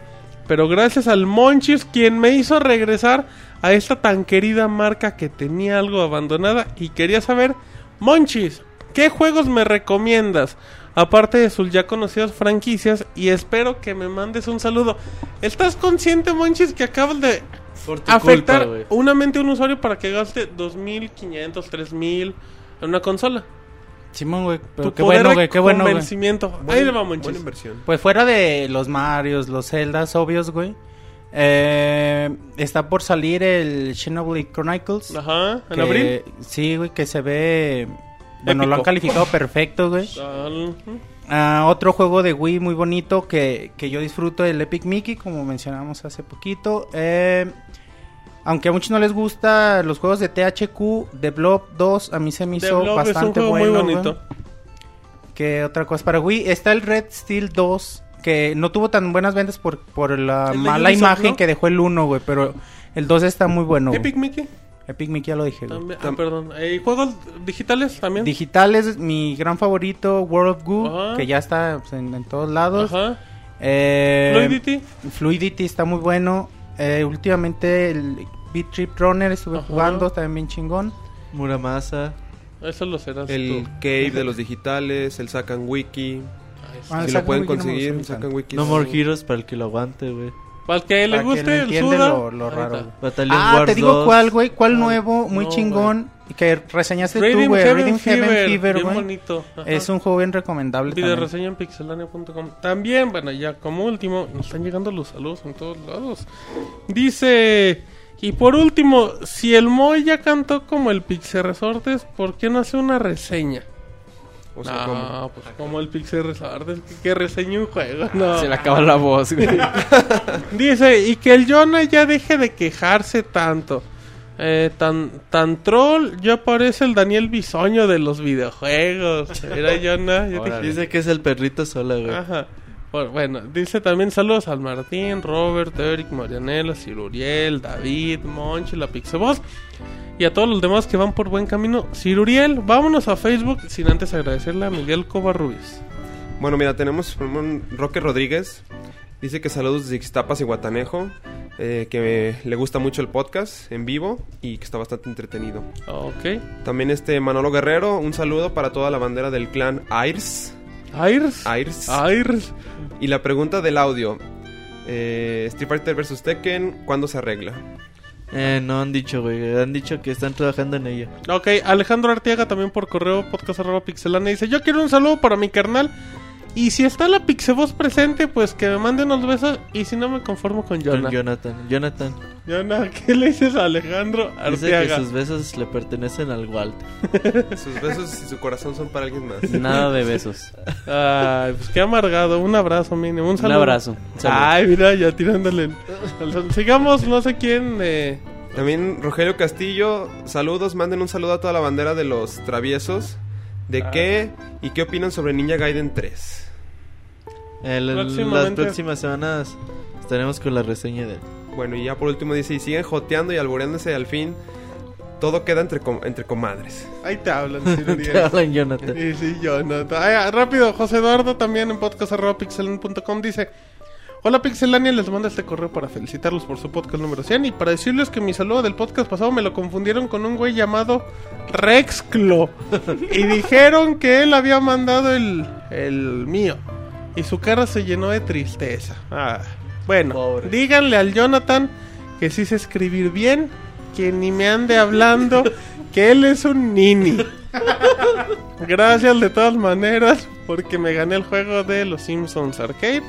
Pero gracias al Monchis, quien me hizo regresar a esta tan querida marca que tenía algo abandonada y quería saber, Monchis, ¿qué juegos me recomiendas? Aparte de sus ya conocidas franquicias y espero que me mandes un saludo. ¿Estás consciente, Monchis, que acabas de afectar culpa, güey. una mente a un usuario para que gaste 2.500, 3.000 en una consola? Simón, güey. Pero Tu qué poder bueno, de güey. Qué bueno, güey. convencimiento. Ahí le va, Monchis. Buena inversión. Pues fuera de los Marios, los Zeldas obvios, güey. eh, está por salir el Xenoblade Chronicles. Ajá, ¿en que- abril? Sí, güey, que se ve... Bueno, lo han calificado perfecto, güey. Ah, otro juego de Wii muy bonito que, que yo disfruto, el Epic Mickey, como mencionamos hace poquito. Eh, aunque a muchos no les gusta los juegos de THQ, The Blob 2 a mí se me The hizo Blob es un bastante juego muy bueno. bonito. güey. Que otra cosa para Wii está el Red Steel 2 que no tuvo tan buenas ventas por, por la mala Ubisoft, imagen ¿no? que dejó el 1, güey, pero el 2 está muy bueno. güey. Epic Mickey. Epic Mickey ya lo dije. También, ah, perdón. Eh, ¿Juegos digitales también? Digitales, mi gran favorito, World of Goo, Ajá. que ya está pues, en, en todos lados. Ajá. Eh, Fluidity. Fluidity está muy bueno. Eh, últimamente el Beat Trip Runner estuve Ajá. jugando, también bien chingón. Muramasa. Eso lo serás El tú. Cave de los digitales, el Sacan Wiki. Ah, el si lo pueden Wiki no conseguir, Sacan tanto. Wiki. No More Heroes para el que lo aguante, güey. Para el que le guste el entiende suda. lo- lo raro, Ah, Wars te digo 2. cuál, güey, cuál Ah, nuevo, muy no, chingón, que reseñaste tú, Rhythm güey, Heaven Rhythm Heaven Fever, güey. bonito. Ajá. Es un juego bien recomendable Video también. reseña en pixelania.com. También, bueno, ya como último, nos están llegando los saludos en todos lados. Dice, y por último, si el Moy ya cantó como el Pixel Resortes, ¿por qué no hace una reseña? O sea, no, ¿cómo? pues como el Pixel Resortes, que, que reseñe un juego. No. Se le acaba la voz, güey. Dice, y que el Jonah ya deje de quejarse tanto. Eh, tan, tan troll, ya parece el Daniel Bisoño de los videojuegos. Era Jonah. Dice que es el perrito sola, güey. Ajá. Bueno, dice también saludos al Martín, Robert, Eric, Marianela, Ciruriel, David, Monchi, la Pixeboss y a todos los demás que van por buen camino. Ciruriel, vámonos a Facebook sin antes agradecerle a Miguel Covarrubias. Bueno, mira, tenemos un Roque Rodríguez. Dice que saludos de Ixtapas y Guatanejo. eh, que le gusta mucho el podcast en vivo y que está bastante entretenido. Ok. También este Manolo Guerrero, un saludo para toda la bandera del clan Airs. Airs. Airs. Airs. Y la pregunta del audio. eh, Street Fighter vs Tekken, ¿cuándo se arregla? Eh, no han dicho, güey. Han dicho que están trabajando en ello. Ok, Alejandro Arteaga también por correo podcast arroba pixelania dice, yo quiero un saludo para mi carnal. Y si está la Pixeboss presente, pues que me mande unos besos. Y si no me conformo con Con Jonah. Jonathan. Jonathan. Jonah, ¿qué le dices a Alejandro Dice que Arteaga? sus besos le pertenecen al Walter. Sus besos y su corazón son para alguien más. Nada de besos. Ay, pues qué amargado. Un abrazo, mínimo. Un Un saludo. abrazo. Salud. Ay, mira, ya tirándole. el- Sigamos, no sé quién. Eh... También Rogelio Castillo, saludos, manden un saludo a toda la bandera de los traviesos. ¿De Ah. qué y qué opinan sobre Ninja Gaiden 3? El- las próximas semanas estaremos con la reseña de él. Bueno, y ya por último dice, y siguen joteando y alboreándose al fin. Todo queda entre, com- entre comadres. Ahí te hablan, Te Ciruriel. hablan, Jonathan. Sí, sí, Jonathan. Ay, rápido, José Eduardo también en podcast.pixelan.com dice: Hola Pixelania, les mando este correo para felicitarlos por su podcast número 100 y para decirles que mi saludo del podcast pasado me lo confundieron con un güey llamado Rexclo y dijeron que él había mandado el, el mío y su cara se llenó de tristeza. Ah, bueno, Pobre. díganle al Jonathan que sí sé escribir bien, que ni me ande hablando, que él es un nini. Gracias de todas maneras porque me gané el juego de los Simpsons Arcade.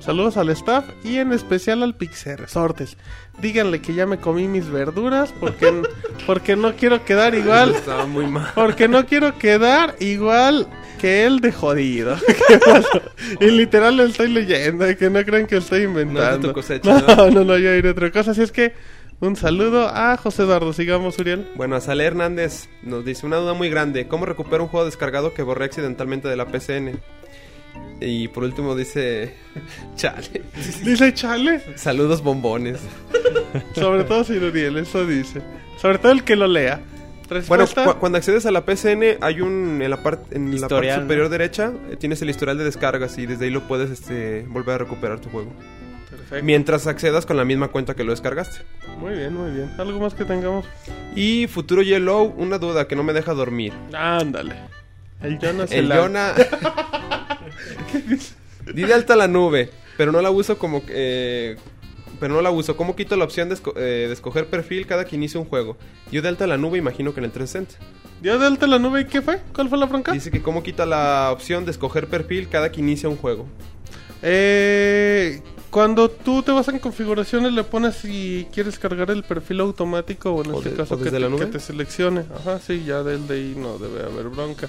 Saludos al staff y en especial al Pixel Resortes. Díganle que ya me comí mis verduras porque, porque no quiero quedar igual. Estaba muy mal. Porque no quiero quedar igual que él de jodido. ¿Qué pasó? y literal lo estoy leyendo, que no crean que estoy inventando. tu cosecha, No, ¿no? no, no, yo iré otra cosa. Así es que un saludo a José Eduardo. Sigamos, Uriel. Bueno, Azalea Hernández nos dice una duda muy grande. ¿Cómo recupero un juego descargado que borré accidentalmente de la PCN? Y por último dice... Chale. Dice Chale. Saludos bombones. Sobre todo si Uriel, eso dice. Sobre todo el que lo lea. Bueno, cu- cuando accedes a la PCN hay un... En la, parte en la parte superior derecha eh, tienes el historial de descargas y desde ahí lo puedes este, volver a recuperar tu juego. Perfecto. mientras accedas con la misma cuenta que lo descargaste. Muy bien, muy bien. ¿Algo más que tengamos? Y Futuro Yellow, una duda que no me deja dormir. Ándale. El Jonas El Yona... Di de alta la nube, pero no la uso como... eh, pero no la uso. ¿Cómo quito la opción de, esco- eh, de escoger perfil cada que inicie un juego? Yo de alta la nube imagino que en el 360. ¿Dio de alta la nube y qué fue? ¿Cuál fue la bronca? Dice que cómo quita la opción de escoger perfil cada que inicia un juego. Eh, cuando tú te vas en configuraciones le pones si quieres cargar el perfil automático o en O este de- caso que te, la nube. que te seleccione. Ajá, sí, ya del de ahí no debe haber bronca.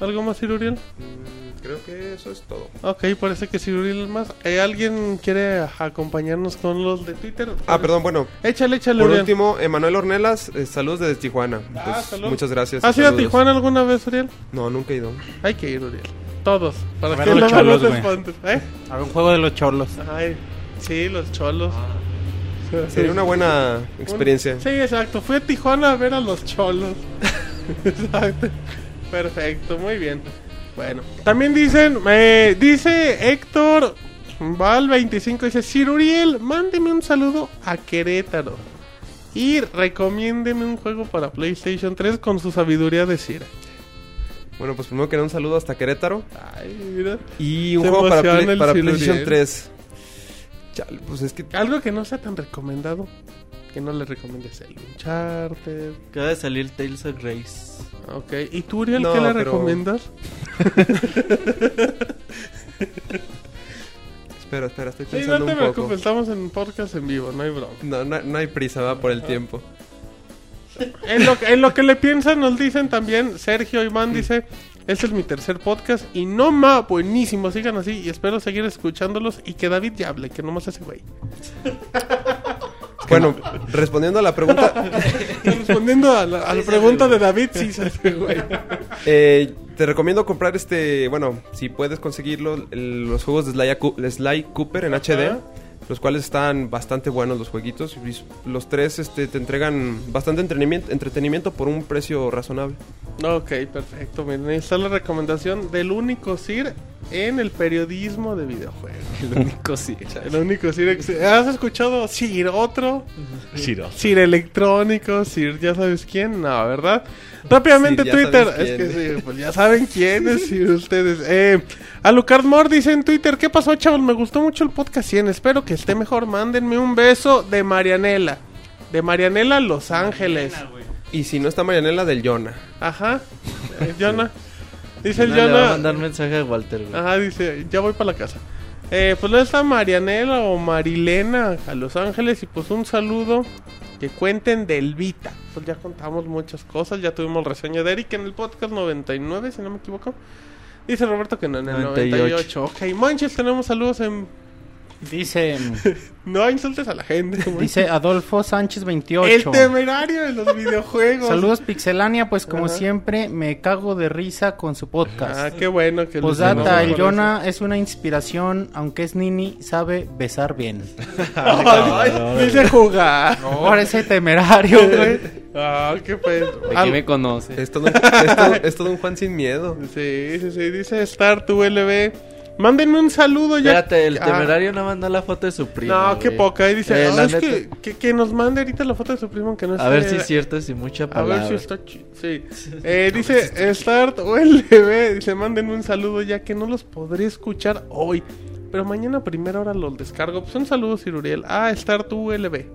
¿Algo más, Siruriel? Mm, Creo que eso es todo. Ok, parece que Siruriel es más. Eh, ¿Alguien quiere acompañarnos con los de Twitter? Ah, perdón, bueno. Échale, échale, Por Uriel. último, Emanuel Ornelas, eh, saludos desde Tijuana. Ah, Pues, salud. muchas gracias. ¿Has ido a. Tijuana alguna vez, Uriel? No, nunca he ido. Hay que ir, Uriel. Todos. Para A ver que los no cholos, güey. espantes. ¿Eh? A ver, un juego de los cholos. Ay, sí, los cholos. Sería una buena experiencia. Sí, exacto. Fui a Tijuana a ver a los cholos. exacto. Perfecto, muy bien. Bueno, también dicen, eh, dice Héctor Val 25, dice, Siruriel, mándeme un saludo a Querétaro. Y recomiéndeme un juego para PlayStation 3 con su sabiduría de Sira. Bueno, pues primero que nada un saludo hasta Querétaro. Ay, mira. Y un Se juego para, Play- para. PlayStation 3. Chale, pues es que... Algo que no sea tan recomendado, que no le recomiendes el Uncharted. Acaba de salir Tales of Grace. Ok, ¿y tú, Uriel, No, qué le pero- recomiendas? Espera, espera, estoy Sí, pensando no te un poco. estamos en podcast en vivo, no hay broma. No, no, no hay prisa, va por el tiempo. En lo, en lo que le piensan, nos dicen también, Sergio Iván dice, este es mi tercer podcast y no ma, buenísimo, sigan así y espero seguir escuchándolos y que David ya hable, que nomás ese güey. Bueno, respondiendo a la pregunta, Respondiendo a la, a la pregunta de David, sí, güey. eh, te recomiendo comprar este, bueno, si puedes conseguirlo, el- los juegos de Sly, Sly Cooper en HD. Los cuales están bastante buenos los jueguitos. y Los tres este, te entregan bastante entretenimiento, entretenimiento por un precio razonable. Ok, perfecto, miren, ahí está la recomendación del único CIR en el periodismo de videojuegos. El único sí. El único CIR. ¿Has escuchado CIR otro? Ciro. Sir electrónico, Sir ya sabes quién, no, ¿verdad? Rápidamente Twitter, es que sí, pues ya saben quién es Sir ustedes. Eh, Alucard Moore dice en Twitter, ¿qué pasó chavos? Me gustó mucho el podcast 100, espero que esté mejor, mándenme un beso de Marianela. De Marianela Los Ángeles. Y si no está Marianela del Yona. Ajá, eh, Jonah. Dice el No, le va a Jonah. mandar mensaje a Walter, güey. Ajá, dice, ya voy para la casa. Eh, pues luego está Marianela o Marilena a Los Ángeles y pues un saludo que cuenten del Vita. Pues ya contamos muchas cosas, ya tuvimos reseña de Eric en el podcast 99, si no me equivoco. Dice Roberto que no, en el 98. 98. Ok, Manches, tenemos saludos en... Dice, No insultes a la gente. Dice Adolfo Sánchez 28. El temerario de los videojuegos. Saludos Pixelania, pues como Ajá. siempre me cago de risa con su podcast. Ah, qué bueno que... Posdata, el Jonah es una inspiración, aunque es Nini, sabe besar bien. dice jugar. Ahora ese temerario, güey. Ah, qué pedo. ¿De qué me conoce? Es todo, un, es todo- es todo un Juan sin miedo. Sí, sí, sí, dice Start ULB. Mándenme un saludo ya. Espérate, el Ah, temerario no mandó la foto de su primo. No, qué poca. Ahí dice, Eh, "Ah, es que, neta- que, que nos mande ahorita la foto de su primo, aunque no A ver si es cierto, si mucha A palabra. ver si está chi- Sí. Eh, dice Start ULB. Dice, mándenme un saludo ya que no los podré escuchar hoy. Pero mañana a primera hora los descargo. Pues un saludo, Ciruriel. Ah, Start ULB.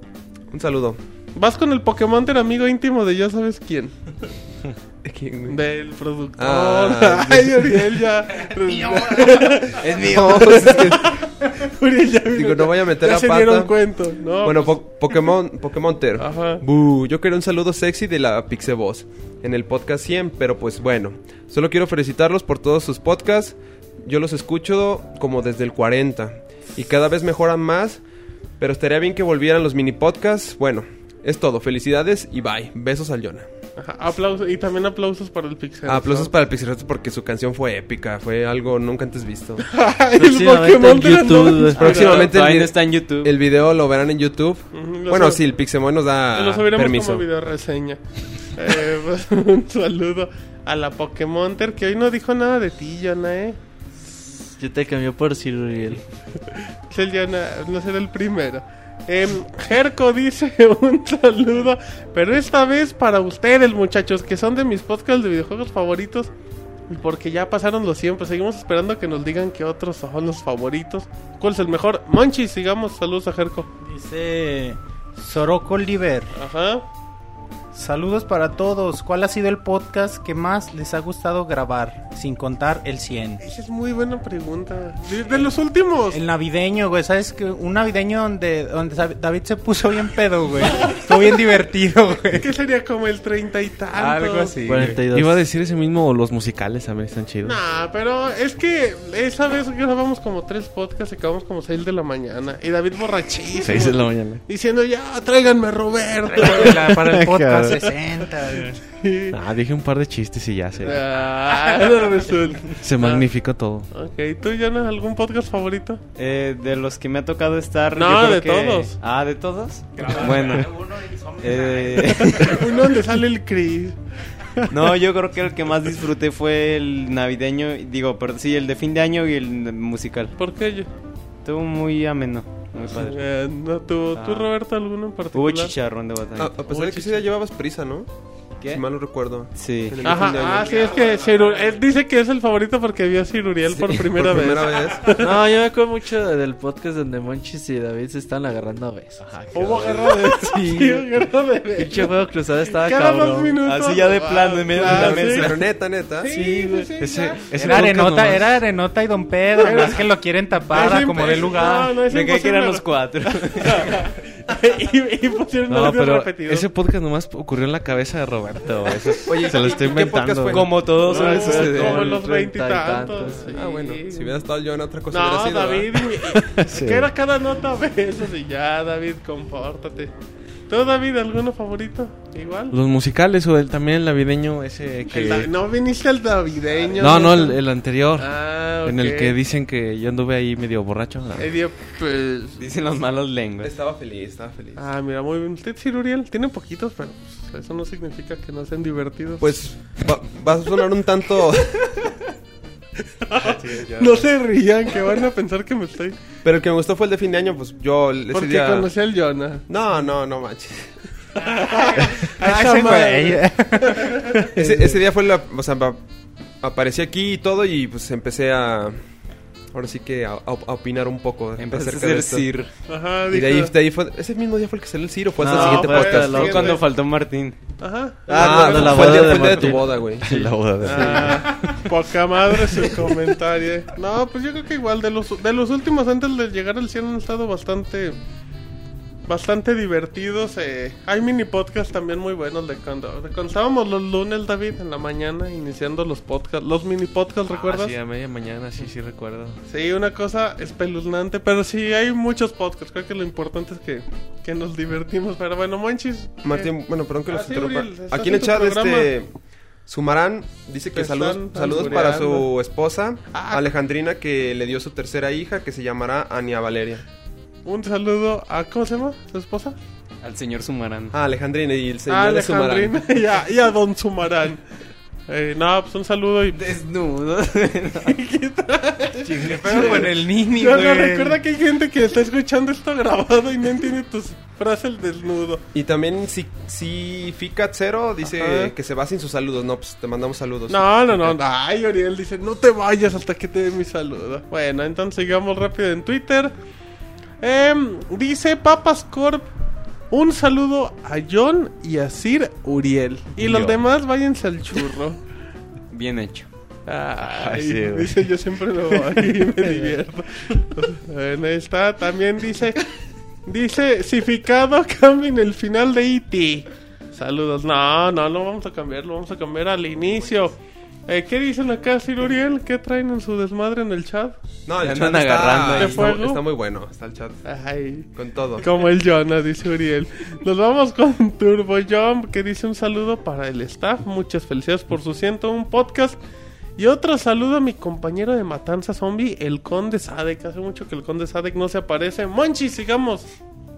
Un saludo. Vas con el Pokémon del amigo íntimo de ya sabes quién. ¿Quién? Del productor. Ah, Ay, Uriel ya. Es mío. pues, es que- Uriel ya. Digo, no voy a meter ya la se pata. dieron cuento. No, bueno, pues, po- Pokémon, Pokémonter. Ajá. Buh, yo quería un saludo sexy de la Pixeboss en el podcast 100, pero pues bueno. Solo quiero felicitarlos por todos sus podcasts. Yo los escucho como desde el 40 y cada vez mejoran más, pero estaría bien que volvieran los mini podcasts. Bueno, es todo. Felicidades y bye. Besos al Jonah. Ajá, aplausos y también aplausos para el Pixel. Aplausos para el Pixel porque su canción fue épica, fue algo nunca antes visto. el Próximamente Pokémon en YouTube, el, Todavía no vi- está en YouTube. el video lo verán en YouTube. Ujú, lo Bueno, si el Pixemoy nos da Lo permiso. como video reseña. Eh, pues, un saludo a la Pokémonter que hoy no dijo nada de ti, Jonah, eh. Yo te cambié por Sir Uriel. No será el primero. Em, Jerko dice un saludo, pero esta vez para ustedes, muchachos, que son de mis podcasts de videojuegos favoritos. Porque ya pasaron los 100, pues seguimos esperando que nos digan que otros son los favoritos. ¿Cuál es el mejor? Monchi, sigamos. Saludos a Jerko. Dice Soroco Oliver. Ajá. Saludos para todos. ¿Cuál ha sido el podcast que más les ha gustado grabar? Sin contar el 100. Esa es muy buena pregunta. De, de los últimos. El navideño, güey. ¿Sabes que Un navideño donde, donde David se puso bien pedo, güey. Estuvo bien divertido, güey. ¿Qué sería como el treinta y tantos? Algo así. güey. 42. Iba a decir ese mismo, los musicales también están chidos. Nah, pero es que esa vez grabamos como tres podcasts y acabamos como seis de la mañana. Y David borrachísimo. 6 de la mañana. Diciendo, ya, tráiganme a Roberto. La- para el podcast Cabrón. 60. güey. Ah, dije un par de chistes y ya se, Ah, se magnificó todo. Ok, ¿tú, Jonas, algún podcast favorito? Eh, de los que me ha tocado estar. No, de que- todos. Ah, de todos. Bueno. Eh, Uno donde sale el Chris. no, yo creo que el que más disfruté fue el navideño. Digo, pero sí, el de fin de año y el musical. ¿Por qué yo? Estuvo muy ameno. Muy padre. Eh, no, ¿tú, ¿Tú, Ah. Roberto, alguno en Hubo particular? chicharrón de batalla. A, a pesar de que sí ya llevabas prisa, ¿no? ¿Qué? Si mal no recuerdo. Sí. Ajá, ah, sí, es que él dice que es el favorito porque vio a Ciruriel por primera Por vez. primera vez. No, yo me acuerdo mucho del podcast donde Monchis y David se están agarrando a besos. Hubo guerra de... Sí. Sí, guerra de... Pinche juego cruzado estaba Cada cabrón. minutos. Así ya de plano, en medio de la Ah, mesa. sí. Pero neta, neta. Sí, güey. Ese, ese Era Arenota, era Arenota y Don Pedro. Más que lo quieren tapar como de lugar. No, no, es Me cae que eran los cuatro. y, y pusieron No, pero repetido. ese podcast nomás ocurrió en la cabeza de Roberto. Eso es- Oye, se lo ¿y- estoy y inventando. fue? Como todos No, es suceder. como los treinta y veintitantos. tantos. sí. Ah, bueno. Si hubiera estado yo en otra cosa hubiera No, sido, David, ¿verdad? y- Sí. que era cada nota besos y ya, David, compórtate. ¿Tú, David, alguno favorito? Igual. Los musicales o el también el navideño ese El que... da- no viniste al navideño. No, no, el, el anterior. Ah, En el que dicen que yo anduve ahí medio borracho. No. Eh, dio, pues... Dicen los malos lenguas. Estaba feliz, estaba feliz. Ah, mira, muy bien. Usted, Ciruriel, tiene poquitos, pero pues, eso no significa que no sean divertidos. Pues va, va a sonar un tanto... no se rían, que van a pensar que me estoy... Pero el que me gustó fue el de fin de año, pues yo ese Porque día... conocí al Jonah. No, no, no manches. Ah, ese. Ese, ese día fue la... O sea, aparecí aquí y todo y pues empecé a... Ahora sí que a, a- a opinar un poco Empezaste a ser esto. Sir. Ajá, Y de ahí, dijo- de ahí fue... Ese mismo día fue el que salió el Ciro, fue hasta No, el siguiente fue podcast. Sí, cuando faltó Martín. Ajá. Ah, de la fue el boda día, de fue el día de tu boda, güey. La boda de- Ah, poca madre su comentario. No, pues yo creo que igual de los, de los últimos antes de llegar al 100 han estado bastante bastante divertidos. eh. Hay mini podcasts también muy buenos de cuando, de cuando estábamos los lunes, David, en la mañana iniciando los podcasts, los mini podcasts, ¿recuerdas? Ah, sí, a media mañana, sí, sí recuerdo. Sí, una cosa espeluznante, pero sí hay muchos podcasts. Creo que lo importante es que, que nos divertimos. Pero bueno, Monchis. Martín, bueno, perdón que Ah, los interrumpa. Estás Aquí en el chat, programa. este. Sumarán dice que saludos, saludos para su esposa, Ah. Alejandrina, que le dio su tercera hija, que se llamará Ania Valeria. Un saludo a. ¿Cómo se llama? ¿Su esposa? Al señor Sumarán. Ah, Alejandrina y el señor Ah, de Sumarán. Alejandrina y a, y a Don Sumarán. Eh, no, pues un saludo y... Desnudo. Pero con el Nini, Yo no güey. recuerda que hay gente que está escuchando esto grabado y no entiende tus frases desnudo. Y también si, si Fica Cero dice Ajá. que se va sin sus saludos. No, pues te mandamos saludos. No, no, no. Ay, Oriel dice, no te vayas hasta que te dé mi saludo. Bueno, entonces sigamos rápido en Twitter. Em, dice Papas Corp. Un saludo a John y a Sir Uriel. Y los demás váyanse al churro. Bien hecho. Ay, Sí, güey. dice yo siempre voy y me divierto. Bueno, ahí está. También dice, dice, si Ficado cambien el final de E.T. Saludos. No, no, no vamos a cambiarlo, vamos a cambiar al inicio. Eh, ¿Qué dicen acá, Sir Uriel? ¿Qué traen en su desmadre en el chat? No, el chat está, agarrando ahí. ¿De fuego? está muy bueno. Está el chat Ay, con todo. como el Jonah, dice Uriel. Nos vamos con Turbo Jump, que dice un saludo para el staff. Muchas felicidades por su 101 podcast. Y otro saludo a mi compañero de Matanza Zombie, el Conde Sadek. Hace mucho que el Conde Sadek no se aparece. Monchi, sigamos.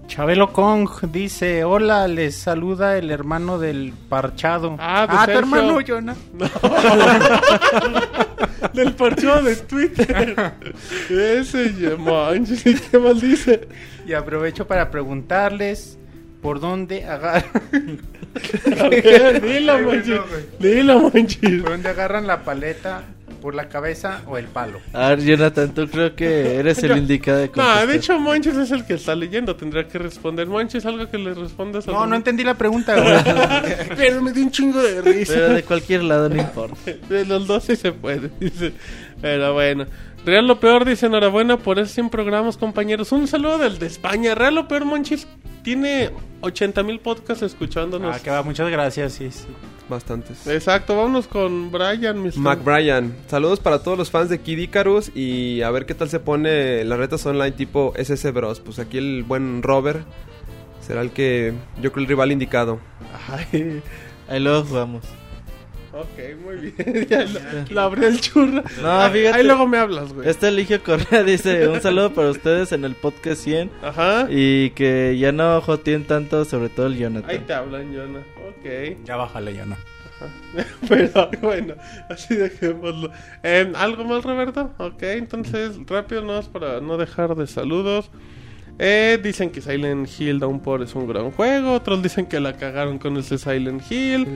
Chabelo Kong dice, hola, les saluda el hermano del parchado. Ah, de tu Sergio. hermano, Jonah. Del parchado de Twitter. Ese, manches, ¿y ¿qué mal dice? Y aprovecho para preguntarles por dónde agarran... Dilo, manches. Dilo, manches. ¿Por dónde agarran la paleta? ¿Por la cabeza o el palo? A ver, Jonathan, tú creo que eres el indicado de No, contestar. de hecho, Monches es el que está leyendo. Tendría que responder. Monches, algo que le respondas a No, no entendí la pregunta, güey. Pero me dio un chingo de risa. Pero de cualquier lado no importa. De los dos sí se puede, dice. Pero bueno. Real lo peor dice enhorabuena por esos 100 programas, compañeros. Un saludo del de España. Real lo peor, Monchis, tiene 80 mil podcasts escuchándonos. Ah, que va, muchas gracias, sí, sí. Bastantes. Exacto, vámonos con Brian, Mr. McBrien, saludos para todos los fans de Kid Icarus y a ver qué tal se pone las retas online tipo SS Bros. Pues aquí el buen Robert será el que yo creo el rival indicado. Ay, Ahí luego jugamos. Ok, muy bien. Ya lo, lo abrió el churro. No, Ahí- fíjate. Ahí luego me hablas, güey. Este Eligio Correa dice un saludo para ustedes en el podcast 100 Ajá. y que ya no joteen tanto, sobre todo el Ahí Jonathan. te hablan, Jonah. Ok. Ya bájale, no. Pero bueno, así dejémoslo. Eh, ¿Algo más, Roberto? Ok, entonces rápido, no para no dejar de saludos. Eh, dicen que Silent Hill Downpour es un gran juego. Otros dicen que la cagaron con ese Silent Hill.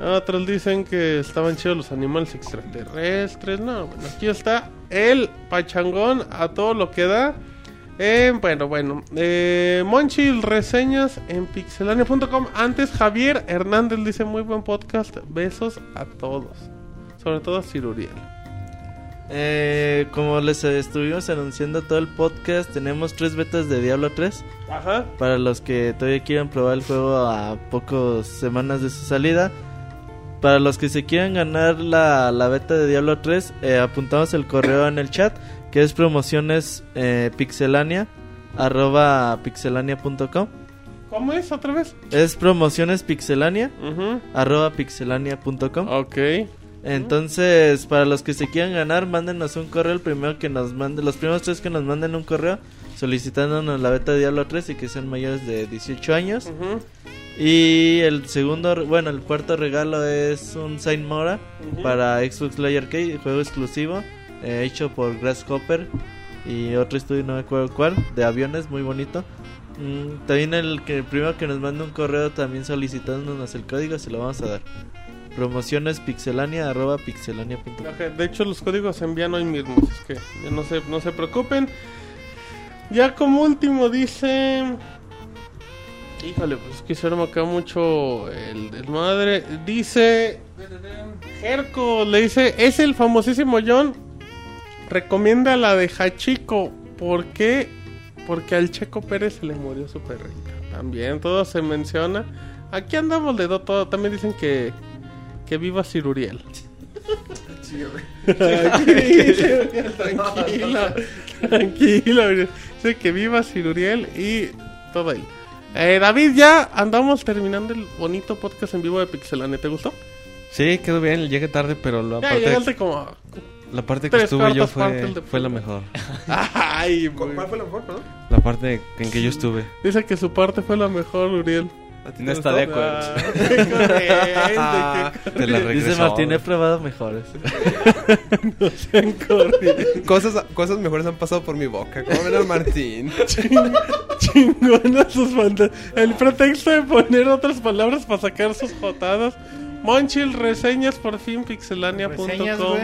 Otros dicen que estaban chidos los animales extraterrestres. No, bueno, aquí está el pachangón a todo lo que da. Eh, bueno, bueno. Eh, Monchil, reseñas en pixelania.com. Antes, Javier Hernández dice: Muy buen podcast. Besos a todos. Sobre todo a Ciruriel. Eh, como les estuvimos anunciando todo el podcast, tenemos tres betas de Diablo 3. Ajá. Para los que todavía quieran probar el juego a pocas semanas de su salida. Para los que se quieran ganar la, la beta de Diablo 3, eh, apuntamos el correo en el chat, que es promociones eh, pixelania, arroba pixelania.com. ¿Cómo es otra vez? Es promociones pixelania, Ujú. arroba pixelania.com. Ok. Entonces, para los que se quieran ganar, mándenos un correo. El primero que nos mande, los primeros tres que nos manden un correo solicitándonos la beta de Diablo 3 y que sean mayores de 18 años. Y el segundo, bueno, el cuarto regalo es un Saint Mora para Xbox Live Arcade, juego exclusivo, eh, hecho por Grasshopper y otro estudio, no me acuerdo cuál, de aviones, muy bonito. Mm, también el que el primero que nos manda un correo también solicitándonos el código, se lo vamos a dar. Promociones pixelania arroba pixelania.com. Ok, De hecho, los códigos se envían hoy mismo. Es que no se, no se preocupen. Ya como último dice. Híjole, pues que acá mucho el desmadre. Dice. Jerko le dice: Es el famosísimo John. Recomienda la de Hachiko. ¿Por qué? Porque al Checo Pérez se le murió su perrita. También todo se menciona. Aquí andamos de do- todo. También dicen que. Que viva Ciruriel. tranquilo, tranquilo. Dice que viva Ciruriel y todo ahí. Eh, David, ya andamos terminando el bonito podcast en vivo de Pixelane. ¿Te gustó? Sí, quedó bien, llegué tarde, pero la Ya parte, como. la parte que tres estuve yo fue, de- fue la mejor. Ay, ¿Cuál fue la mejor, perdón? La parte en que yo estuve. Dice que su parte fue la mejor, Uriel. ¿A ti No está de acuerdo. Ah, qué corriente, qué Te la Dice. Martín, he probado mejores. corriente. Cosas, cosas mejores han pasado por mi boca. ¿Cómo ven al Martín? Chingona sus fantas- El pretexto de poner otras palabras para sacar sus jotadas. Monchil, reseñas por fin, pixelania.com.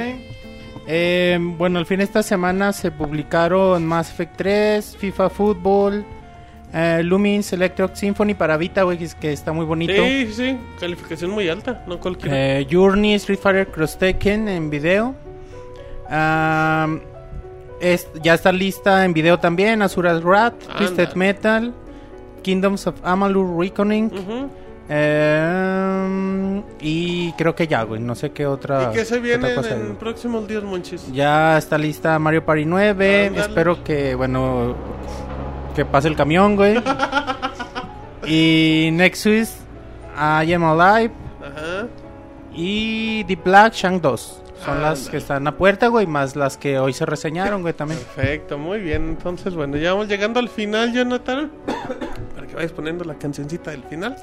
Eh, bueno, al fin de esta semana se publicaron Mass Effect 3, FIFA Football, eh, Lumines Electric Symphony para Vita, güey, que es- que está muy bonito. Sí, sí, calificación muy alta, no cualquiera. Eh, Journey, Street Fighter Cross Tekken en video. Es- ya está lista en video también. Azura's Wrath, Twisted. Metal, Kingdoms of Amalur Reckoning. Em, y creo que ya, güey. No sé qué otra. ¿Y qué se viene cosa en próximos días, Monchis? Ya está lista Mario Party 9. Ándale. Espero que, bueno, que pase el camión, güey. y Nexus, I Am Alive. Ajá. Y The Black Shank 2. Son Ah, las no. que están a puerta, güey, más las que hoy se reseñaron, güey, también. Perfecto, muy bien. Entonces, bueno, ya vamos llegando al final, Jonathan. Para que vayas poniendo la cancioncita del final.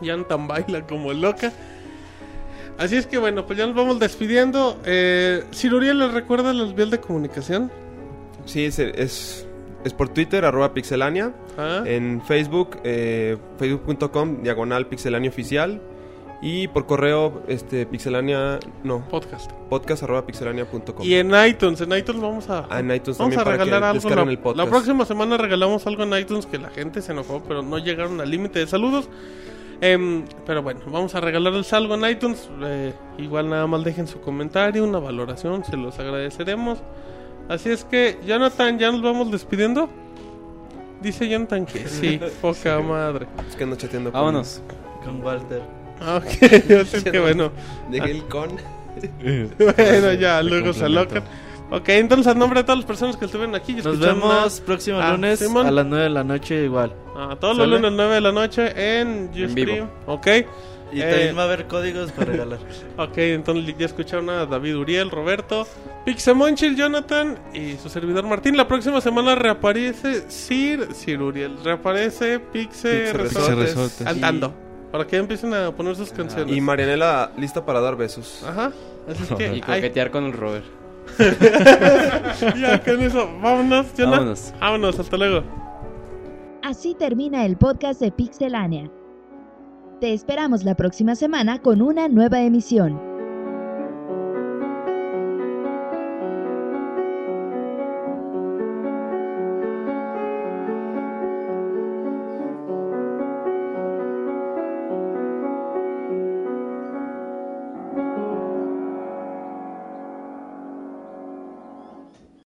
Jonathan baila como loca. Así es que bueno, pues ya nos vamos despidiendo. Eh, ¿les recuerda los vías de comunicación? Sí, es, es, es por Twitter, arroba pixelania. Ah. En Facebook, eh, facebook.com, diagonal pixelania oficial. Y por correo, este, pixelania, no, Podcast. podcast arroba pixelania.com. Y en iTunes, en iTunes vamos a, Ah, en iTunes vamos a regalar algo. descarguen La, el podcast. la próxima semana regalamos algo en iTunes que la gente se enojó, pero no llegaron al límite de saludos. Em, pero bueno, vamos a regalarles algo en iTunes. Eh, igual nada más dejen su comentario, una valoración, se los agradeceremos. Así es que, Jonathan, ¿ya nos vamos despidiendo? Dice Jonathan que sí, poca madre. Es que ando chateando con- Vámonos. Con Walter. Ah, Ok, así es que bueno. Dejé el con. bueno, ya, luego se alocan. Ok, entonces a nombre de todas las personas que estuvieron aquí Nos vemos a- próximo Ah, lunes Simón. a las 9 de la noche igual. a todos los ¿Sale? lunes 9 de la noche en Ustream. vivo. Ok. Y Eh, también va a haber códigos para regalar. Ok, entonces ya escucharon a David Uriel, Roberto, Pixemonchil, Jonathan y su servidor Martín. La próxima semana reaparece Sir, Sir Uriel, reaparece Pixe, Pixe Resortes, cantando. Para que empiecen a poner sus canciones. Y Marianela lista para dar besos. Ajá. Así es que. Y ay, coquetear con el Robert. ya con eso, vámonos, Jonathan. Vámonos. Vámonos, hasta luego. Así termina el podcast de Pixelania. Te esperamos la próxima semana con una nueva emisión.